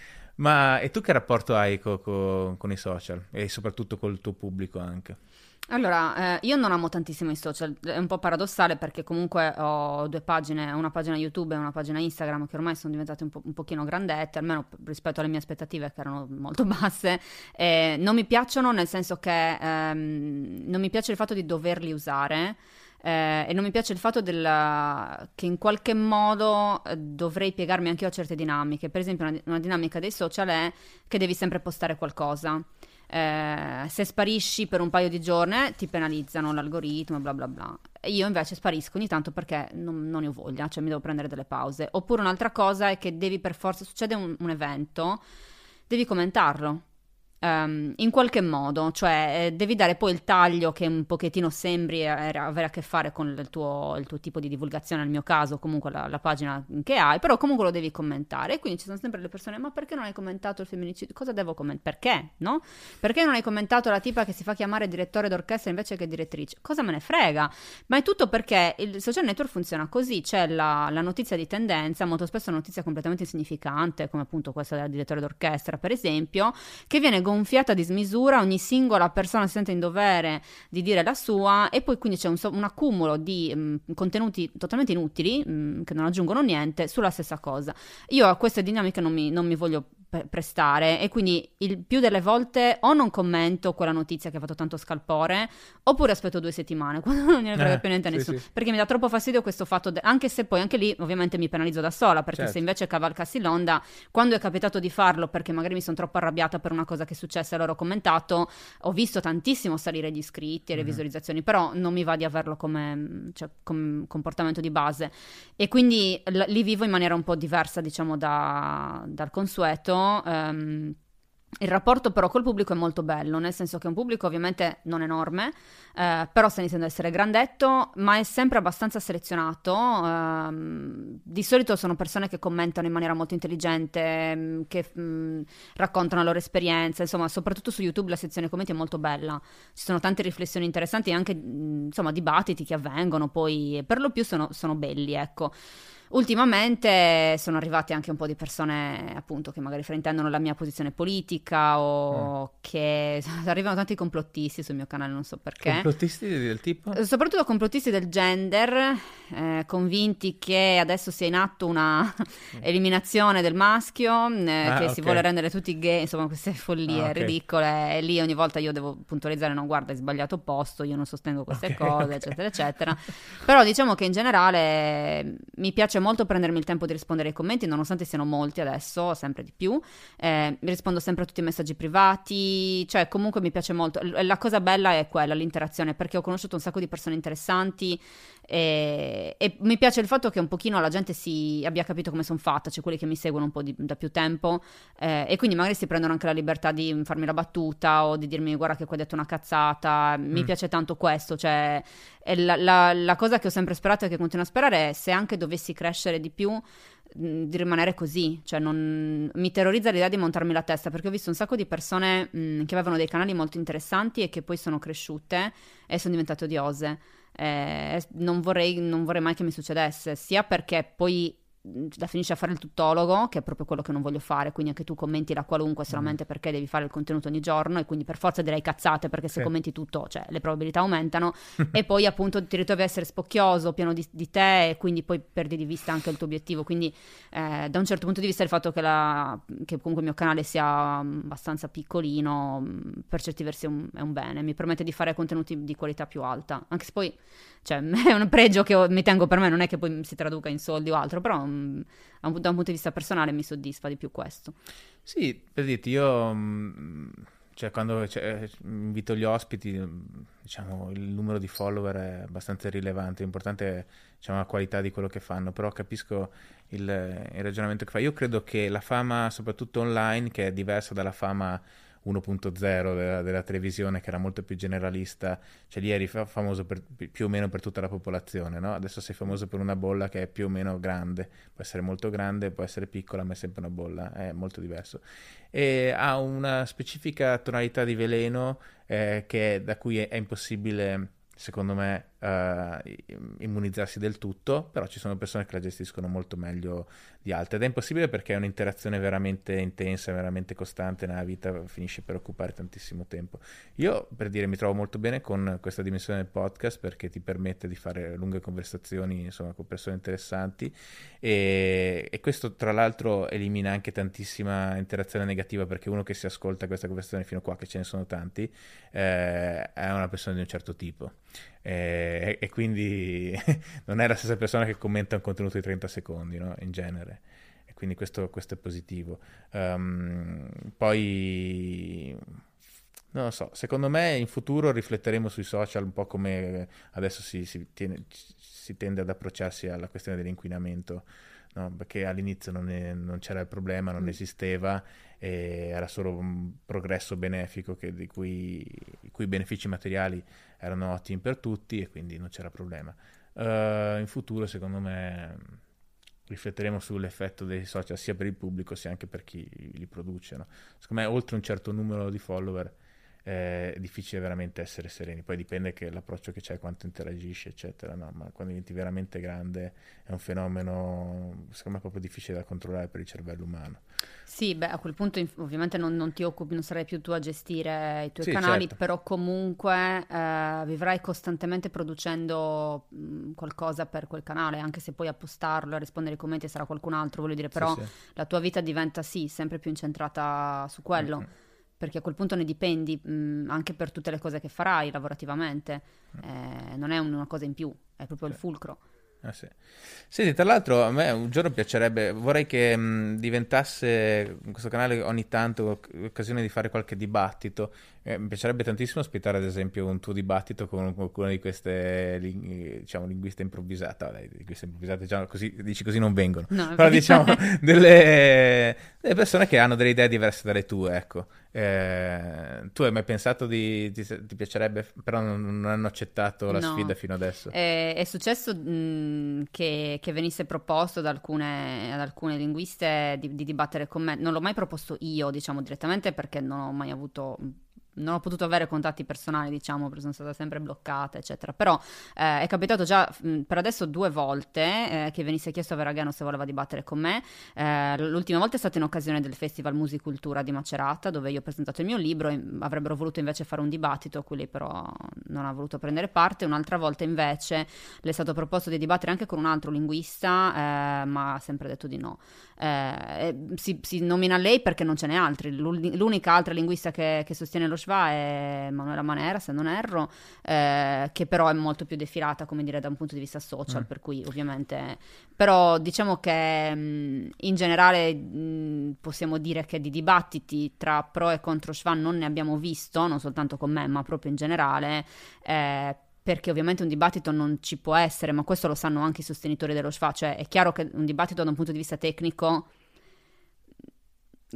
Ma e tu che rapporto hai co- co- con i social e soprattutto col tuo pubblico anche? Allora, eh, io non amo tantissimo i social, è un po' paradossale perché comunque ho due pagine, una pagina YouTube e una pagina Instagram che ormai sono diventate un, po', un pochino grandette, almeno rispetto alle mie aspettative che erano molto basse. Eh, non mi piacciono nel senso che ehm, non mi piace il fatto di doverli usare. Eh, e non mi piace il fatto della, che in qualche modo eh, dovrei piegarmi anche io a certe dinamiche. Per esempio, una, una, dinamica dei social è che devi sempre postare qualcosa. eh, se sparisci per un paio di giorni ti penalizzano l'algoritmo bla bla bla. Io invece sparisco ogni tanto perché non, non, ne ho voglia, cioè mi devo prendere delle pause. Oppure un'altra cosa è che devi per forza, succede un, un evento, devi commentarlo Um, in qualche modo, cioè eh, devi dare poi il taglio che un pochettino sembri avere a che fare con il tuo, il tuo, tipo di divulgazione, nel mio caso comunque la, la, pagina che hai, però comunque lo devi commentare e quindi ci sono sempre le persone, ma perché non hai commentato il femminicidio? Cosa devo commentare? Perché? No? Perché non hai commentato la tipa che si fa chiamare direttore d'orchestra invece che direttrice? Cosa me ne frega? Ma è tutto perché il social network funziona così, c'è la, la notizia di tendenza, molto spesso notizia completamente insignificante, come appunto questa del direttore d'orchestra per esempio, che viene gonfiata di smisura, ogni singola persona si sente in dovere di dire la sua e poi quindi c'è un, un accumulo di mh, contenuti totalmente inutili, mh, che non aggiungono niente, sulla stessa cosa. Io a queste dinamiche non mi, non mi voglio prestare e quindi il più delle volte o non commento quella notizia che ha fatto tanto scalpore oppure aspetto due settimane quando non ne frega eh, più niente a nessuno sì, sì. perché mi dà troppo fastidio questo fatto de- anche se poi anche lì ovviamente mi penalizzo da sola perché certo. se invece cavalcassi l'onda quando è capitato di farlo perché magari mi sono troppo arrabbiata per una cosa che è successa e loro ho commentato ho visto tantissimo salire gli iscritti e le mm. visualizzazioni però non mi va di averlo come, cioè, come comportamento di base e quindi l- li vivo in maniera un po' diversa diciamo da, dal consueto Um, Il rapporto però col pubblico è molto bello, nel senso che è un pubblico ovviamente non enorme, eh, però sta iniziando ad essere grandetto, ma è sempre abbastanza selezionato. Eh, di solito sono persone che commentano in maniera molto intelligente, mm, che mh, mm, raccontano la loro esperienza, insomma, soprattutto su YouTube la sezione commenti è molto bella. Ci sono tante riflessioni interessanti e anche, mh, mm, insomma, dibattiti che avvengono, poi per lo più sono, sono belli, ecco. Ultimamente sono arrivati anche un po' di persone, appunto, che magari fraintendono la mia posizione politica o mm. che arrivano tanti complottisti sul mio canale, non so perché. Complottisti del tipo? Eh, soprattutto complottisti del gender, eh, convinti che adesso sia in atto una mm. eliminazione del maschio, eh, ah, che okay. si vuole rendere tutti gay, insomma, queste follie ah, okay. ridicole. E lì ogni volta io devo puntualizzare, no, guarda, hai sbagliato posto, io non sostengo queste okay, cose, eccetera, eccetera. Però diciamo che in generale mi piace molto prendermi il tempo di rispondere ai commenti, nonostante siano molti adesso, sempre di più. Eh, rispondo sempre a tutti i messaggi privati, cioè comunque mi piace molto. La cosa bella è quella, l'interazione, perché ho conosciuto un sacco di persone interessanti e, e mi piace il fatto che un pochino la gente si abbia capito come sono fatta, cioè quelli che mi seguono un po' di, da più tempo eh, e quindi magari si prendono anche la libertà di farmi la battuta o di dirmi guarda che qua hai detto una cazzata. Mi mm. piace tanto questo, cioè la, la, la cosa che ho sempre sperato e che continuo a sperare è se anche dovessi crescere di più di rimanere così, cioè non... mi terrorizza l'idea di montarmi la testa perché ho visto un sacco di persone mh, che avevano dei canali molto interessanti e che poi sono cresciute e sono diventate odiose. Eh, non, vorrei, non vorrei mai che mi succedesse, sia perché poi la finisce a fare il tuttologo, che è proprio quello che non voglio fare, quindi anche tu commenti la qualunque solamente mm. perché devi fare il contenuto ogni giorno e quindi per forza direi cazzate perché se sì. commenti tutto, cioè le probabilità aumentano e poi appunto ti ritrovi a essere spocchioso, pieno di, di, te e quindi poi perdi di vista anche il tuo obiettivo, quindi eh, da un certo punto di vista il fatto che, la, che, comunque il mio canale sia abbastanza piccolino per certi versi è un, è un bene, mi permette di fare contenuti di qualità più alta, anche se poi cioè, è un pregio che mi tengo per me, non è che poi si traduca in soldi o altro, però um, da un punto di vista personale mi soddisfa di più questo. Sì, per dirti, io mm, cioè, quando cioè, invito gli ospiti, diciamo, il numero di follower è abbastanza irrilevante, l'importante è diciamo, la qualità di quello che fanno, però capisco il, il ragionamento che fai. Io credo che la fama, soprattutto online, che è diversa dalla fama 1.0 della, della, televisione che era molto più generalista, cioè lì eri famoso per, più o meno per tutta la popolazione, no? adesso sei famoso per una bolla che è più o meno grande, può essere molto grande, può essere piccola, ma è sempre una bolla, è molto diverso. E ha una specifica tonalità di veleno eh, che, da cui è, è impossibile, secondo me, uh, immunizzarsi del tutto, però ci sono persone che la gestiscono molto meglio di altre ed è impossibile perché è un'interazione veramente intensa, veramente costante nella vita, finisce per occupare tantissimo tempo. Io, per dire, mi trovo molto bene con questa dimensione del podcast perché ti permette di fare lunghe conversazioni, insomma, con persone interessanti e, e questo, tra l'altro, elimina anche tantissima interazione negativa perché uno che si ascolta questa conversazione fino a qua, che ce ne sono tanti, eh, è una persona di un certo tipo e, e, quindi non è la stessa persona che commenta un contenuto di 30 secondi, no? in genere. E quindi questo, questo è positivo. Um, poi Non lo so, secondo me in futuro rifletteremo sui social un po' come adesso si, si, tiene, si tende ad approcciarsi alla questione dell'inquinamento, no? perché all'inizio non, è, non, c'era il problema, non mm. esisteva, era solo un progresso benefico che, di cui i cui benefici materiali erano ottimi per tutti e quindi non c'era problema. Uh, in futuro secondo me rifletteremo sull'effetto dei social sia per il pubblico sia anche per chi li produce. No? Secondo me oltre un certo numero di follower è difficile veramente essere sereni. Poi dipende che l'approccio che c'è, quanto interagisci, eccetera. No? Ma quando diventi veramente grande è un fenomeno, secondo me, proprio difficile da controllare per il cervello umano. Sì, beh, a quel punto ovviamente non, non ti occupi, non sarai più tu a gestire i tuoi sì, canali, certo. però comunque eh, vivrai costantemente producendo mh, qualcosa per quel canale, anche se poi a postarlo, a rispondere ai commenti sarà qualcun altro, voglio dire, però sì, sì. la tua vita diventa sì, sempre più incentrata su quello. Mm-hmm perché a quel punto ne dipendi mh, anche per tutte le cose che farai lavorativamente, mm. eh, non è una cosa in più, è proprio sì. il fulcro. Ah, sì. Senti, tra l'altro a me un giorno piacerebbe, vorrei che mh, diventasse questo canale ogni tanto occasione di fare qualche dibattito. Eh, mi piacerebbe tantissimo ospitare ad esempio un tuo dibattito con qualcuno di queste diciamo, linguiste improvvisate. Dai, linguiste improvvisate, diciamo, così, dici così non vengono. No, Però diciamo delle, delle, persone che hanno delle idee diverse dalle tue, ecco. Eh, tu hai mai pensato di, ti, ti piacerebbe, però non, non, hanno accettato la no. sfida fino adesso? È, è successo mh, che, che, venisse proposto da alcune, ad alcune linguiste di, di dibattere con me. Non l'ho mai proposto io, diciamo, direttamente perché non ho mai avuto non ho potuto avere contatti personali, diciamo, perché sono stata sempre bloccata, eccetera. Però eh, è capitato già mh, per adesso due volte eh, che venisse chiesto a Veragano se voleva dibattere con me. Eh, l'ultima volta è stata in occasione del Festival Musicultura di Macerata, dove io ho presentato il mio libro e avrebbero voluto invece fare un dibattito, a cui lei però non ha voluto prendere parte. Un'altra volta invece le è stato proposto di dibattere anche con un altro linguista, eh, ma ha sempre detto di no. Eh, si, si, nomina lei perché non ce n'è altri. L'unica altra linguista che, che sostiene lo Schwa è Manuela Manera, se non erro, eh, che però è molto più defilata, come dire, da un punto di vista social, mm. per cui ovviamente... Però diciamo che mh, in generale mh, possiamo dire che di dibattiti tra pro e contro Schwa non ne abbiamo visto, non soltanto con me, ma proprio in generale. Eh, perché ovviamente un dibattito non ci può essere, ma questo lo sanno anche i sostenitori dello SFA, cioè è chiaro che un dibattito da un punto di vista tecnico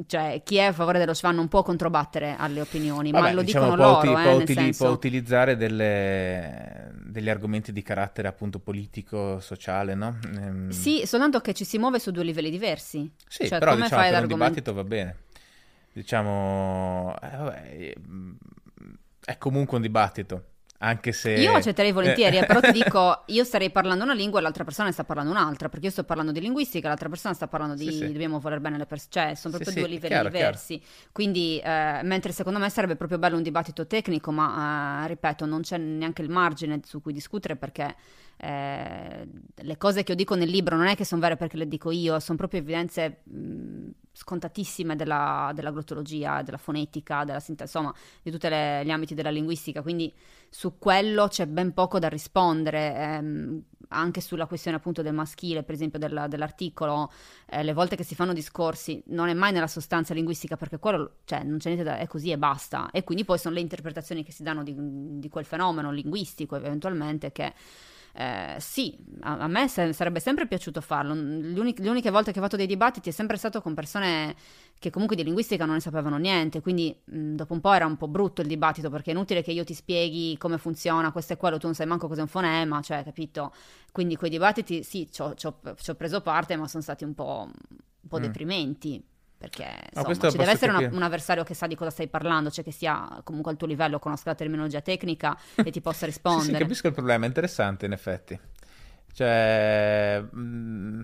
cioè chi è a favore dello SFA non può controbattere alle opinioni, Vabbè, ma lo diciamo, dicono loro. Uti- eh, può, utili- senso... può, utilizzare delle, degli argomenti di carattere appunto politico, sociale, no? Ehm... Sì, soltanto che ci si muove su due livelli diversi. Sì, cioè, però diciamo per un dibattito va bene. Diciamo, eh, vabbè, è comunque un dibattito. Anche se... Io accetterei volentieri, eh. però ti dico, io starei parlando una lingua e l'altra persona sta parlando un'altra, perché io sto parlando di linguistica, l'altra persona sta parlando di sì, sì. dobbiamo voler bene le persone, cioè sono proprio sì, due livelli chiaro, diversi. Chiaro. Quindi, eh, mentre secondo me sarebbe proprio bello un dibattito tecnico, ma eh, ripeto, non c'è neanche il margine su cui discutere perché eh, le cose che io dico nel libro non è che sono vere perché le dico io, sono proprio evidenze mh, scontatissime della, della, glottologia, della fonetica, della sintassi, insomma, di tutti gli ambiti della linguistica, quindi su quello c'è ben poco da rispondere, ehm, anche sulla questione appunto del maschile, per esempio del, dell'articolo, eh, le volte che si fanno discorsi non è mai nella sostanza linguistica perché quello, cioè, non c'è niente da, è così e basta, e quindi poi sono le interpretazioni che si danno di, di quel fenomeno linguistico eventualmente che eh, sì, a, a me se, sarebbe sempre piaciuto farlo. L'uni- le uniche volte che ho fatto dei dibattiti è sempre stato con persone che comunque di linguistica non ne sapevano niente, quindi mh, dopo un po' era un po' brutto il dibattito perché è inutile che io ti spieghi come funziona questo e quello, tu non sai manco cos'è un fonema, cioè, capito? Quindi quei dibattiti sì, ci ho preso parte, ma sono stati un po', un po mm. deprimenti perché insomma, ci deve essere una, un avversario che sa di cosa stai parlando, cioè che sia comunque al tuo livello, conosca la terminologia tecnica e ti possa rispondere. sì, sì, capisco il problema, è interessante in effetti. Cioè... Mh... Mm,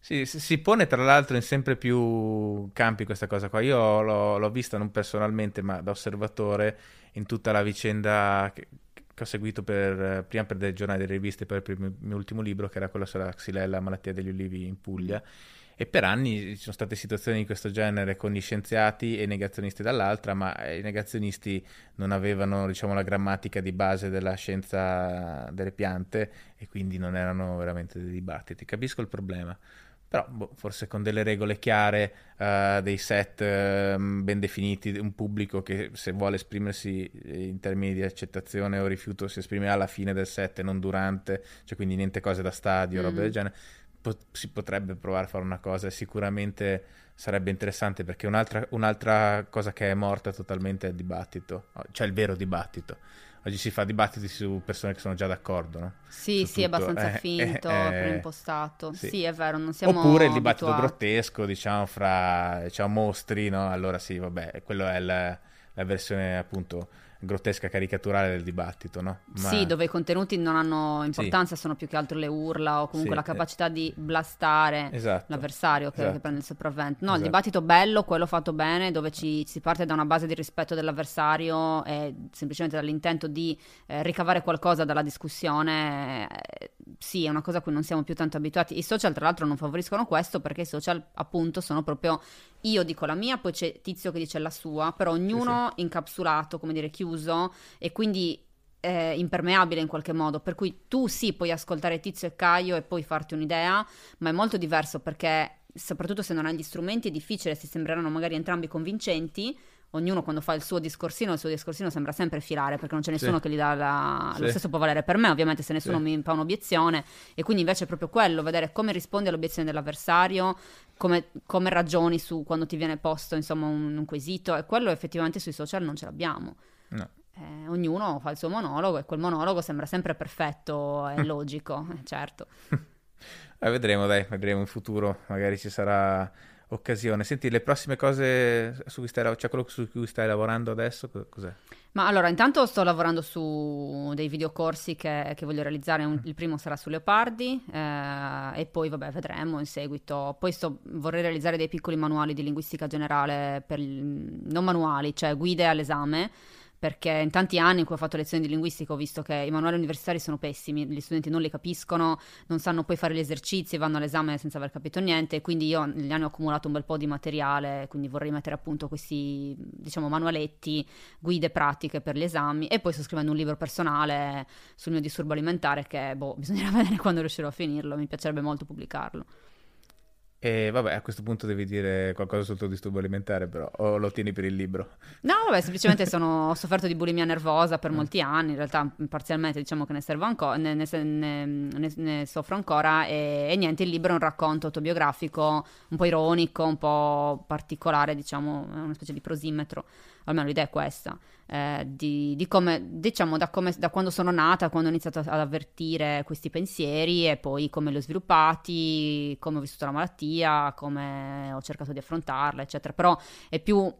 sì, si pone tra l'altro in sempre più campi questa cosa qua. Io l'ho, l'ho vista non personalmente, ma da osservatore in tutta la vicenda che, che ho seguito per, prima per dei giornali delle riviste, poi per il mio, mio ultimo libro, che era quello sulla xylella, malattia degli ulivi in Puglia. Mm e per anni ci sono state situazioni di questo genere con gli scienziati e i negazionisti dall'altra, ma i negazionisti non avevano diciamo, la grammatica di base della scienza delle piante e quindi non erano veramente dei dibattiti. Capisco il problema, però boh, forse con delle regole chiare, uh, dei set uh, ben definiti, un pubblico che se vuole esprimersi in termini di accettazione o rifiuto si esprime alla fine del set e non durante, cioè quindi niente cose da stadio, mm. roba del genere, po- si potrebbe provare a fare una cosa e sicuramente sarebbe interessante perché un'altra, un'altra cosa che è morta totalmente è il dibattito, cioè il vero dibattito oggi si fa dibattiti su persone che sono già d'accordo, no? Sì, su sì, tutto. abbastanza eh, finto, eh, preimpostato. Sì. sì. è vero, non siamo Oppure il dibattito abituati. grottesco, diciamo, fra diciamo, mostri, no? Allora sì, vabbè, quello è la, la versione appunto grottesca caricaturale del dibattito, no? Ma... Sì, dove i contenuti non hanno importanza, sì. sono più che altro le urla o comunque sì, la capacità eh... di blastare esatto. l'avversario che, esatto. che, prende il sopravvento. No, esatto. il dibattito bello, quello fatto bene, dove ci, si parte da una base di rispetto dell'avversario e semplicemente dall'intento di eh, ricavare qualcosa dalla discussione, eh, sì, è una cosa a cui non siamo più tanto abituati. I social, tra l'altro, non favoriscono questo perché i social, appunto, sono proprio io dico la mia, poi c'è Tizio che dice la sua, però ognuno sì, incapsulato, come dire, chiuso e quindi eh, impermeabile in qualche modo, per cui tu sì puoi ascoltare Tizio e Caio e poi farti un'idea, ma è molto diverso perché soprattutto se non hai gli strumenti è difficile, si sembreranno magari entrambi convincenti, ognuno quando fa il suo discorsino, il suo discorsino sembra sempre filare perché non c'è nessuno sì. che gli dà la... sì. lo stesso può valere per me, ovviamente se nessuno sì. mi fa un'obiezione e quindi invece è proprio quello, vedere come rispondi all'obiezione dell'avversario, come, come ragioni su quando ti viene posto insomma un, un, quesito e quello effettivamente sui social non ce l'abbiamo. No. Eh, ognuno fa il suo monologo e quel monologo sembra sempre perfetto e logico, eh, certo. Eh, vedremo, dai, vedremo in futuro, magari ci sarà occasione. Senti, le prossime cose su cui stai, cioè quello su cui stai lavorando adesso, cos'è? Ma allora, intanto sto lavorando su dei videocorsi che, che voglio realizzare. Un, il primo sarà su Leopardi eh, e poi, vabbè, vedremo in seguito. Poi sto, vorrei realizzare dei piccoli manuali di linguistica generale, per, non manuali, cioè guide all'esame perché in tanti anni in cui ho fatto lezioni di linguistica ho visto che i manuali universitari sono pessimi, gli studenti non li capiscono, non sanno poi fare gli esercizi, vanno all'esame senza aver capito niente, quindi io negli anni ho accumulato un bel po' di materiale, quindi vorrei mettere appunto questi, diciamo, manualetti, guide pratiche per gli esami e poi sto scrivendo un libro personale sul mio disturbo alimentare che, boh, bisognerà vedere quando riuscirò a finirlo, mi piacerebbe molto pubblicarlo. E vabbè, a questo punto devi dire qualcosa sul tuo disturbo alimentare, però, o lo tieni per il libro? No, vabbè, semplicemente sono, ho sofferto di bulimia nervosa per mm. molti anni, in realtà parzialmente diciamo che ne servo ancora, ne, ne, ne, ne, soffro ancora e, e, niente, il libro è un racconto autobiografico un po' ironico, un po' particolare, diciamo, è una specie di prosimetro almeno l'idea è questa, eh, di, di, come, diciamo, da, come, da, quando sono nata, quando ho iniziato ad avvertire questi pensieri e poi come li ho sviluppati, come ho vissuto la malattia, come ho cercato di affrontarla, eccetera. Però è più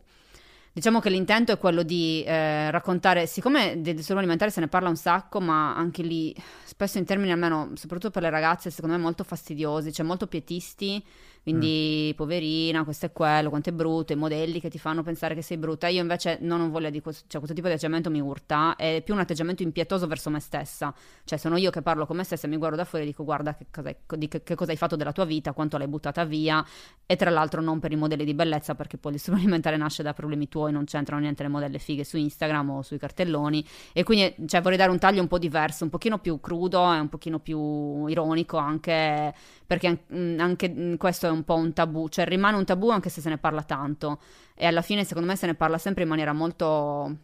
Diciamo che l'intento è quello di eh, raccontare, siccome del disturbo alimentare se ne parla un sacco, ma anche lì spesso in termini almeno, soprattutto per le ragazze, secondo me molto fastidiosi, cioè molto pietisti, quindi mm. poverina, questo è quello, quanto è brutto, i modelli che ti fanno pensare che sei brutta. Io invece non ho voglia di questo, cioè questo tipo di atteggiamento mi urta, è più un atteggiamento impietoso verso me stessa, cioè sono io che parlo con me stessa e mi guardo da fuori e dico guarda che cosa, di che, che cosa hai fatto della tua vita, quanto l'hai buttata via e tra l'altro non per i modelli di bellezza perché poi il alimentare nasce da problemi tuoi non c'entrano niente le modelle fighe su Instagram o sui cartelloni e quindi cioè, vorrei dare un taglio un po' diverso, un pochino più crudo e un pochino più ironico anche perché anche questo è un po' un tabù, cioè rimane un tabù anche se se ne parla tanto. E alla fine secondo me se ne parla sempre in maniera molto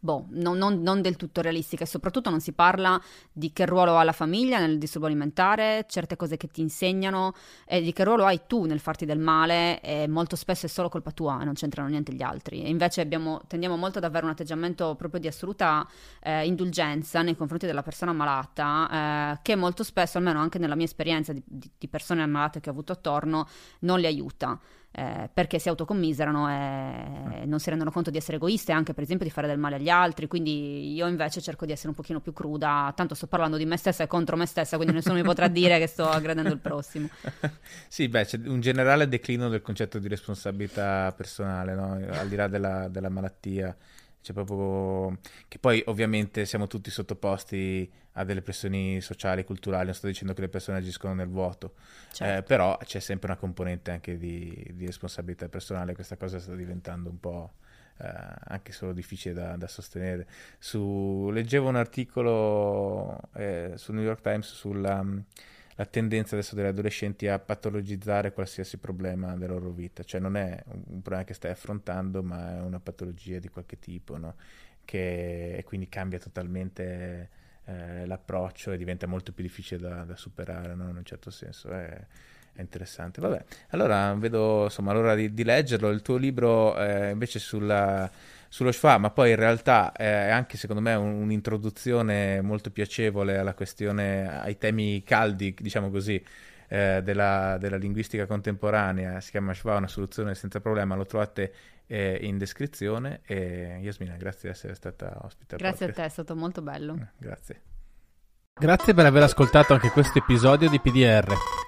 boh, non, non, non, del tutto realistica e soprattutto non si parla di che ruolo ha la famiglia nel disturbo alimentare, certe cose che ti insegnano e di che ruolo hai tu nel farti del male e molto spesso è solo colpa tua e non c'entrano niente gli altri. E invece abbiamo, tendiamo molto ad avere un atteggiamento proprio di assoluta eh, indulgenza nei confronti della persona malata eh, che molto spesso, almeno anche nella mia esperienza di, di, persone malate che ho avuto attorno, non li aiuta eh, perché si autocommiserano e non si rendono conto di essere egoiste, anche per esempio di fare del male agli altri, quindi io invece cerco di essere un pochino più cruda, tanto sto parlando di me stessa e contro me stessa, quindi nessuno mi potrà dire che sto aggredendo il prossimo. sì, beh, c'è un generale declino del concetto di responsabilità personale, no? al di là della, della malattia. C'è proprio che poi ovviamente siamo tutti sottoposti a delle pressioni sociali, culturali, non sto dicendo che le persone agiscono nel vuoto, certo. eh, però c'è sempre una componente anche di, di, responsabilità personale, questa cosa sta diventando un po' eh, anche solo difficile da, da sostenere. Su, leggevo un articolo eh, sul New York Times sulla la tendenza adesso degli adolescenti a patologizzare qualsiasi problema della loro vita, cioè non è un problema che stai affrontando, ma è una patologia di qualche tipo, no? che e quindi cambia totalmente eh, l'approccio e diventa molto più difficile da, da superare, no? in un certo senso. È, è interessante. Vabbè, allora vedo insomma l'ora di, di leggerlo. Il tuo libro eh, invece sulla, sullo Schwa, ma poi in realtà è anche secondo me un, un'introduzione molto piacevole alla questione, ai temi caldi, diciamo così, eh, della, della, linguistica contemporanea. Si chiama Schwa, una soluzione senza problema. Lo trovate eh, in descrizione. E Yasmina, grazie di essere stata ospite. Grazie a te, è stato molto bello. Eh, grazie. Grazie per aver ascoltato anche questo episodio di PDR.